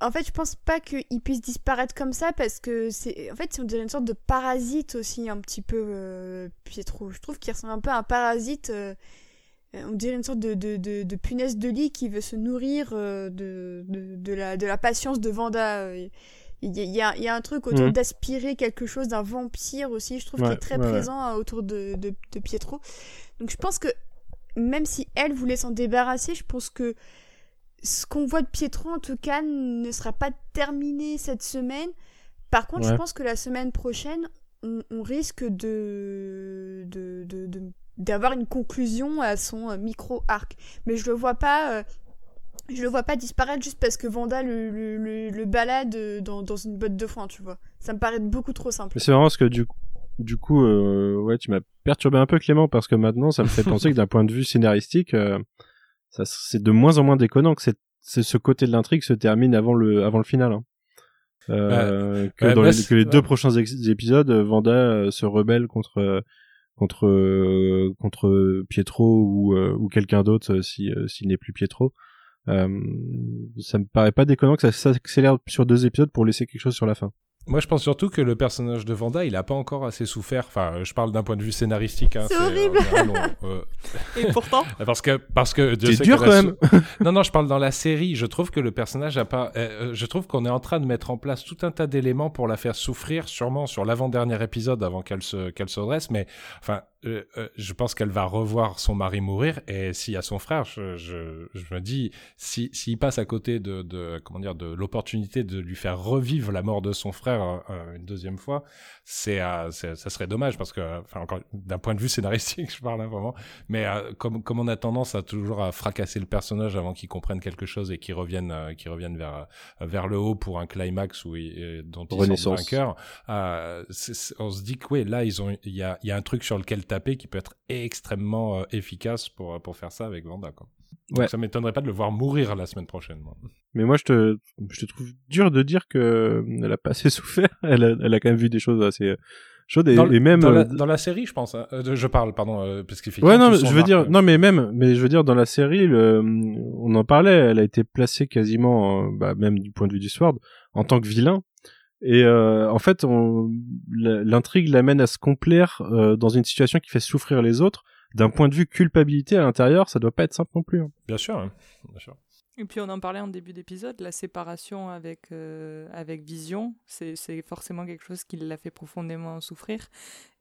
en fait, je pense pas qu'il puisse disparaître comme ça parce que c'est. En fait, on dirait une sorte de parasite aussi, un petit peu, euh, Pietro. Je trouve qu'il ressemble un peu à un parasite. Euh, on dirait une sorte de, de, de, punaise de lit qui veut se nourrir euh, de, de, la, de la patience de Vanda. Il y, a, il y a un truc autour mhm. d'aspirer quelque chose d'un vampire aussi, je trouve, qui est très présent autour de, de, de Pietro. Donc je pense que même si elle voulait s'en débarrasser, je pense que ce qu'on voit de Pietro, en tout cas, ne sera pas terminé cette semaine. Par contre, je pense que la semaine prochaine, on, risque de, d'avoir une conclusion à son euh, micro arc. Mais je le vois pas. Euh, je le vois pas disparaître juste parce que Vanda le, le, balade dans, dans, une botte de foin, tu vois. Ça me paraît beaucoup trop simple.
C'est vraiment ce que du, du coup, euh, ouais, tu m'as perturbé un peu Clément parce que maintenant, ça me fait penser que d'un point de vue scénaristique, ça c'est de moins en moins déconnant que c'est ce côté de l'intrigue se termine avant le avant le final. Hein. Euh, que, dans les, que les deux prochains épisodes, Vanda euh, se rebelle contre contre contre Pietro ou ou quelqu'un d'autre si s'il n'est plus Pietro. Euh, ça me paraît pas déconnant que ça s'accélère sur deux épisodes pour laisser quelque chose sur la fin.
Moi, je pense surtout que le personnage de Vanda, il a pas encore assez souffert. Enfin, je parle d'un point de vue scénaristique. Hein,
c'est horrible.
Euh, [LAUGHS] Et pourtant. [LAUGHS]
parce que parce que
c'est dur quand même. [LAUGHS]
non, non, je parle dans la série. Je trouve que le personnage a pas. Euh, je trouve qu'on est en train de mettre en place tout un tas d'éléments pour la faire souffrir, sûrement sur l'avant-dernier épisode avant qu'elle se qu'elle se dresse. Mais enfin, euh, euh, je pense qu'elle va revoir son mari mourir et s'il y a son frère, je, je, je me dis si s'il passe à côté de, de comment dire de l'opportunité de lui faire revivre la mort de son frère euh, une deuxième fois, c'est ça serait dommage parce que enfin encore d'un point de vue [LAUGHS] scénaristique, je parle hein, vraiment, mais comme comme on a tendance à toujours à fracasser le personnage avant qu'il comprenne quelque chose et qu'il revienne qu'il revienne vers vers le haut pour un climax où il, dont il sort vainqueur, on se dit que oui là ils ont il y a il y a un truc sur lequel taper qui peut être extrêmement euh, efficace pour, pour faire ça avec Vanda. Quoi. Ouais. ça m'étonnerait pas de le voir mourir la semaine prochaine.
Mais moi, je te, je te trouve dur de dire que euh, elle a pas assez [LAUGHS] souffert. Elle a, elle a quand même vu des choses assez euh, chaudes et, même
dans la, dans la, série, je pense. Hein. je parle, pardon, parce qu'il
Ouais, non, je veux dire, non, mais même, mais je veux dire, dans la série, le, on en parlait. Elle a été placée quasiment, bah, même du point de vue du Sword, en tant que vilain. Et euh, en fait, l'intrigue l'amène à se complaire euh, dans une situation qui fait souffrir les autres. D'un point de vue culpabilité à l'intérieur, ça doit pas être simple non plus. Hein.
Bien sûr, hein. bien sûr.
Et puis on en parlait en début d'épisode, la séparation avec, euh, avec Vision, c'est forcément quelque chose qui l'a fait profondément souffrir.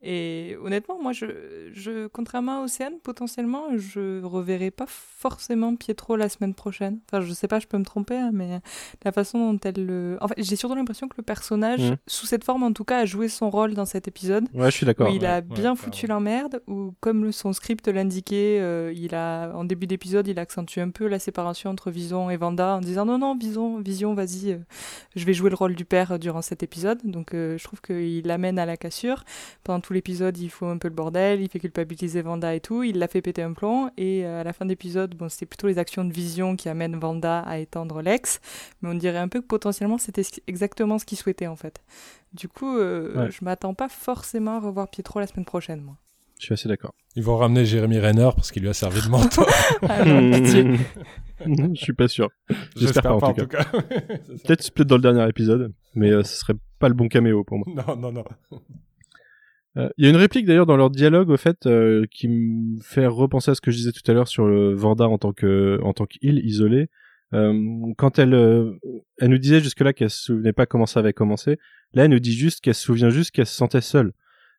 Et honnêtement, moi, je, je, contrairement à Océane, potentiellement, je reverrai pas forcément Pietro la semaine prochaine. Enfin, je sais pas, je peux me tromper, hein, mais la façon dont elle le. En fait, j'ai surtout l'impression que le personnage, mmh. sous cette forme en tout cas, a joué son rôle dans cet épisode.
Ouais, je suis d'accord.
Il a bien foutu l'emmerde, ou comme son script l'indiquait, euh, il a, en début d'épisode, il accentue un peu la séparation entre Vision et Vanda en disant non, non, Vision, Vision vas-y, euh, je vais jouer le rôle du père durant cet épisode. Donc, euh, je trouve qu'il l'amène à la cassure. Pendant l'épisode, il faut un peu le bordel, il fait culpabiliser Vanda et tout, il l'a fait péter un plomb, et euh, à la fin d'épisode, bon, c'était plutôt les actions de vision qui amènent Vanda à étendre l'ex, mais on dirait un peu que potentiellement c'était exactement ce qu'il souhaitait en fait. Du coup, euh, je m'attends pas forcément à revoir Pietro la semaine prochaine, moi.
Je suis assez d'accord.
Ils vont ramener Jérémy Renner parce qu'il lui a servi de mentor. [LAUGHS]
ah, [LAUGHS] je suis pas sûr. J'espère pas, en tout cas. [LAUGHS] peut-être peut dans le dernier épisode, mais euh, ce serait pas le bon caméo pour moi.
Non, non, non.
Euh, il y a une réplique d'ailleurs dans leur dialogue au fait euh, qui me fait repenser à ce que je disais tout à l'heure sur le Vanda en tant que en tant qu'île isolée. Euh, quand elle elle nous disait jusque là qu'elle se souvenait pas comment ça avait commencé, là elle nous dit juste qu'elle se souvient juste qu'elle se sentait seule.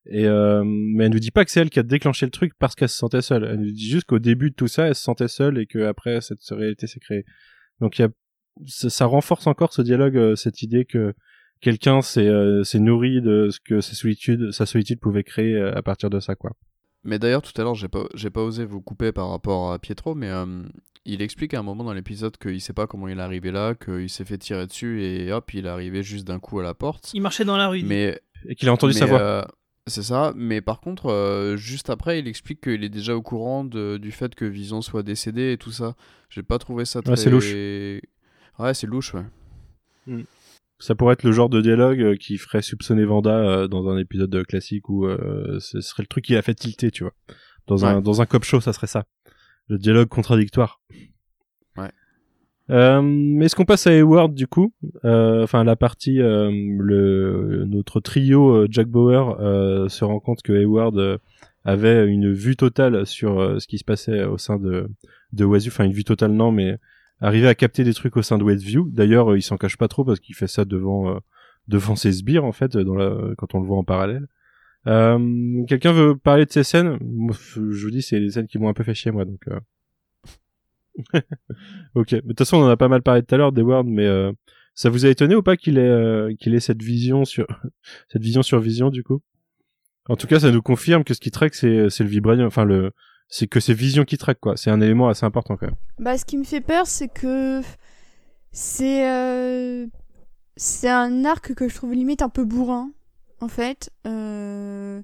Et mais elle nous dit pas que c'est elle qui a déclenché le truc parce qu'elle se sentait seule. Elle nous dit juste qu'au début de tout ça, elle se sentait seule et que après cette réalité s'est créée. Donc y a ça, renforce encore ce dialogue, cette idée que quelqu'un s'est euh, nourri de ce que sa solitude, sa solitude pouvait créer euh, à partir de ça, quoi.
Mais d'ailleurs, tout à l'heure, j'ai pas, j'ai pas osé vous couper par rapport à Pietro, mais euh, il explique à un moment dans l'épisode qu'il sait pas comment il est arrivé là, qu'il s'est fait tirer dessus et hop, il est arrivé juste d'un coup à la porte.
Il marchait dans la rue.
Mais
et qu'il a entendu sa voix.
c'est ça, mais par contre, juste après, il explique qu'il est déjà au courant du fait que Vision soit décédé et tout ça. J'ai pas trouvé ça très.
Ouais, c'est louche.
Ouais, c'est louche, ouais.
Mm. Ça pourrait être le genre de dialogue euh, qui ferait soupçonner Vanda euh, dans un épisode classique où euh, ce serait le truc qui a fait tilter, tu vois. Dans un dans un cop show, ça serait ça. Le dialogue contradictoire.
Ouais.
Euh, Est-ce qu'on passe à Hayward du coup? Enfin, la partie le notre trio Jack Bauer se rend compte que Hayward avait une vue totale sur ce qui se passait au sein de de Wazu. Enfin, une vue totale non, mais arriver à capter des trucs au sein de Westview. D'ailleurs, euh, il s'en cache pas trop parce qu'il fait ça devant euh, devant ses sbires en fait dans la quand on le voit en parallèle. Euh, Quelqu'un veut parler de ces scènes? Je vous dis, c'est les scènes qui m'ont un peu fait chier moi donc. Euh... [LAUGHS] ok, de toute façon, on en a pas mal parlé tout à l'heure d'Edward, mais ça vous a étonné ou pas qu'il ait qu'il ait cette vision sur [LAUGHS] cette vision sur vision du coup? En tout cas, ça nous confirme que ce qui traque c'est c'est le vibranium, enfin le c'est que c'est Vision qui traque quoi. C'est un élément assez important quand même.
Bah, ce qui me fait peur, c'est que c'est euh... c'est un arc que je trouve limite un peu bourrin en fait, euh...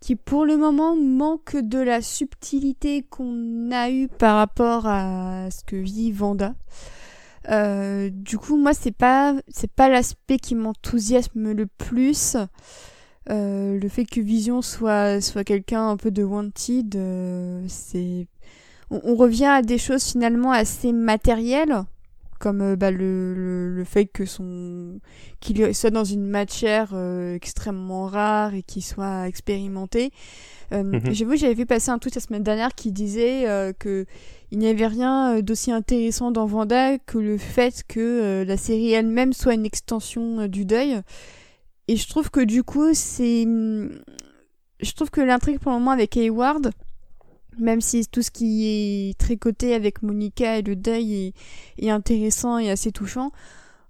qui pour le moment manque de la subtilité qu'on a eu par rapport à ce que vit Vanda. Euh, du coup, moi, c'est pas c'est pas l'aspect qui m'enthousiasme le plus. Euh, le fait que Vision soit, soit quelqu'un un peu de wanted, euh, c'est. On, revient à des choses finalement assez matérielles, comme euh, bah, le, le, fait que son qu'il soit dans une matière extrêmement rare et qu'il soit expérimenté. Mhm. J'ai vu, j'avais vu passer un tweet la semaine dernière qui disait que il n'y avait rien d'aussi intéressant dans Vanda que le fait que la série elle-même soit une extension du deuil. Et je trouve que du coup, c'est. Je trouve que l'intrigue pour le moment avec Hayward, même si tout ce qui est tricoté avec Monica et le deuil est, intéressant et assez touchant,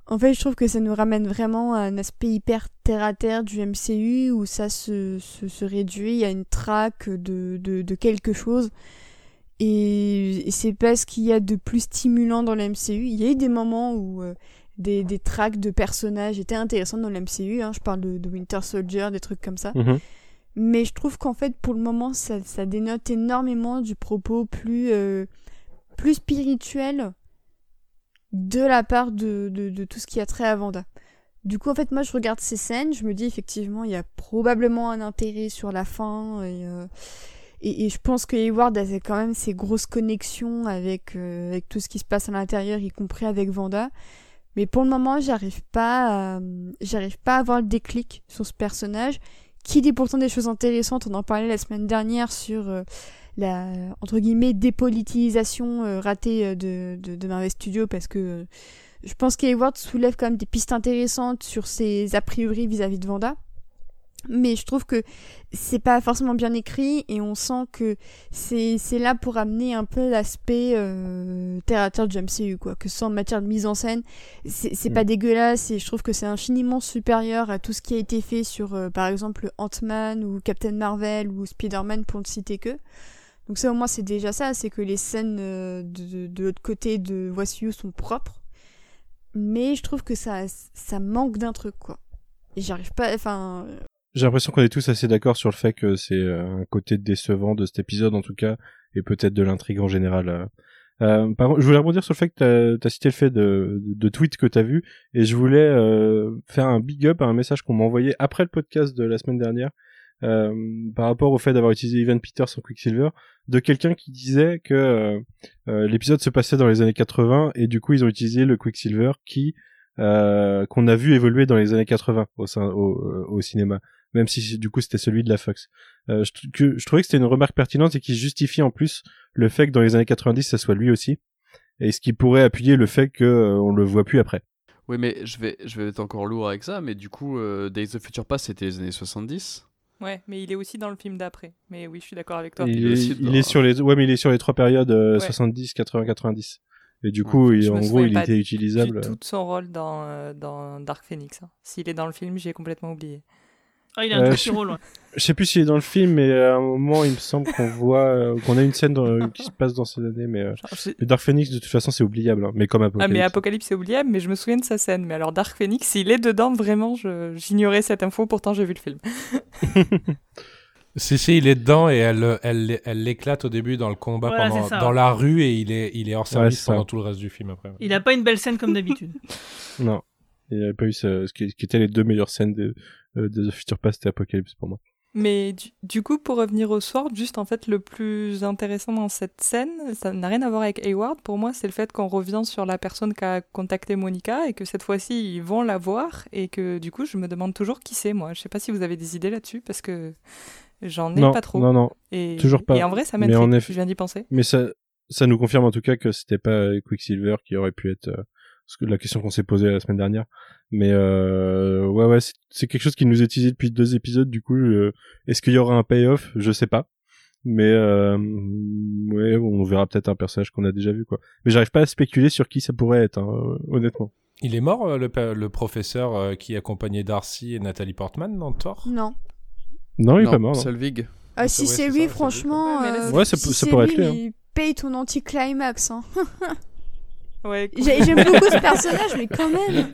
en fait, je trouve que ça nous ramène vraiment à un aspect hyper terre-à-terre du MCU où ça se, se, réduit à une traque de, de, quelque chose. Et, c'est pas ce qu'il y a de plus stimulant dans le MCU. Il y a eu des moments où euh, des, des tracks de personnages étaient intéressants dans l'MCU. Hein. Je parle de, Winter Soldier, des trucs comme ça. Mhm. Mais je trouve qu'en fait, pour le moment, ça, ça, dénote énormément du propos plus, euh, plus spirituel de la part de, de, de, tout ce qui a trait à Vanda. Du coup, en fait, moi, je regarde ces scènes, je me dis effectivement, il y a probablement un intérêt sur la fin et, euh, et, et, je pense que Hayward a quand même ses grosses connexions avec, euh, avec tout ce qui se passe à l'intérieur, y compris avec Vanda. Mais pour le moment, j'arrive pas, à, j'arrive pas à avoir le déclic sur ce personnage, qui dit pourtant des choses intéressantes. On en parlait la semaine dernière sur euh, la entre guillemets dépolitisation euh, ratée euh, de, de, de Marvel Studios parce que je pense qu'Hayward soulève quand même des pistes intéressantes sur ses a priori vis-à-vis de Vanda. Mais je trouve que c'est pas forcément bien écrit et on sent que c'est là pour amener un peu l'aspect euh, terre à terre du MCU quoi. Que en matière de mise en scène c'est pas mm. dégueulasse et je trouve que c'est infiniment supérieur à tout ce qui a été fait sur euh, par exemple Ant-Man ou Captain Marvel ou Spider-Man pour ne citer que. Donc ça au moins c'est déjà ça c'est que les scènes euh, de, de, l'autre côté de Voici sont propres. Mais je trouve que ça ça manque d'un truc quoi. Et j'arrive pas enfin
j'ai l'impression qu'on est tous assez d'accord sur le fait que c'est euh, un côté décevant de cet épisode en tout cas, et peut-être de l'intrigue en général. Euh. Euh, par je voulais rebondir sur le fait que tu as, cité le fait de, de tweets que tu as vu, et je voulais euh, faire un big up à un message qu'on m'a envoyé après le podcast de la semaine dernière, euh, par rapport au fait d'avoir utilisé Evan Peters en Quicksilver, de quelqu'un qui disait que l'épisode se passait dans les années 80, et du coup ils ont utilisé le Quicksilver qui qu'on a vu évoluer dans les années 80 au, sein, au cinéma même si du coup c'était celui de la Fox. Euh, je, que, je trouvais que c'était une remarque pertinente et qui justifie en plus le fait que dans les années 90 ça soit lui aussi, et ce qui pourrait appuyer le fait qu'on euh, on le voit plus après.
Oui, mais je vais, je vais être encore lourd avec ça, mais du coup, euh, Days of Future Past c'était les années 70.
Ouais, mais il est aussi dans le film d'après. Mais oui, je suis d'accord avec toi.
Il, est, sur les, ouais, mais il est sur les trois périodes 70, 80, 90. Et du coup, il, en gros, il était utilisable.
tout son rôle dans, dans Dark Phoenix. Hein. S'il est dans le film, j'ai complètement oublié.
Ah, il a un euh, rôle. [LAUGHS]
Je sais plus s'il est dans le film, mais à un moment, il me semble qu'on voit, euh, qu'on a une scène qui se passe dans ces années. Mais euh, Dark Phoenix, de toute façon, c'est oubliable. Hein, mais comme Apocalypse.
Ah, mais Apocalypse, c'est oubliable, mais je me souviens de sa scène. Mais alors, Dark Phoenix, s'il est dedans, vraiment, j'ignorais cette info, pourtant j'ai vu le film. [LAUGHS]
Si, si, il est dedans et elle, elle, elle l'éclate au début dans le combat pendant, dans la rue et il est, il est hors service pendant tout le reste du film après.
Il a pas une belle scène comme d'habitude. [LAUGHS]
non. Il n'y avait pas eu ce, ce qui, qui étaient les deux meilleures scènes de, euh, de The Future Past et Apocalypse pour moi.
Mais du, coup, pour revenir au Sword, juste en fait, le plus intéressant dans cette scène, ça n'a rien à voir avec Hayward. Pour moi, c'est le fait qu'on revient sur la personne qui a contacté Monica et que cette fois-ci, ils vont la voir et que du coup, je me demande toujours qui c'est, moi. Je sais pas si vous avez des idées là-dessus parce que j'en ai pas trop.
Non, non,
et,
toujours pas.
Et en vrai, ça m'intrigue. Je viens d'y penser.
Mais ça, ça nous confirme en tout cas que c'était pas Quicksilver qui aurait pu être euh, la question qu'on s'est posée la semaine dernière. Mais euh, ouais, ouais, c'est quelque chose qui nous est utilisé depuis deux épisodes. Du coup, euh, est-ce qu'il y aura un payoff? Je sais pas. Mais euh, ouais, on verra peut-être un personnage qu'on a déjà vu, quoi. Mais j'arrive pas à spéculer sur qui ça pourrait être, hein, honnêtement.
Il est mort, le, le professeur qui accompagnait Darcy et Nathalie Portman dans Thor?
Non.
Non, il est pas mort.
Selvig.
Ah, si c'est lui, franchement.
Ouais, ça, ça pourrait être lui. Hein.
Il paye ton anti-climax. Hein. [LAUGHS]
Ouais,
J'aime beaucoup ce [LAUGHS] personnage, mais quand même.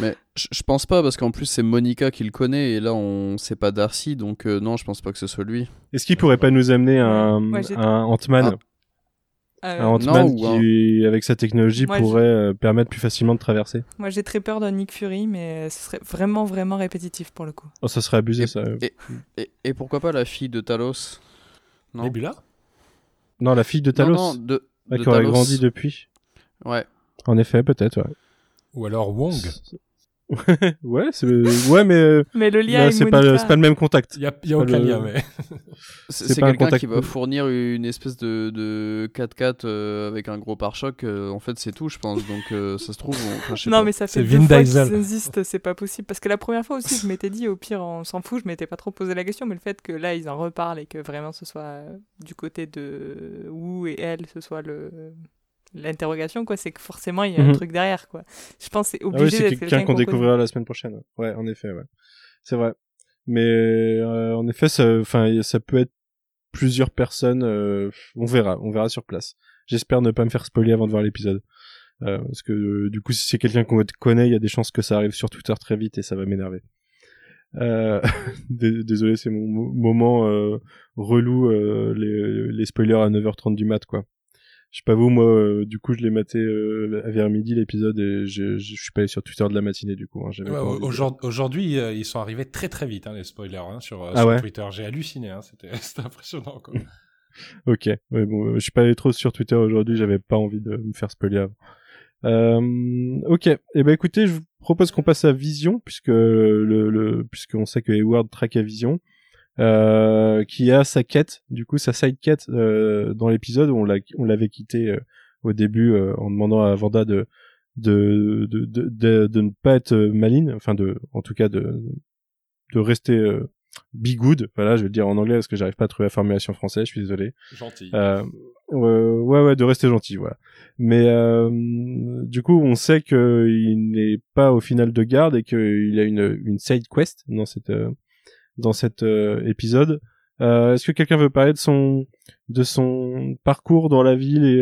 Mais je, pense pas parce qu'en plus c'est Monica qui le connaît et là on sait pas Darcy donc euh, non je pense pas que ce soit lui.
Est-ce qu'il pourrait pas nous amener un, un Ant-Man ah. Un Ant-Man qui avec sa technologie pourrait euh, permettre plus facilement de traverser.
Moi j'ai très peur d'un Nick Fury mais ce serait vraiment vraiment répétitif pour le coup.
Oh ça serait abusé ça.
Et, et, pourquoi pas la fille de Talos?
Non. Nebula?
Non la fille de Talos.
Non, non de,
qui aurait grandi depuis.
Ouais.
En effet, peut-être, ouais.
Ou alors Wong. [LAUGHS]
ouais, c'est ouais, mais euh,
mais le lien
c'est pas le, pas le même contact.
Il y a, y a aucun lien, mais [LAUGHS]
c'est quelqu'un qui va fournir une espèce de de 4x4 euh, avec un gros pare-choc. Euh, en fait, c'est tout, je pense. Donc ça se trouve.
non, mais ça fait deux fois que ça existe. C'est pas possible parce que la première fois aussi, je m'étais dit au pire, on s'en fout. Je m'étais pas trop posé la question, mais le fait que là ils en reparlent et que vraiment ce soit du côté de Wu et elle, ce soit le l'interrogation quoi c'est que forcément il y a un mhm. truc derrière quoi. Je pense c'est obligé ah oui,
c'est quelqu'un qu'on découvrira la semaine prochaine ouais. En effet ouais. C'est vrai. Mais euh, en effet ça enfin ça peut être plusieurs personnes euh, on verra on verra sur place. J'espère ne pas me faire spoiler avant de voir l'épisode. Euh, parce que du coup si c'est quelqu'un qu'on connaît il y a des chances que ça arrive sur Twitter très vite et ça va m'énerver. [LAUGHS] Désolé c'est mon moment relou les, les spoilers à 9h30 du mat quoi je sais pas vous, moi, euh, du coup, je l'ai maté euh, vers midi l'épisode et je, je, suis pas allé sur Twitter de la matinée du coup. Hein,
Aujourd'hui, euh, ils sont arrivés très très vite hein, les spoilers hein, sur, ah sur Twitter. J'ai halluciné, hein, c'était [LAUGHS] impressionnant. Quoi. [LAUGHS]
ok, ouais, bon, je suis pas allé trop sur Twitter aujourd'hui, j'avais pas envie de me faire spoiler avant. Euh, ok, et eh ben écoutez, je vous propose qu'on passe à Vision puisque le, le puisqu'on sait que Hayward traque à Vision. Euh, qui a sa quête, du coup sa side quête euh, dans l'épisode où on l'a on l'avait quitté euh, au début en demandant à Vanda de de, de de, de, de ne pas être maline, enfin de en tout cas de de rester be good. Voilà, je vais le dire en anglais parce que j'arrive pas à trouver la formulation française. Je suis désolé.
Gentil.
Euh, ouais, ouais, de rester gentil, voilà. Mais euh, du coup, on sait que il n'est pas au final de garde et qu'il a une une side quest dans cette euh, dans cet euh, épisode. Euh, est-ce que quelqu'un veut parler de son de son parcours dans la ville et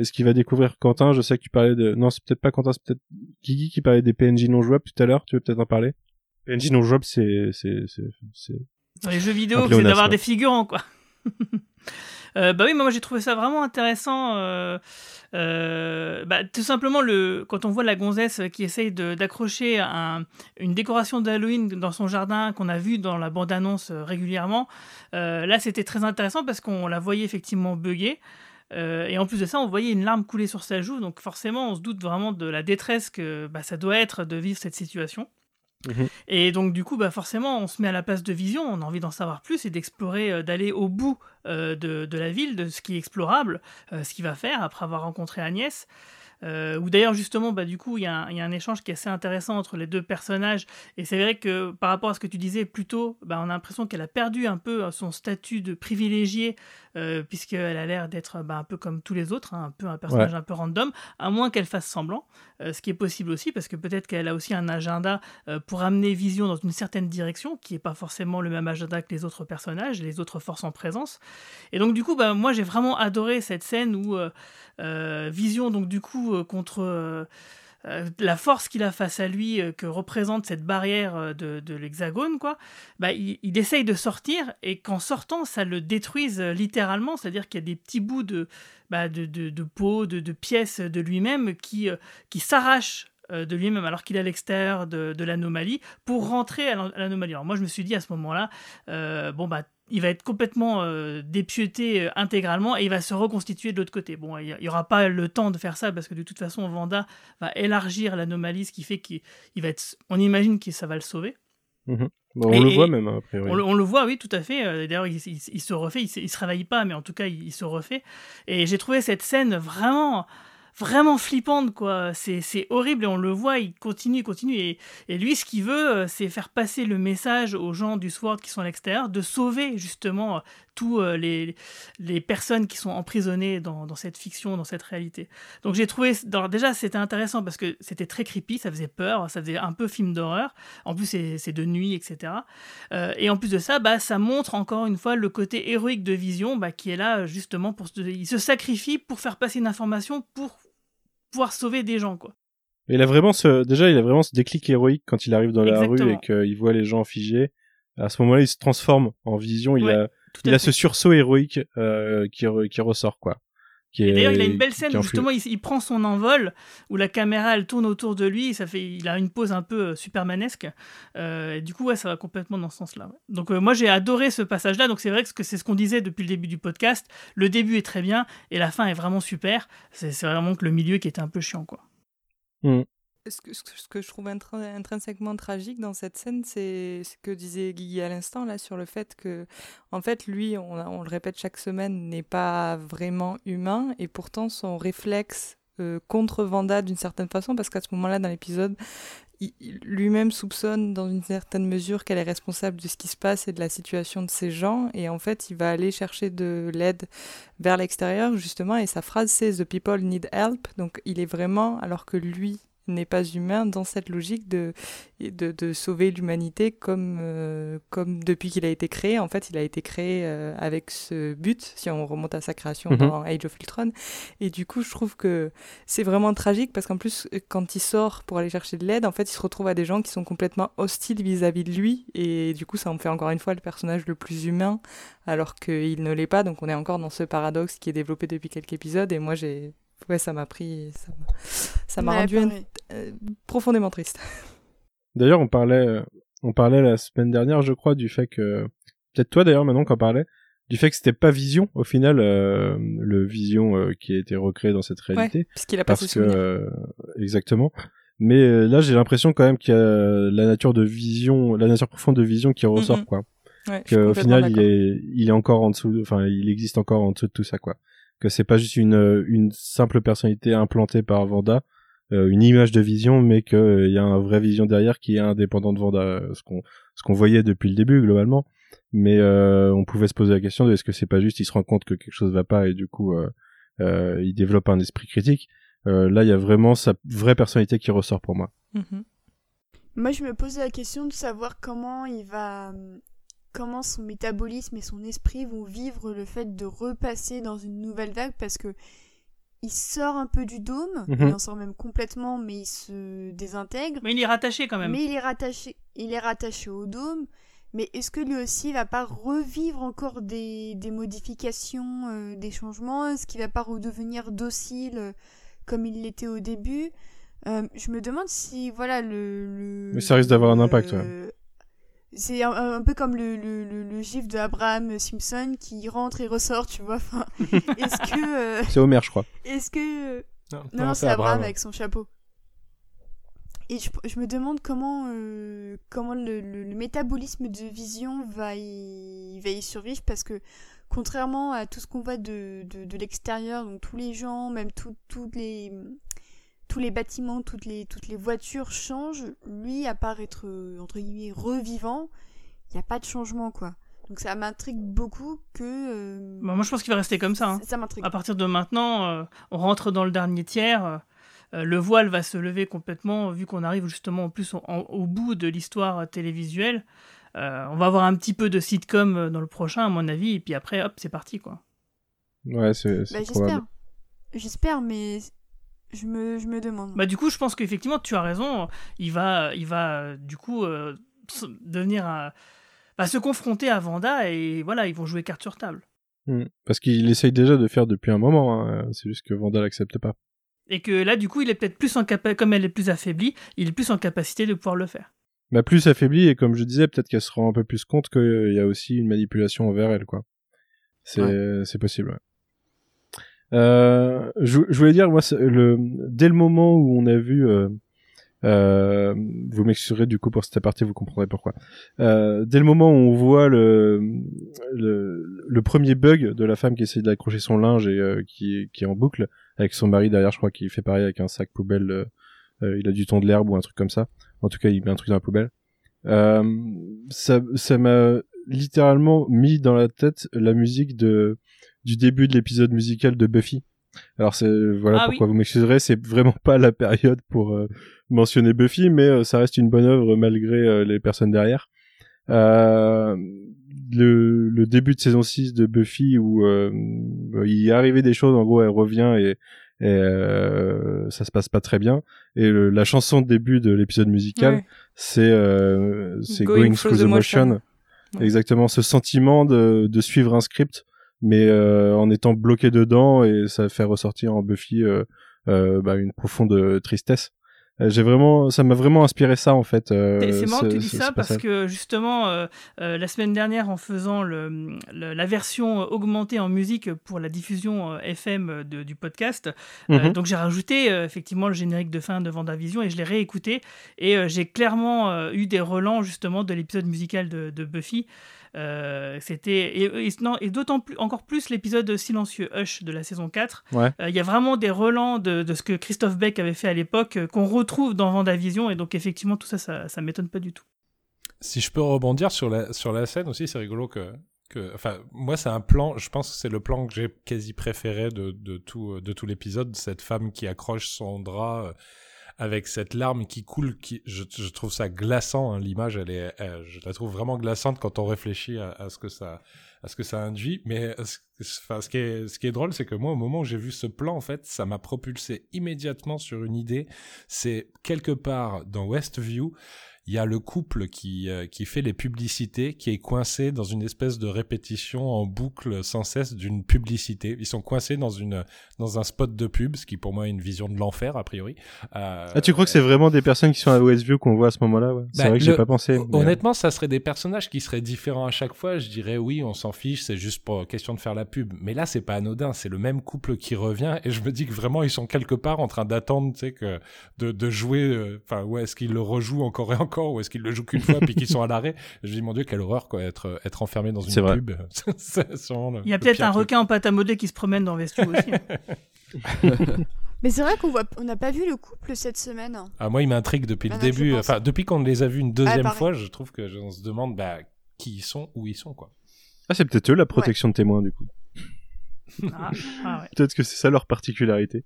est-ce qu'il va découvrir Quentin? Je sais que tu parlais de non, c'est peut-être pas Quentin, c'est peut-être Kiki qui parlait des PNJ non jouables tout à l'heure. Tu veux peut-être en parler? PNJ non jouable, c'est c'est c'est
dans les jeux vidéo, c'est d'avoir des figurants quoi. [LAUGHS] Euh, bah oui, moi j'ai trouvé ça vraiment intéressant. Euh, euh, bah, tout simplement, le, quand on voit la gonzesse qui essaye d'accrocher un, une décoration d'Halloween dans son jardin qu'on a vu dans la bande-annonce régulièrement, là c'était très intéressant parce qu'on la voyait effectivement bugger. et en plus de ça, on voyait une larme couler sur sa joue, donc forcément on se doute vraiment de la détresse que bah, ça doit être de vivre cette situation. Mhm. Et donc du coup, bah forcément, on se met à la place de Vision, on a envie d'en savoir plus et d'explorer, euh, d'aller au bout euh, de, de, la ville, de ce qui est explorable, euh, ce qu'il va faire après avoir rencontré Agnès. Euh, ou d'ailleurs justement, bah, du coup, il y, y, a un échange qui est assez intéressant entre les deux personnages. Et c'est vrai que par rapport à ce que tu disais plus tôt, bah, on a l'impression qu'elle a perdu un peu son statut de privilégié, euh, puisqu'elle a l'air d'être bah, un peu comme tous les autres, hein, un peu un personnage un peu random, à moins qu'elle fasse semblant, euh, ce qui est possible aussi, parce que peut-être qu'elle a aussi un agenda euh, pour amener Vision dans une certaine direction, qui n'est pas forcément le même agenda que les autres personnages, les autres forces en présence. Et donc du coup, bah, moi j'ai vraiment adoré cette scène où euh, Vision, donc du coup, euh, contre euh, la force qu'il a face à lui, que représente cette barrière de, l'hexagone, quoi, bah, il, essaye de sortir et qu'en sortant, ça le détruise littéralement, c'est-à-dire qu'il y a des petits bouts de, bah, de, de, peau, de, pièces de lui-même qui, qui s'arrachent de lui-même alors qu'il est à l'extérieur de, l'anomalie pour rentrer à l'anomalie. Alors moi je me suis dit à ce moment-là, bon bah il va être complètement euh, euh, intégralement et il va se reconstituer de l'autre côté. Bon, il n'y aura pas le temps de faire ça parce que de toute façon, Vanda va élargir l'anomalie, ce qui fait qu'il va être. On imagine que ça va le sauver.
Mhm. on le voit même, hein, après.
On, le voit, oui, tout à fait. Euh, d'ailleurs, il, se refait, il, se, se réveille pas, mais en tout cas, il se refait. Et j'ai trouvé cette scène vraiment vraiment flippante, quoi. C'est horrible et on le voit, il continue, continue. Et, et lui, ce qu'il veut, euh, c'est faire passer le message aux gens du SWORD qui sont à l'extérieur, de sauver justement euh, tous euh, les, les personnes qui sont emprisonnées dans, dans cette fiction, dans cette réalité. Donc j'ai trouvé, déjà c'était intéressant parce que c'était très creepy, ça faisait peur, ça faisait un peu film d'horreur. En plus c'est de nuit, etc. et en plus de ça, bah, ça montre encore une fois le côté héroïque de Vision bah, qui est là justement pour... Il se sacrifie pour faire passer une information pour pouvoir sauver des gens, quoi.
Il a vraiment ce, déjà, il a vraiment ce déclic héroïque quand il arrive dans la rue et qu'il voit les gens figés. À ce moment-là, il se transforme en vision. Il a, il a ce sursaut héroïque euh, qui, qui ressort, quoi.
Et d'ailleurs, il a une belle scène où justement il, prend son envol, où la caméra elle tourne autour de lui, ça fait, il a une pose un peu euh, supermanesque. Euh, et du coup, ouais, ça va complètement dans ce sens-là. Donc euh, moi j'ai adoré ce passage-là. Donc c'est vrai que c'est ce qu'on disait depuis le début du podcast. Le début est très bien et la fin est vraiment super. C'est vraiment que le milieu qui était un peu chiant, quoi.
Mmh.
Ce que, je trouve intrinsèquement tragique dans cette scène, c'est ce que disait Guigui à l'instant là sur le fait que, en fait, lui, on, on le répète chaque semaine, n'est pas vraiment humain et pourtant son réflexe euh, contre Vanda d'une certaine façon, parce qu'à ce moment-là, dans l'épisode, lui-même soupçonne dans une certaine mesure qu'elle est responsable de ce qui se passe et de la situation de ces gens, et en fait, il va aller chercher de l'aide vers l'extérieur, justement, et sa phrase c'est The people need help, donc il est vraiment, alors que lui n'est pas humain dans cette logique de, de, de sauver l'humanité comme, euh, comme depuis qu'il a été créé. En fait, il a été créé euh, avec ce but, si on remonte à sa création mhm. dans Age of Ultron. Et du coup, je trouve que c'est vraiment tragique parce qu'en plus, quand il sort pour aller chercher de l'aide, en fait, il se retrouve à des gens qui sont complètement hostiles vis-à-vis de lui. Et du coup, ça en fait encore une fois le personnage le plus humain alors qu'il ne l'est pas. Donc on est encore dans ce paradoxe qui est développé depuis quelques épisodes. Et moi, j'ai ouais, ça m'a pris, ça m'a rendu euh, profondément triste. [LAUGHS]
D'ailleurs, on parlait, euh, on parlait la semaine dernière, je crois, du fait que, peut-être toi d'ailleurs, maintenant qu'on parlait, du fait que c'était pas Vision, au final, euh, le Vision qui a été recréé dans cette réalité. Ouais,
puisqu'il a pas parce que,
exactement. Mais là, j'ai l'impression quand même qu'il y a la nature de Vision, la nature profonde de Vision qui ressort, quoi.
Ouais,
qu'au final, il est, il est encore en dessous, enfin, il existe encore en dessous de tout ça, quoi que c'est pas juste une, une simple personnalité implantée par Vanda, euh, une image de vision, mais qu'il euh, y a un vrai vision derrière qui est indépendant de Vanda, ce qu'on ce qu'on voyait depuis le début globalement. Mais on pouvait se poser la question de est-ce que c'est pas juste, il se rend compte que quelque chose va pas et du coup il développe un esprit critique. là, il y a vraiment sa vraie personnalité qui ressort pour moi.
Mm-hmm. Moi, je me posais la question de savoir comment il va comment son métabolisme et son esprit vont vivre le fait de repasser dans une nouvelle vague parce que il sort un peu du dôme, mhm. il en sort même complètement, mais il se désintègre.
Mais il est rattaché quand même.
Mais il est rattaché, il est rattaché au dôme. Mais est-ce que lui aussi va pas revivre encore des, des modifications, euh, des changements? Est-ce qu'il va pas redevenir docile euh, comme il l'était au début? Euh, Je me demande si voilà le.
mais ça risque d'avoir un impact.
C'est un, peu comme le, le, le, gif de Abraham Simpson qui rentre et ressort, tu vois. Enfin, [LAUGHS] est-ce que.
Euh, c'est Homer, je crois.
Est-ce que. Non, non, c'est Abraham, avec son chapeau. Et je, je me demande comment, euh, comment le, le, métabolisme de Vision va y, va y survivre parce que contrairement à tout ce qu'on voit de, de, de l'extérieur, donc tous les gens, même toutes les tous les bâtiments, toutes les, toutes les voitures changent. Lui, à part être, euh, entre guillemets, revivant, il n'y a pas de changement, quoi. Donc ça m'intrigue beaucoup que... Euh,
bah, moi, je pense qu'il va rester comme ça. Hein.
Ça m'intrigue.
À partir de maintenant, euh, on rentre dans le dernier tiers. le voile va se lever complètement, vu qu'on arrive justement en plus au, bout de l'histoire télévisuelle. on va avoir un petit peu de sitcom dans le prochain, à mon avis, et puis après, hop, c'est parti, quoi.
Ouais, c'est bah,
J'espère. J'espère, mais je me, je me demande.
Bah du coup, je pense qu'effectivement, tu as raison. Il va, il va du coup euh, devenir un... va se confronter à Vanda et voilà, ils vont jouer carte sur table.
Hmm. Parce qu'il essaye déjà de faire depuis un moment. Hein. C'est juste que Vanda l'accepte pas.
Et que là, du coup, il est peut-être plus en capacité, comme elle est plus affaiblie, il est plus en capacité de pouvoir le faire.
Bah plus affaiblie et comme je disais, peut-être qu'elle se rend un peu plus compte qu'il y a aussi une manipulation envers elle, quoi. C'est, c'est possible. Ouais. Euh, je, je, voulais dire, moi, le, dès le moment où on a vu, euh, euh, vous m'excuserez du coup pour cette partie, vous comprendrez pourquoi. Euh, dès le moment où on voit le, le, le, premier bug de la femme qui essaie d'accrocher son linge et euh, qui, qui est en boucle avec son mari derrière, je crois qu'il fait pareil avec un sac poubelle. Il a du ton de l'herbe ou un truc comme ça. En tout cas, il met un truc dans la poubelle. ça m'a littéralement mis dans la tête la musique de du début de l'épisode musical de Buffy. Alors c'est voilà ah pourquoi vous m'excuserez, c'est vraiment pas la période pour euh, mentionner Buffy, mais euh, ça reste une bonne œuvre malgré euh, les personnes derrière. le, le, début de saison 6 de Buffy où il est arrivé des choses, en gros elle revient et, et ça se passe pas très bien. Et la chanson de début de l'épisode musical, c'est c'est Going, Through, the, Motion. Exactement, ce sentiment de, de suivre un script mais euh, en étant bloqué dedans et ça fait ressortir en Buffy euh, euh, bah, une profonde tristesse. J'ai vraiment, ça m'a vraiment inspiré ça en fait.
c'est marrant que tu dis ça parce que justement la semaine dernière en faisant le, la version augmentée en musique pour la diffusion FM du podcast, mhm. donc j'ai rajouté effectivement le générique de fin de Vendavision et je l'ai réécouté et j'ai clairement eu des relents justement de l'épisode musical de, de Buffy. Euh, c'était et, et, d'autant plus encore plus l'épisode silencieux Hush de la saison 4. Euh, il y a vraiment des relents de, de, ce que Christophe Beck avait fait à l'époque euh, qu'on retrouve dans Vendavision et donc effectivement tout ça ça, ça m'étonne pas du tout.
Si je peux rebondir sur la sur la scène aussi, c'est rigolo que que, enfin, moi, c'est un plan, je pense que c'est le plan que j'ai quasi préféré de, de tout, de tout l'épisode, cette femme qui accroche son drap avec cette larme qui coule, je, trouve ça glaçant. Hein, L'image, elle est, je la trouve vraiment glaçante quand on réfléchit à, ce que ça, induit. Mais enfin, ce qui est, ce qui est drôle, c'est que moi, au moment où j'ai vu ce plan, en fait, ça m'a propulsé immédiatement sur une idée. C'est quelque part dans Westview il y a le couple qui, euh, qui fait les publicités, qui est coincé dans une espèce de répétition en boucle sans cesse d'une publicité. Ils sont coincés dans, une, dans un spot de pub, ce qui pour moi est une vision de l'enfer, a priori.
Euh, ah, tu crois que c'est vraiment des personnes qui sont à Westview qu'on voit à ce moment-là ouais? C'est bah, vrai que j'ai pas pensé.
Honnêtement, ça serait des personnages qui seraient différents à chaque fois. Je dirais oui, on s'en fiche, c'est juste pour question de faire la pub. Mais là, c'est pas anodin, c'est le même couple qui revient et je me dis que vraiment ils sont quelque part en train d'attendre, tu sais, que de, de jouer. Euh, enfin, ouais, est-ce qu'ils le rejouent encore et encore? Ou est-ce qu'ils le jouent qu'une fois puis qu'ils sont à l'arrêt? Je dis mon dieu quelle horreur quoi être être enfermé dans une pub. [LAUGHS]
Il y a peut-être un requin en pâte à modeler qui se promène dans Vesture aussi. [LAUGHS]
Mais c'est vrai qu'on voit, on n'a pas vu le couple cette semaine.
Ah, moi, il m'intrigue depuis le
Ah non, je
début. Enfin, depuis qu'on les a vus une deuxième
pareil.
fois, je trouve que on se demande bah, qui ils sont, où ils sont, quoi.
Ah, c'est peut-être eux la protection de témoins, du coup.
Ah, ah ouais.
Peut-être que c'est ça leur particularité.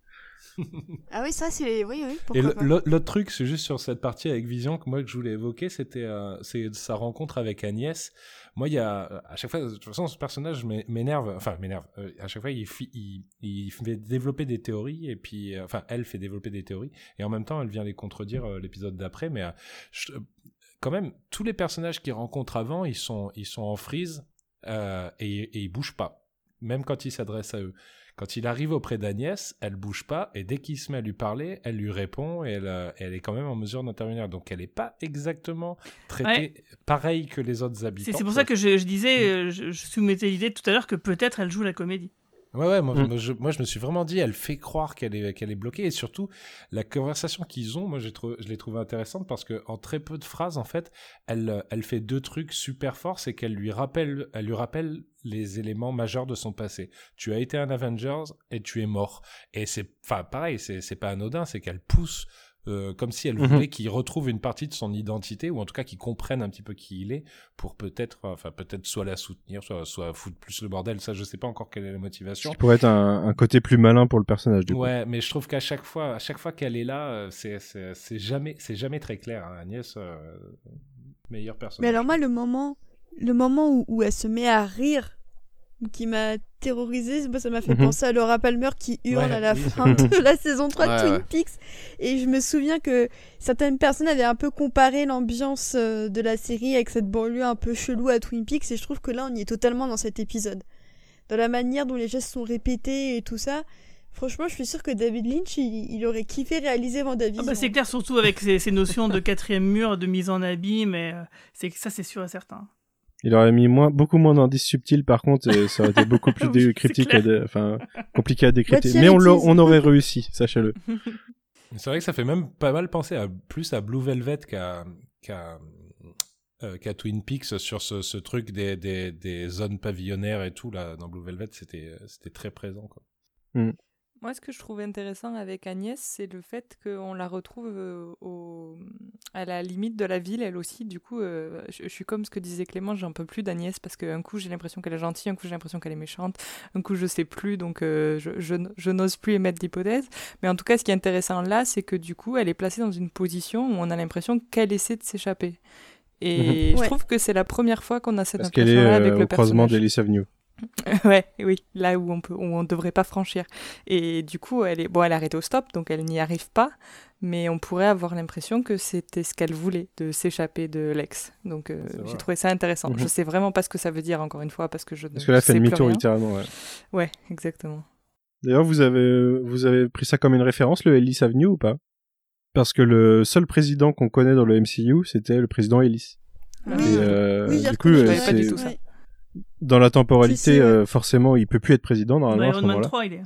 [LAUGHS]
Ah oui, ça c'est, oui, oui.
Et l'autre truc, c'est juste sur cette partie avec Vision que moi que je voulais évoquer, c'était euh, sa rencontre avec Agnès. Moi, il y a à chaque fois, de toute façon, ce personnage m'é- m'énerve. Enfin, m'énerve. Euh, à chaque fois, il, fi- il, il fait développer des théories et puis, euh, enfin, elle fait développer des théories et en même temps, elle vient les contredire euh, l'épisode d'après. Mais je- quand même, tous les personnages qu'il rencontre avant, ils sont, ils sont en frise et, et ils bougent pas, même quand il s'adresse à eux. Quand il arrive auprès d'Agnès, elle bouge pas et dès qu'il se met à lui parler, elle lui répond et elle, euh, elle est quand même en mesure d'intervenir. Donc elle n'est pas exactement traitée pareil que les autres habitants.
C'est pour ça que je, je disais, euh, je, je soumettais l'idée tout à l'heure que peut-être elle joue la comédie.
Ouais, ouais, moi,
Mm.
moi, je, moi, je me suis vraiment dit, elle fait croire qu'elle est, qu'elle est bloquée. Et surtout, la conversation qu'ils ont, moi j'ai je l'ai trouvée intéressante parce que en très peu de phrases, en fait, elle, elle fait deux trucs super forts, c'est qu'elle lui rappelle, elle lui rappelle les éléments majeurs de son passé. Tu as été un Avengers et tu es mort. Et c'est, enfin, pareil, c'est, c'est pas anodin, c'est qu'elle pousse, euh, comme si elle
Mhm.
voulait qu'il retrouve une partie de son identité, ou en tout cas qu'il comprenne un petit peu qui il est, pour peut-être, enfin, peut-être soit la soutenir, soit, soit foutre plus le bordel. Ça, je sais pas encore quelle est la motivation.
qui pourrait être un, un côté plus malin pour le personnage, du coup.
Ouais, mais je trouve qu'à chaque fois, à chaque fois qu'elle est là, euh, c'est c'est c'est jamais c'est jamais très clair. hein. Agnès, euh, meilleur personnage.
Mais alors moi, le moment, le moment où, où elle se met à rire, qui m'a terrorisée, moi, ça m'a fait
Mhm.
penser à Laura Palmer qui hurle
Ouais,
à la
oui,
fin de [LAUGHS] la saison 3 de Twin
ouais.
Peaks. Et je me souviens que certaines personnes avaient un peu comparé l'ambiance euh, de la série avec cette banlieue un peu chelou à Twin Peaks. Et je trouve que là, on y est totalement dans cet épisode. Dans la manière dont les gestes sont répétés et tout ça. Franchement, je suis sûre que David Lynch, il, il aurait kiffé réaliser
Ah
WandaVision.
bah, c'est clair, surtout avec ces, ces notions de quatrième mur, de mise en abîme, mais euh, c'est ça, c'est sûr et certain.
Il aurait mis moins, beaucoup moins d'indices subtils, par contre, et ça aurait été beaucoup [LAUGHS] plus
Oui,
critique à enfin, compliqué à décrypter. Mais on, on aurait réussi, sachez-le. [LAUGHS]
C'est vrai que ça fait même pas mal penser à plus à Blue Velvet qu'à euh, qu'à Twin Peaks sur ce, ce truc des, des, des zones pavillonnaires et tout là dans Blue Velvet c'était c'était très présent quoi.
Moi, ce que je trouve intéressant avec Agnès, c'est le fait qu'on la retrouve euh, au... à la limite de la ville, elle aussi. Du coup, euh, je, je suis comme ce que disait Clément, j'en peux plus d'Agnès parce qu'un coup j'ai l'impression qu'elle est gentille, un coup j'ai l'impression qu'elle est méchante, un coup je sais plus, donc euh, je, je, je n'ose plus émettre d'hypothèse. Mais en tout cas, ce qui est intéressant là, c'est que du coup, elle est placée dans une position où on a l'impression qu'elle essaie de s'échapper. Et je
Ouais.
trouve que c'est la première fois qu'on a cette
qu'elle est
impression-là avec
euh,
le
au croisement d'Ellis Avenue. [LAUGHS]
ouais, oui, là où on peut, où on devrait pas franchir. Et du coup, elle est, bon, elle arrête au stop, donc elle n'y arrive pas. Mais on pourrait avoir l'impression que c'était ce qu'elle voulait, de s'échapper de l'ex. Donc euh,
C'est
j'ai trouvé ça intéressant.
Mhm.
Je sais vraiment pas ce que ça veut dire encore une fois parce que je
Parce
ne
que là,
plus
demi-tour
rien.
littéralement, ouais.
Ouais, exactement.
D'ailleurs, vous avez, vous avez pris ça comme une référence, le Ellis Avenue, ou pas? Parce que le seul président qu'on connaît dans le MCU, c'était le président Ellis.
Oui,
Et, euh,
oui,
du coup, euh,
je savais pas du
c'est-
tout ça.
Ouais.
Dans la temporalité, euh, forcément, il peut plus être président
Dans
normalement ce
Iron Man
moment-là.
3, il est.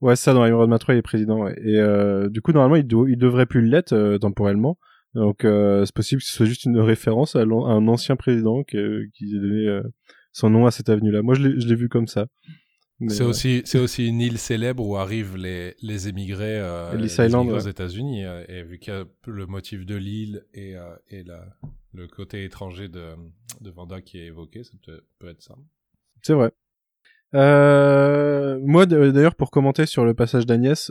Ouais, ça, dans Iron Man 3, il est président, ouais. Et euh, du coup, normalement, il, do- il devrait plus l'être euh, temporellement. Donc, c'est possible que ce soit juste une référence à, un ancien président que- qui ait donné son nom à cette avenue-là. Moi, je l'ai vu comme ça.
C'est aussi c'est aussi une île célèbre où arrivent les les émigrés, euh,
Ellis
les
Island,
émigrés aux. États-Unis euh, et vu qu'il y a le motif de l'île et euh, et la le côté étranger de de Vanda qui est évoqué, ça peut, peut être ça.
C'est vrai. Euh, moi, d'ailleurs, pour commenter sur le passage d'Agnès,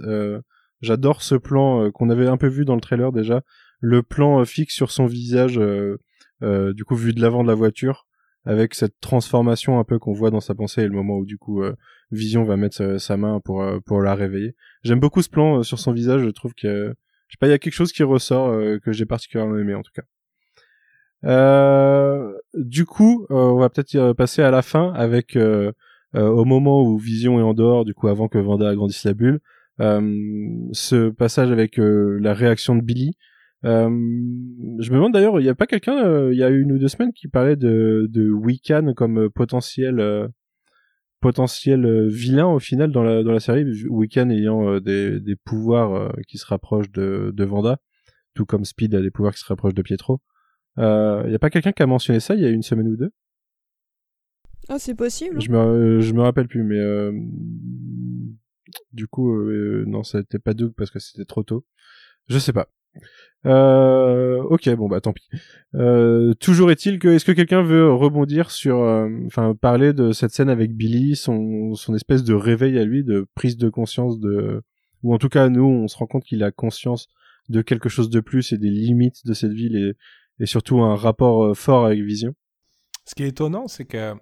j'adore ce plan qu'on avait un peu vu dans le trailer déjà, le plan fixe sur son visage, du coup vu de l'avant de la voiture, avec cette transformation un peu qu'on voit dans sa pensée et le moment où du coup Vision va mettre sa, sa main pour euh, pour la réveiller. J'aime beaucoup ce plan euh, sur son visage, je trouve que je sais pas, il y a quelque chose qui ressort euh, que j'ai particulièrement aimé en tout cas. Euh, du coup, euh, on va peut-être passer à la fin avec euh, euh, au moment où Vision est en dehors, du coup avant que Vanda agrandisse la bulle, euh, ce passage avec euh, la réaction de Billy. Euh, je me demande d'ailleurs, il n'y a pas quelqu'un, euh, il y a une ou deux semaines qui parlait de, de Wiccan comme euh, potentiel euh, potentiel euh, vilain au final dans la dans la série, Wiccan ayant euh, des, des pouvoirs euh, qui se rapprochent de, de Vanda, tout comme Speed a des pouvoirs qui se rapprochent de Pietro. Il n'y a pas quelqu'un qui a mentionné ça il y a une semaine ou deux?
Oh, c'est possible.
je me, je me rappelle plus, mais euh, du coup, non, ça n'était pas Doug parce que c'était trop tôt. Je sais pas. Euh, ok, bon bah tant pis. Euh, toujours est-il que est-ce que quelqu'un veut rebondir sur, euh, enfin parler de cette scène avec Billy, son son espèce de réveil à lui, de prise de conscience de, ou en tout cas nous on se rend compte qu'il a conscience de quelque chose de plus et des limites de cette ville et et surtout un rapport euh, fort avec Vision?
Ce qui est étonnant, c'est que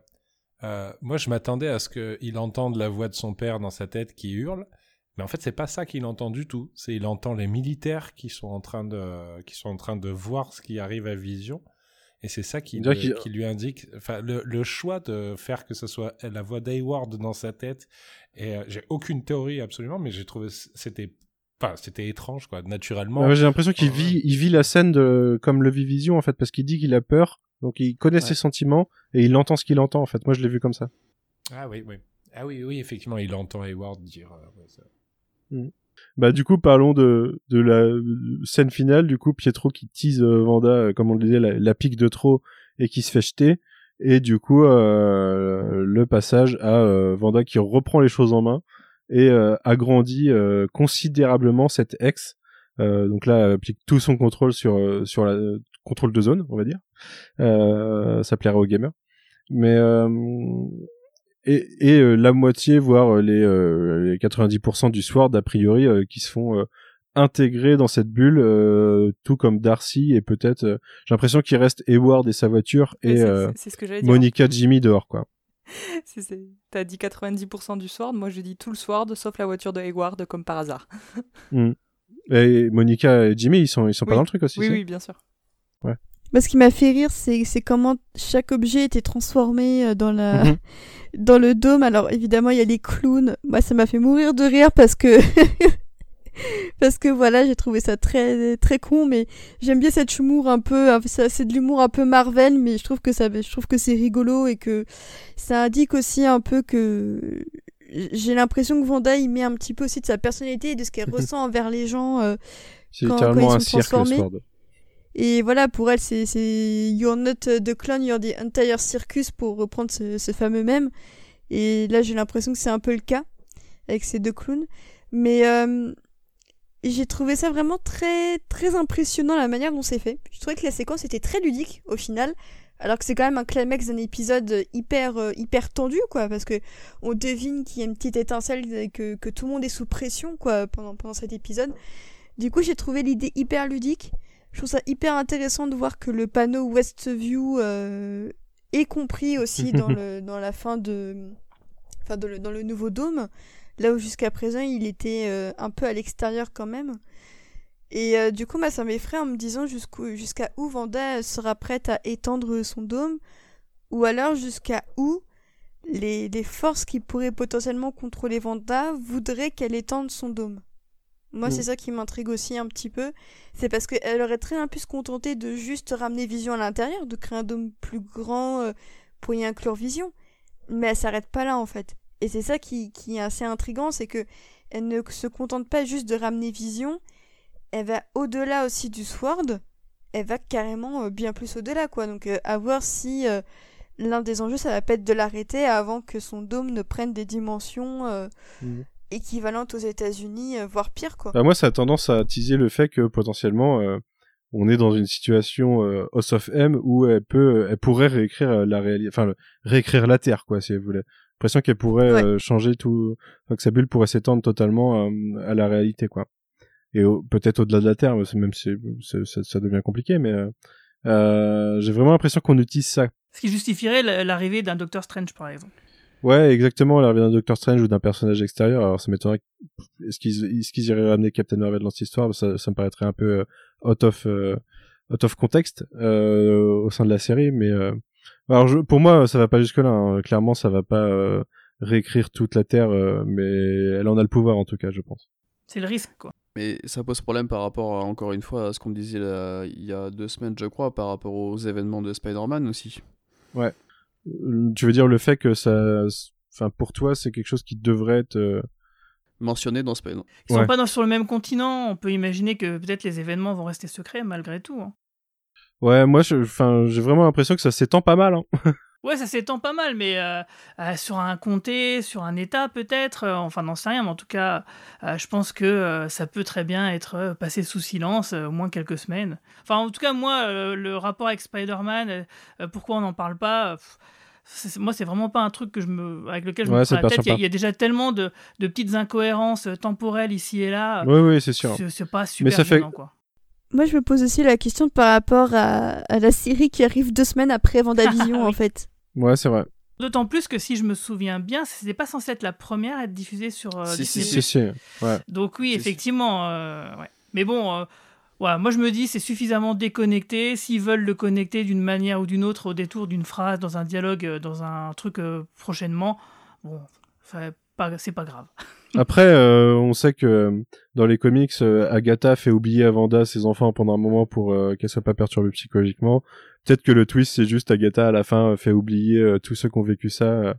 euh, moi je m'attendais à ce qu'il entende la voix de son père dans sa tête qui hurle. Mais en fait, c'est pas ça qu'il entend du tout. C'est il entend les militaires qui sont en train de qui sont en train de voir ce qui arrive à Vision. Et c'est ça qui, qui lui indique, enfin, le, le, choix de faire que ce soit la voix d'Hayward dans sa tête. Et euh, j'ai aucune théorie absolument, mais j'ai trouvé c'était, enfin, c'était étrange quoi, naturellement.
j'ai l'impression qu'il vit, il vit la scène de comme le vit Vision en fait, parce qu'il dit qu'il a peur, donc il connaît ses sentiments et il entend ce qu'il entend en fait. Moi, je l'ai vu comme ça.
Ah oui, oui, ah oui, oui, effectivement, il entend Hayward dire. Euh, ça...
Mm. Bah du coup parlons de, de la scène finale. Du coup Pietro qui tease euh, Vanda euh, comme on le disait la, pique de trop et qui se fait jeter. Et du coup euh, le passage à Vanda qui reprend les choses en main et agrandit considérablement cette ex. Donc là applique tout son contrôle sur sur la contrôle de zone on va dire. Ça plairait aux gamers. Mais et, et euh, la moitié, voire euh, les, euh, les 90% du Sword, a priori, qui se font intégrer dans cette bulle, tout comme Darcy et peut-être, j'ai l'impression qu'il reste Eward et sa voiture et Monica Jimmy dehors, quoi. [LAUGHS]
T'as dit 90% du Sword, moi je dis tout le Sword sauf la voiture de Hayward comme par hasard.
Hmm. Et Monica et Jimmy, ils sont, ils sont pas dans le truc aussi.
Oui, oui, bien sûr.
Bah, ce qui m'a fait rire, c'est, c'est comment chaque objet était transformé dans la, mhm. [LAUGHS] dans le dôme. Alors évidemment, il y a les clowns. Moi, ça m'a fait mourir de rire parce que [LAUGHS] parce que voilà, j'ai trouvé ça très très con, mais j'aime bien cette humour un peu. C'est de l'humour un peu Marvel, mais je trouve que ça, je trouve que c'est rigolo et que ça indique aussi un peu que j'ai l'impression que Vanda il met un petit peu aussi de sa personnalité et de ce qu'elle [LAUGHS] ressent envers les gens euh, quand, quand, ils sont un transformés. Et voilà, pour elle, c'est You're not the clown, you're the entire circus, pour reprendre ce, fameux même. Et là, j'ai l'impression que c'est un peu le cas avec ces deux clowns. Mais euh, j'ai trouvé ça vraiment très, très impressionnant la manière dont c'est fait. Je trouvais que la séquence était très ludique au final. Alors que c'est quand même un climax d'un épisode hyper euh, hyper tendu quoi parce que on devine qu'il y a une petite étincelle que, que tout le monde est sous pression quoi pendant pendant cet épisode. Du coup, j'ai trouvé l'idée hyper ludique je trouve ça hyper intéressant de voir que le panneau Westview euh, est compris aussi [LAUGHS] dans, le, dans la fin de. Enfin, dans le nouveau dôme. Là où jusqu'à présent il était euh, un peu à l'extérieur quand même. Et euh, du coup, bah, ça m'effraie en me disant jusqu'à où Vanda sera prête à étendre son dôme. Ou alors jusqu'à où les, les forces qui pourraient potentiellement contrôler Vanda voudraient qu'elle étende son dôme. Moi, c'est mm. ça qui m'intrigue aussi un petit peu. C'est parce qu'elle aurait très bien pu se contenter de juste ramener Vision à l'intérieur, de créer un dôme plus grand euh, pour y inclure Vision. Mais elle s'arrête pas là, en fait. Et c'est ça qui, qui est assez intrigant, c'est que elle ne se contente pas juste de ramener Vision, elle va au-delà aussi du Sword, elle va carrément euh, bien plus au-delà, quoi. Donc, euh, à voir si l'un des enjeux, ça va pas être de l'arrêter avant que son dôme ne prenne des dimensions mm équivalente aux États-Unis, euh, voire pire quoi.
Bah moi, ça a tendance à teaser le fait que potentiellement euh, on est dans une situation euh, House of M où elle peut, elle pourrait réécrire la réalité, enfin réécrire la Terre quoi, si vous voulez. L'impression qu'elle pourrait changer tout, enfin, que sa bulle pourrait s'étendre totalement à la réalité quoi. Et peut-être au-delà de la Terre, même si ça, ça, devient compliqué, mais j'ai vraiment l'impression qu'on utilise ça.
Ce qui justifierait l'arrivée d'un Docteur Strange par exemple.
Ouais, exactement. Elle revient d'un Doctor Strange ou d'un personnage extérieur. Alors, ça m'étonnerait. Est-ce qu'ils, iraient ramener Captain Marvel dans cette histoire? Ça, ça me paraîtrait un peu euh, out of, euh, out of context euh, au sein de la série. Mais euh, alors, je, pour moi, ça va pas jusque là. Hein. Clairement, ça va pas euh, réécrire toute la Terre, mais elle en a le pouvoir en tout cas, je pense.
C'est le risque, quoi.
Mais ça pose problème par rapport, encore une fois, à ce qu'on disait il y a deux semaines, je crois, par rapport aux événements de Spider-Man aussi.
Ouais. Tu veux dire le fait que ça, enfin pour toi, c'est quelque chose qui devrait être euh,
mentionné dans ce Ils
Ils sont pas sur le même continent. On peut imaginer que peut-être les événements vont rester secrets malgré tout. Hein.
Ouais, moi, enfin, j'ai vraiment l'impression que ça s'étend pas mal. Hein. [LAUGHS]
Ouais, ça s'étend pas mal, mais euh, euh, sur un comté, sur un État peut-être, euh, enfin n'en sais rien, mais en tout cas, je pense que ça peut très bien être passé sous silence au moins quelques semaines. Enfin, en tout cas, moi, le rapport avec Spider-Man, pourquoi on n'en parle pas moi, c'est vraiment pas un truc que je me, avec lequel je me prends la tête. Il y, a, déjà tellement de, de, petites incohérences temporelles ici et là.
Oui, oui, c'est sûr.
C'est pas super
Mais ça
quoi.
Moi, je me pose aussi la question par rapport à, la série qui arrive deux semaines après [LAUGHS] Vendavision, en fait.
Ouais, c'est vrai.
D'autant plus que si je me souviens bien, c'était pas censé être la première à être diffusée sur euh,
si, Si, si, si. Ouais.
Donc oui, effectivement. Euh, ouais. Mais bon, euh, ouais, moi je me dis c'est suffisamment déconnecté. S'ils veulent le connecter d'une manière ou d'une autre au détour d'une phrase, dans un dialogue, dans un truc prochainement, bon, c'est pas grave. [LAUGHS]
Après, euh, on sait que euh, dans les comics, euh, Agatha fait oublier à Vanda ses enfants pendant un moment pour qu'elle soit pas perturbée psychologiquement. Peut-être que le twist, c'est juste Agatha à la fin fait oublier tous ceux qui ont vécu ça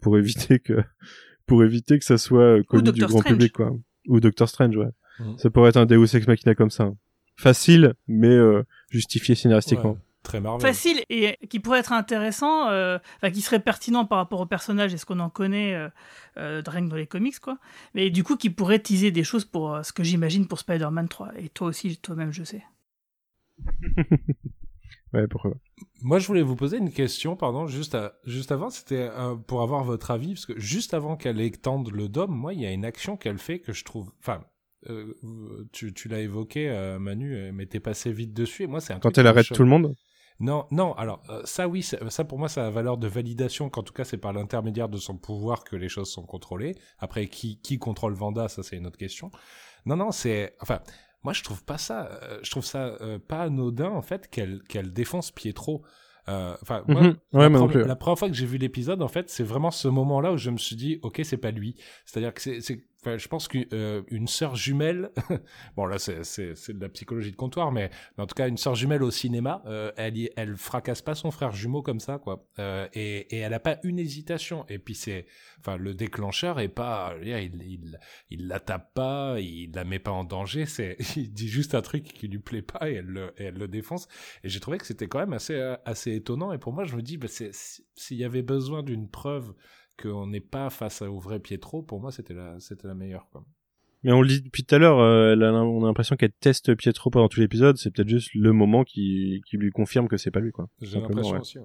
pour éviter que [LAUGHS] pour éviter que ça soit connu du grand public, quoi. Ou Doctor Strange, ouais. Mmh. Ça pourrait être un Deus Ex Machina comme ça. Facile, mais justifié scénaristiquement
très Marvel.
Facile et qui pourrait être intéressant, euh, qui serait pertinent par rapport au personnage et ce qu'on en connaît euh, euh, rien que dans les comics, quoi. Mais du coup, qui pourrait teaser des choses pour euh, ce que j'imagine pour Spider-Man 3. Et toi aussi, toi-même, je sais. [LAUGHS]
ouais, pourquoi
Moi, je voulais vous poser une question, pardon, juste, juste avant, c'était pour avoir votre avis, parce que juste avant qu'elle étende le dôme, moi, il y a une action qu'elle fait que je trouve. Enfin, tu, tu l'as évoqué, Manu, mais t'es passé vite dessus. Et moi, c'est
Quand elle arrête tout le monde
non, non. Alors euh, ça, oui, ça pour moi, ça a valeur de validation. Qu'en tout cas, c'est par l'intermédiaire de son pouvoir que les choses sont contrôlées. Après, qui qui contrôle Vanda, ça c'est une autre question. Non, non, c'est enfin. Moi, je trouve pas ça. Euh, je trouve ça euh, pas anodin en fait qu'elle qu'elle défonce Pietro. Enfin, moi,
mhm. ouais,
la, la, première fois que j'ai vu l'épisode, en fait, c'est vraiment ce moment-là où je me suis dit, ok, c'est pas lui. C'est-à-dire que c'est Enfin, je pense qu'une euh, sœur jumelle, [LAUGHS] bon là c'est de la psychologie de comptoir, mais, en tout cas une sœur jumelle au cinéma, euh, elle elle fracasse pas son frère jumeau comme ça quoi, euh, et, et elle a pas une hésitation. Et puis c'est, enfin le déclencheur est pas, il il il la tape pas, il la met pas en danger, c'est [LAUGHS] il dit juste un truc qui lui plaît pas et elle le, elle le défonce. Et j'ai trouvé que c'était quand même assez assez étonnant. Et pour moi je me dis, bah, s'il y avait besoin d'une preuve qu'on n'est pas face au vrai Pietro, pour moi, c'était la, c'était la meilleure. Quoi.
Mais on le dit depuis tout à l'heure, euh, on a l'impression qu'elle teste Pietro pendant tout l'épisode. C'est peut-être juste le moment qui, qui lui confirme que c'est pas lui, quoi.
J'ai l'impression aussi.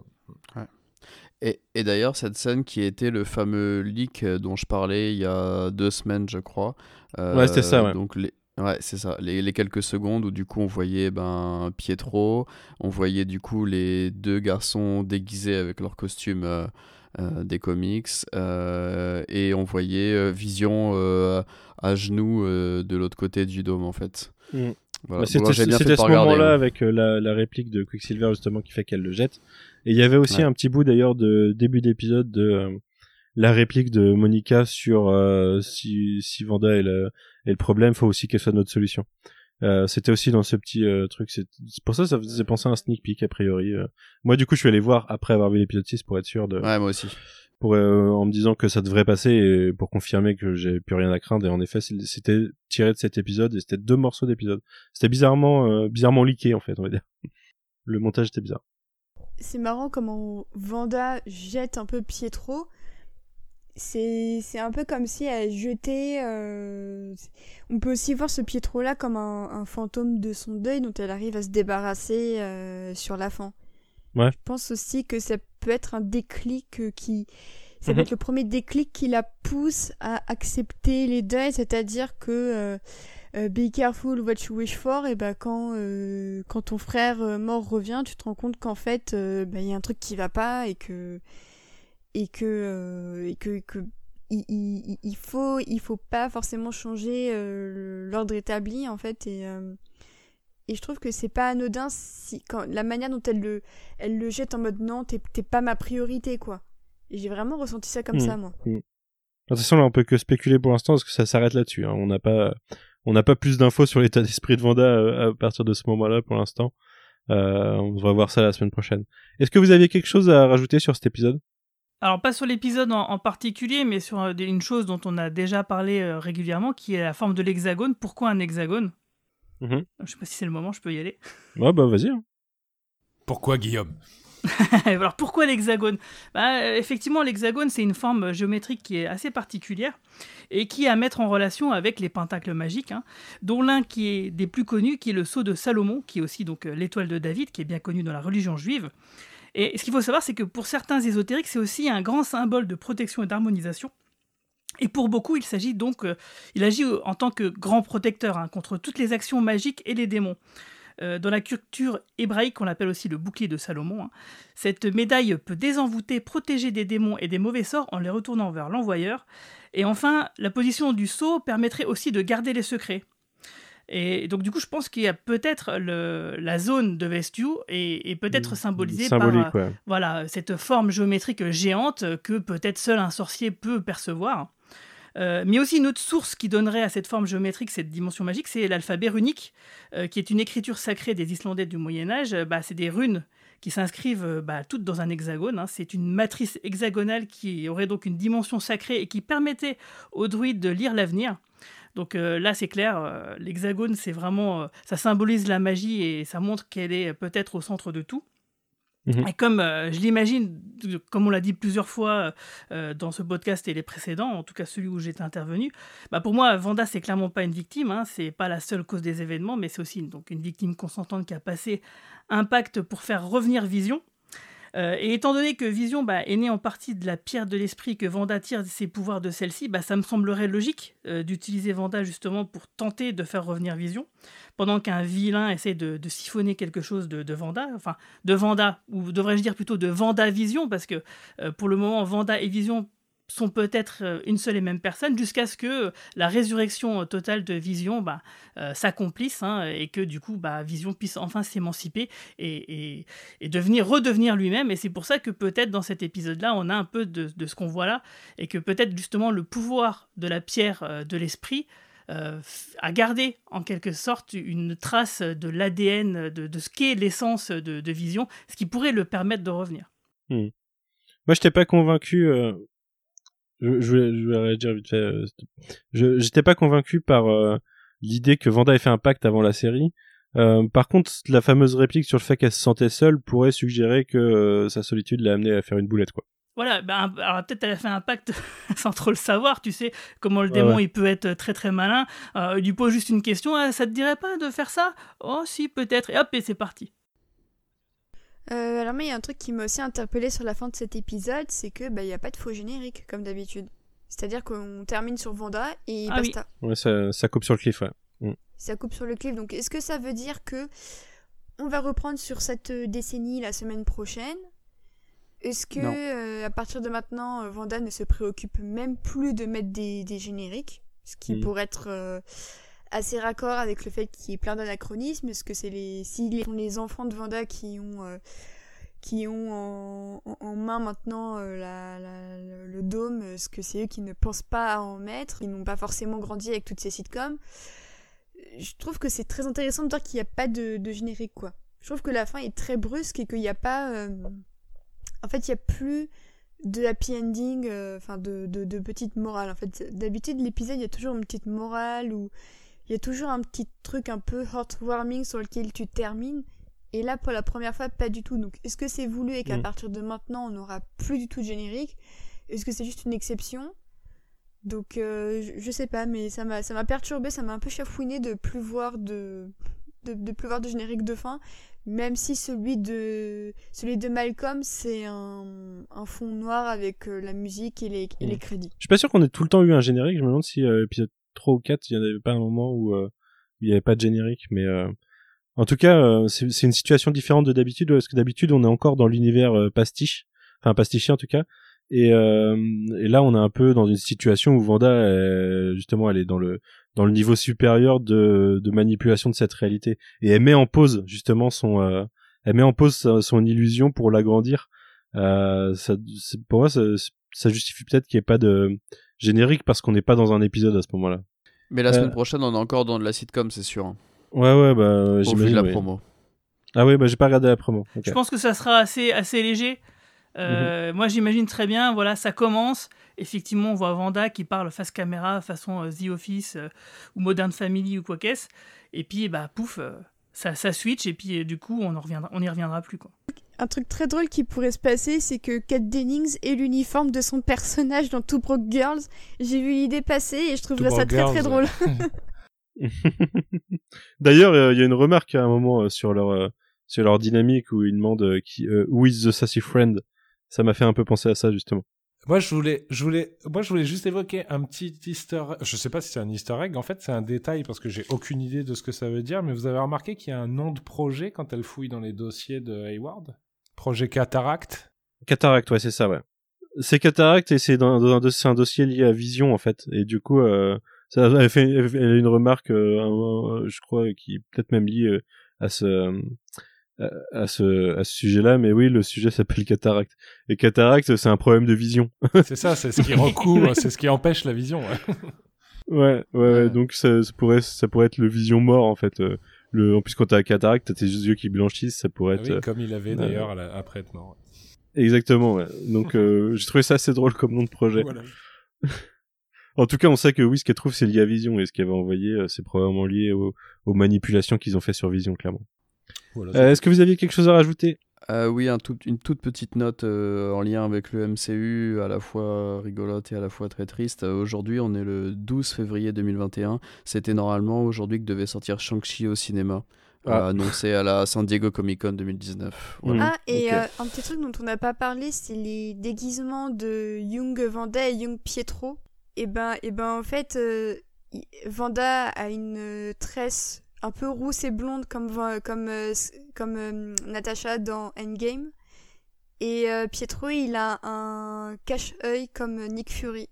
Et, et d'ailleurs, cette scène qui était le fameux leak euh, dont je parlais il y a deux semaines, je crois.
Euh, ouais, c'était ça, ouais.
Donc les, Ouais, c'est ça. Les, les, quelques secondes où du coup on voyait ben, Pietro, on voyait du coup les deux garçons déguisés avec leurs costumes euh, des comics. Euh, et on voyait euh, Vision à genoux de l'autre côté du dôme en fait.
Mm. Voilà. Bah, c'était ce moment-là avec la, la, réplique de Quicksilver justement qui fait qu'elle le jette. Et il y avait aussi un petit bout d'ailleurs de début d'épisode de la réplique de Monica sur si, si Vanda est le, est le problème, faut aussi qu'elle soit notre solution. Euh, c'était aussi dans ce petit euh, truc. C'est pour ça que ça faisait penser à un sneak peek a priori. Euh. Moi, du coup, je suis allé voir après avoir vu l'épisode 6 pour être sûr de.
Ouais, moi aussi.
Pour en me disant que ça devrait passer et pour confirmer que j'ai plus rien à craindre. Et en effet, c'était tiré de cet épisode et c'était deux morceaux d'épisode. C'était bizarrement, bizarrement leaké en fait, on va dire. Le montage était bizarre.
C'est marrant comment Vanda jette un peu Pietro c'est un peu comme si elle jetait. Euh... On peut aussi voir ce Pietro-là comme un, un, fantôme de son deuil dont elle arrive à se débarrasser euh, sur la fin.
Ouais.
Je pense aussi que ça peut être un déclic euh, qui. Ça peut mhm. être le premier déclic qui la pousse à accepter les deuils, c'est-à-dire que euh, euh be careful what you wish for, et ben quand, euh, quand ton frère mort revient, tu te rends compte qu'en fait, ben, il y a un truc qui va pas et que et que, euh, et que, que il, il, faut il faut pas forcément changer euh, l'ordre établi en fait et euh, et je trouve que c'est pas anodin si quand la manière dont elle le elle le jette en mode non t'es pas ma priorité quoi et j'ai vraiment ressenti ça comme mmh. ça moi
mmh. de toute façon là on peut que spéculer pour l'instant parce que ça s'arrête là-dessus hein. on n'a pas on n'a pas plus d'infos sur l'état d'esprit de Vanda à partir de ce moment-là pour l'instant on va voir ça la semaine prochaine est-ce que vous aviez quelque chose à rajouter sur cet épisode?
Alors pas sur l'épisode en, particulier, mais sur euh, une chose dont on a déjà parlé euh, régulièrement, qui est la forme de l'hexagone. Pourquoi un hexagone?
Mhm.
Je sais pas si c'est le moment, je peux y aller. [LAUGHS]
Ouais bah vas-y. Hein.
Pourquoi Guillaume? [LAUGHS]
Alors pourquoi l'hexagone? Bah, Effectivement, l'hexagone, c'est une forme géométrique qui est assez particulière et qui est à mettre en relation avec les pentacles magiques, hein, dont l'un qui est des plus connus, qui est le sceau de Salomon, qui est aussi donc euh, l'étoile de David, qui est bien connu dans la religion juive. Et ce qu'il faut savoir, c'est que pour certains ésotériques, c'est aussi un grand symbole de protection et d'harmonisation. Et pour beaucoup, il s'agit donc, euh, agit en tant que grand protecteur hein, contre toutes les actions magiques et les démons. Euh, dans la culture hébraïque, on l'appelle aussi le bouclier de Salomon. Hein. Cette médaille peut désenvoûter, protéger des démons et des mauvais sorts en les retournant vers l'envoyeur. Et enfin, la position du sceau permettrait aussi de garder les secrets. Et donc du coup, je pense qu'il y a peut-être la zone de Vestiu et, peut-être mmh, symbolisée par euh, voilà cette forme géométrique géante que peut-être seul un sorcier peut percevoir. Euh, mais aussi une autre source qui donnerait à cette forme géométrique cette dimension magique, c'est l'alphabet runique, euh, qui est une écriture sacrée des Islandais du Moyen Âge. Euh, bah, c'est des runes qui s'inscrivent bah, toutes dans un hexagone. Hein. C'est une matrice hexagonale qui aurait donc une dimension sacrée et qui permettait aux druides de lire l'avenir. Donc là, c'est clair, l'hexagone, c'est vraiment, ça symbolise la magie et ça montre qu'elle est peut-être au centre de tout. Mhm. Et comme euh, je l'imagine, comme on l'a dit plusieurs fois euh, dans ce podcast et les précédents, en tout cas celui où j'étais intervenu, bah pour moi, Vanda, c'est clairement pas une victime, hein, c'est pas la seule cause des événements, mais c'est aussi donc, une victime consentante qui a passé un pacte pour faire revenir Vision. Euh, et étant donné que Vision bah, est née en partie de la pierre de l'esprit que Vanda tire ses pouvoirs de celle-ci, bah, ça me semblerait logique d'utiliser Vanda justement pour tenter de faire revenir Vision pendant qu'un vilain essaie de, siphonner quelque chose de, Vanda, enfin de Vanda, ou devrais-je dire plutôt de Vanda Vision, parce que euh, pour le moment, Vanda et Vision sont peut-être euh, une seule et même personne jusqu'à ce que la résurrection totale de Vision bah, euh, s'accomplisse hein, et que du coup bah, Vision puisse enfin s'émanciper et, devenir redevenir lui-même et c'est pour ça que peut-être dans cet épisode-là on a un peu de, ce qu'on voit là et que peut-être justement le pouvoir de la pierre de l'esprit euh, à garder en quelque sorte une trace de l'ADN, de, ce qu'est l'essence de, Vision, ce qui pourrait le permettre de revenir.
Hmm. Moi, je n'étais pas convaincu. Euh, je, je, vais, dire vite fait. Euh, je j'étais pas convaincu par l'idée que Vanda ait fait un pacte avant la série. par contre, la fameuse réplique sur le fait qu'elle se sentait seule pourrait suggérer que sa solitude l'a amené à faire une boulette, quoi.
Voilà, ben, alors peut-être elle a fait un pacte [LAUGHS] sans trop le savoir, tu sais, comment le démon il peut être très très malin. Euh, il lui pose juste une question, ah, ça te dirait pas de faire ça? Oh si, peut-être, et hop, et c'est parti.
Euh, alors mais il y a un truc qui m'a aussi interpellé sur la fin de cet épisode, c'est que bah, il n'y a pas de faux générique comme d'habitude. C'est-à-dire qu'on termine sur Vanda et ah basta.
Ouais, ça, ça, coupe sur le cliff, ouais.
Mm. Ça coupe sur le cliff, donc est-ce que ça veut dire que on va reprendre sur cette décennie la semaine prochaine? Est-ce que euh, à partir de maintenant, euh, Vanda ne se préoccupe même plus de mettre des, génériques, ce qui mm. pourrait être euh, assez raccord avec le fait qu'il y ait plein d'anachronismes Est-ce que c'est les si les, les enfants de Vanda qui ont qui ont en, main maintenant le dôme, est-ce que c'est eux qui ne pensent pas à en mettre Ils n'ont pas forcément grandi avec toutes ces sitcoms. Je trouve que c'est très intéressant de voir qu'il n'y a pas de, de, générique quoi. Je trouve que la fin est très brusque et qu'il n'y a pas en fait, il n'y a plus de happy ending, euh, enfin de, de, petite morale. En fait, d'habitude, l'épisode, il y a toujours une petite morale ou il y a toujours un petit truc un peu heartwarming sur lequel tu termines. Et là, pour la première fois, pas du tout. Donc, est-ce que c'est voulu et qu'à mm. partir de maintenant, on n'aura plus du tout de générique? Est-ce que c'est juste une exception? Donc, euh, je, sais pas, mais ça m'a, ça m'a perturbé, ça m'a un peu chafouiné de plus voir de, de, de plus voir de générique de fin même si celui de celui de Malcolm c'est un, un, fond noir avec euh, la musique et les, les, mm. crédits.
Je suis pas sûr qu'on ait tout le temps eu un générique, je me demande si euh, épisode 3 ou 4, il y en avait pas un moment où euh, il y avait pas de générique mais en tout cas c'est une situation différente de d'habitude parce que d'habitude on est encore dans l'univers pastiche, enfin pastiché en tout cas. Et, là, on est un peu dans une situation où Vanda, justement, elle est dans le dans le niveau supérieur de, manipulation de cette réalité et elle met en pause justement son euh, elle met en pause son illusion pour l'agrandir euh, ça pour moi ça, ça justifie peut-être qu'il n'y ait pas de générique parce qu'on n'est pas dans un épisode à ce moment-là
mais la semaine euh, prochaine on est encore dans de la sitcom c'est sûr hein.
ouais ouais bah j'imagine
la promo
ah oui bah j'ai pas regardé la promo
je pense que ça sera assez assez léger euh, mhm. Moi, j'imagine très bien, voilà, ça commence. Effectivement, on voit Vanda qui parle face caméra, façon euh, The Office euh, ou Modern Family ou quoi qu'est-ce. Et puis, bah, pouf, ça, ça, switch et puis du coup, on, reviendra, on y reviendra plus. Quoi.
Un truc très drôle qui pourrait se passer, c'est que Kat Dennings ait l'uniforme de son personnage dans Two Broke Girls. J'ai vu l'idée passer et je trouverais ça très très drôle. [LAUGHS] [LAUGHS]
D'ailleurs, il y a une remarque à un moment sur leur sur leur dynamique où ils demandent qui who is the sassy friend? Ça m'a fait un peu penser à ça justement.
Moi, je voulais, je voulais, moi, je voulais juste évoquer un petit Easter. Je sais pas si c'est un Easter egg. En fait, c'est un détail parce que j'ai aucune idée de ce que ça veut dire. Mais vous avez remarqué qu'il y a un nom de projet quand elle fouille dans les dossiers de Hayward? Projet Cataract?
Cataract, ouais, c'est ça, ouais. C'est Cataract et c'est dans, un, un, dossier lié à Vision en fait. Et du coup, euh, ça, elle fait, elle a une remarque, euh, je crois, qui est peut-être même liée euh, à ce à ce, à ce sujet-là, mais oui, le sujet s'appelle cataracte. Et cataracte, c'est un problème de vision. [LAUGHS]
c'est ça, c'est ce qui [LAUGHS] recouvre, c'est ce qui empêche la vision.
Ouais, ouais, ouais, donc ça, ça, pourrait, ça pourrait être le vision mort en fait. Euh, le, en plus, quand t'as cataracte, t'as tes yeux qui blanchissent, ça pourrait
ah
être.
Oui, comme il avait d'ailleurs après être mort.
Exactement, ouais. Donc euh, [LAUGHS] j'ai trouvé ça assez drôle comme nom de projet. Voilà. [LAUGHS] en tout cas, on sait que oui, ce qu'elle trouve, c'est lié à Vision, et ce qu'elle va envoyer, euh, c'est probablement lié aux, aux manipulations qu'ils ont fait sur Vision, clairement. Euh, est-ce que vous aviez quelque chose à rajouter?
Euh, Oui, un tout, une toute petite note euh, en lien avec le MCU, à la fois rigolote et à la fois très triste. aujourd'hui, on est le 12 février 2021. C'était normalement aujourd'hui que devait sortir Shang-Chi au cinéma. Ah. annoncé à la San Diego Comic Con 2019.
Ah, et un petit truc dont on n'a pas parlé, c'est les déguisements de Young Vanda et Young Pietro. Et eh ben, et eh ben en fait, Vanda a une tresse un peu rousse et blonde comme, comme, euh, comme euh, Natasha dans Endgame. Et euh, Pietro, il a un cache-œil comme Nick Fury.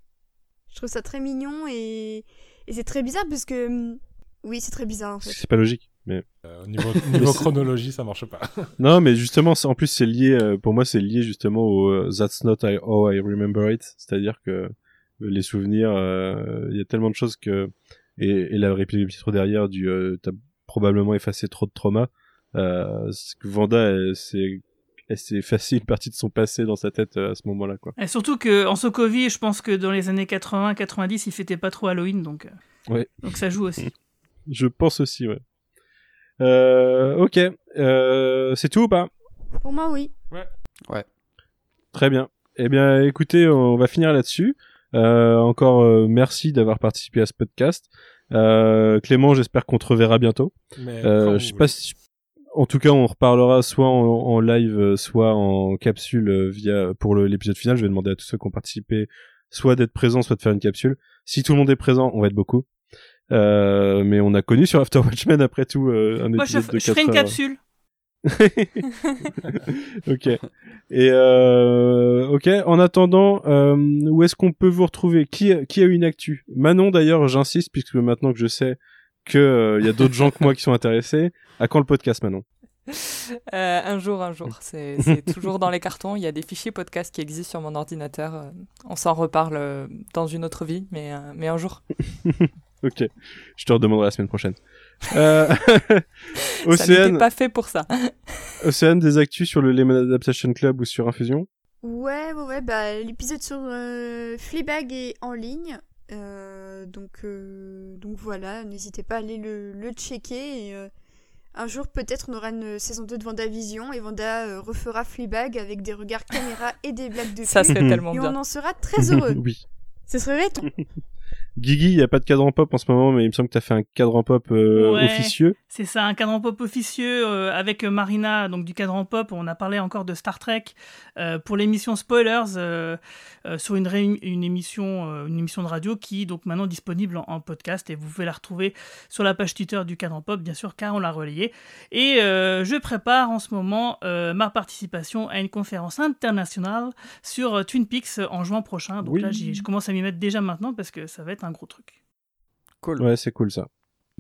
Je trouve ça très mignon et, et c'est très bizarre parce que. Mm, oui, c'est très bizarre en fait.
C'est pas logique. Mais...
au niveau, [LAUGHS] niveau chronologie, ça marche pas. [LAUGHS]
non, mais justement, en plus, c'est lié, pour moi, c'est lié justement au That's not how I remember it. C'est-à-dire que les souvenirs, il y a tellement de choses que et, et la réplique de trop derrière du euh, t'as probablement effacé trop de trauma euh, Vanda c'est elle s'est effacé une partie de son passé dans sa tête euh, à ce moment-là quoi.
Et surtout que en Sokovie, je pense que dans les années 80 90, il fêtait pas trop Halloween donc
ouais.
donc ça joue aussi. [LAUGHS]
je pense aussi ouais. Euh, OK, euh, c'est tout ou pas?
Pour moi oui.
Ouais.
Ouais.
Très bien. Eh bien écoutez, on va finir là-dessus. Euh, encore euh, merci d'avoir participé à ce podcast. Euh, Clément, j'espère qu'on te reverra bientôt. je sais pas si... En tout cas, on reparlera soit en, live, soit en capsule via pour l'épisode final. Je vais demander à tous ceux qui ont participé soit d'être présents, soit de faire une capsule. Si tout le monde est présent, on va être beaucoup. mais on a connu sur After Watchmen après tout un
Moi,
épisode
je,
de
je ferai une capsule. [LAUGHS]
ok. Et euh, ok. En attendant, euh, où est-ce qu'on peut vous retrouver? Qui qui a eu une actu? Manon d'ailleurs, j'insiste puisque maintenant que je sais que euh, il y a d'autres gens que moi qui sont intéressés. À quand le podcast, Manon?
Un jour, un jour. C'est toujours dans les cartons. Il y a des fichiers podcast qui existent sur mon ordinateur. On s'en reparle dans une autre vie, mais, mais un jour. [LAUGHS]
ok. Je te redemanderai la semaine prochaine. Euh...
Océane... [LAUGHS] Ça n'était pas fait pour ça. [LAUGHS]
Océane, des actus sur le Lemon Adaptation Club ou sur Infusion?
Ouais, ouais, ouais. Bah, L'épisode sur euh, Fleabag est en ligne. Euh, donc, euh, donc voilà, n'hésitez pas à aller le, le checker. Et, euh, un jour, peut-être, on aura une saison 2 de Vendavision et Vanda euh, refera Fleabag avec des regards caméra et des blagues de
Ça serait tellement
et
bien.
on en sera très heureux. [LAUGHS]
oui.
Ce serait
Guigui, il n'y a pas de cadran pop en ce moment, mais il me semble que tu as fait un cadran pop euh, officieux.
C'est ça, un cadran pop officieux euh, avec Marina, donc du cadran pop. On a parlé encore de Star Trek euh, pour l'émission Spoilers sur une, une, émission, une émission de radio qui est donc maintenant disponible en, podcast et vous pouvez la retrouver sur la page Twitter du cadran pop, bien sûr, car on l'a relayé. Et je prépare en ce moment ma participation à une conférence internationale sur Twin Peaks en juin prochain. Donc là, je commence à m'y mettre déjà maintenant parce que ça va être un gros truc.
Cool. Ouais, c'est cool ça.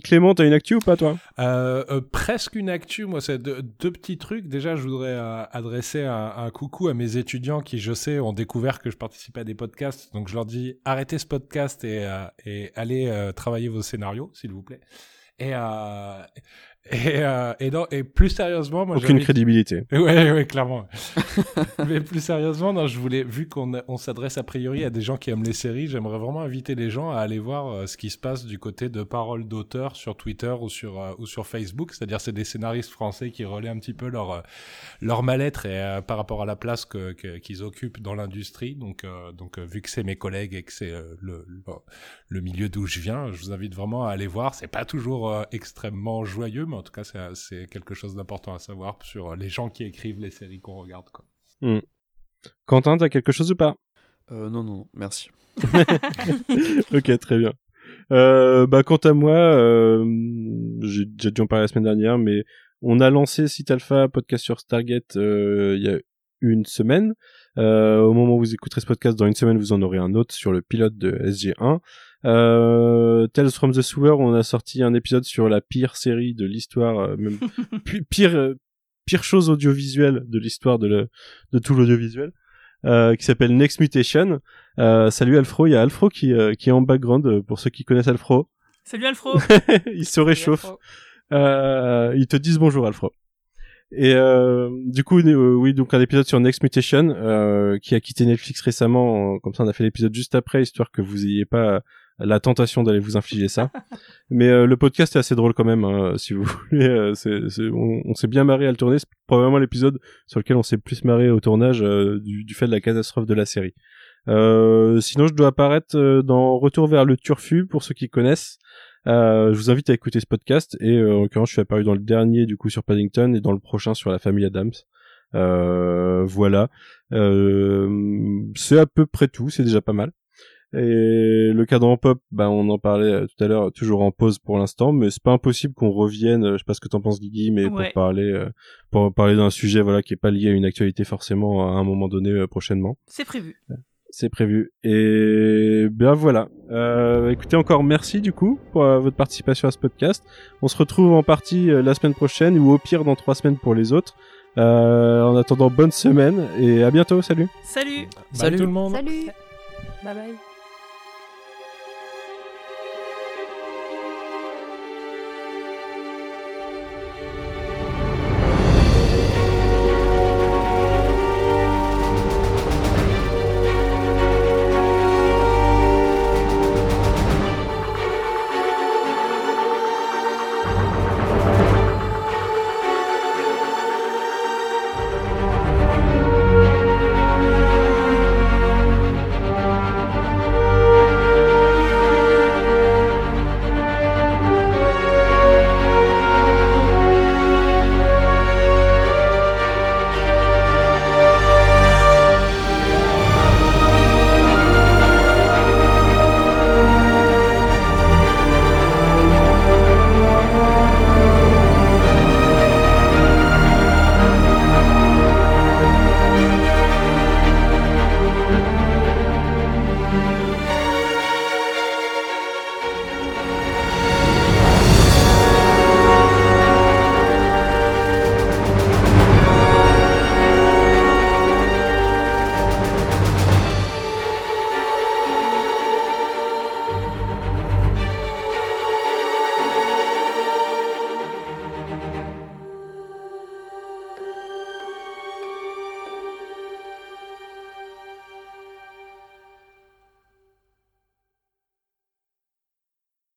Clément, t'as une actu ou pas toi?
Euh, euh, Presque une actu, moi c'est deux, petits trucs. Déjà, je voudrais euh, adresser un, coucou à mes étudiants qui, je sais, ont découvert que je participais à des podcasts. Donc je leur dis arrêtez ce podcast et, et allez travailler vos scénarios, s'il vous plaît. Et, Et, euh, et, non, et plus sérieusement, moi,
aucune crédibilité. [LAUGHS]
Ouais, ouais, [LAUGHS] clairement. Mais plus sérieusement, non, je voulais, vu qu'on on s'adresse a priori à des gens qui aiment les séries, j'aimerais vraiment inviter les gens à aller voir euh, ce qui se passe du côté de paroles d'auteurs sur Twitter ou sur euh, ou sur Facebook. C'est-à-dire, c'est des scénaristes français qui relaient un petit peu leur euh, leur mal-être et par rapport à la place que qu'ils occupent dans l'industrie. Donc donc vu que c'est mes collègues et que c'est le, le, le milieu d'où je viens, je vous invite vraiment à aller voir. C'est pas toujours extrêmement joyeux en tout cas, c'est quelque chose d'important à savoir sur les gens qui écrivent les séries qu'on regarde. Quoi.
Hmm. Quentin, t'as quelque chose ou pas?
Euh, Non, non, merci. [LAUGHS] [LAUGHS]
ok, très bien. Euh, bah, quant à moi, euh, j'ai déjà dû en parler la semaine dernière, mais on a lancé Site Alpha, podcast sur Stargate, il y a une semaine. au moment où vous écouterez ce podcast, dans une semaine, vous en aurez un autre sur le pilote de SG1. Euh, Tales from the Sewer, on a sorti un épisode sur la pire série de l'histoire, euh, même [LAUGHS] pire euh, pire chose audiovisuelle de l'histoire de, le, de tout l'audiovisuel, euh, qui s'appelle Next Mutation. Euh, salut Alfro, il y a Alfro qui, qui est en background pour ceux qui connaissent Alfro.
Salut Alfro. [LAUGHS]
il se réchauffe. ils te disent bonjour Alfro. Et euh, du coup, oui, donc un épisode sur Next Mutation euh, qui a quitté Netflix récemment. Comme ça, on a fait l'épisode juste après, histoire que vous ayez pas la tentation d'aller vous infliger ça. [LAUGHS] Mais euh, le podcast est assez drôle quand même, hein, si vous [LAUGHS] voulez. Euh, c'est, on, s'est bien marré à le tourner. C'est probablement l'épisode sur lequel on s'est plus marré au tournage euh, du, du, fait de la catastrophe de la série. sinon, je dois apparaître dans Retour vers le Turfu pour ceux qui connaissent. je vous invite à écouter ce podcast et en l'occurrence, je suis apparu dans le dernier du coup sur Paddington et dans le prochain sur la famille Adams. voilà, c'est à peu près tout. C'est déjà pas mal. Et le cadran pop, bah on en parlait euh, tout à l'heure, toujours en pause pour l'instant, mais c'est pas impossible qu'on revienne. Euh, je sais pas ce que t'en penses, Guigui, mais pour parler, euh, pour parler d'un sujet voilà qui est pas lié à une actualité forcément à un moment donné prochainement.
C'est prévu.
C'est prévu. Et ben voilà. Euh, écoutez encore merci du coup pour votre participation à ce podcast. On se retrouve en partie la semaine prochaine ou au pire dans trois semaines pour les autres. en attendant, bonne semaine et à bientôt. Salut.
Salut.
Salut tout le monde.
Salut.
Bye bye.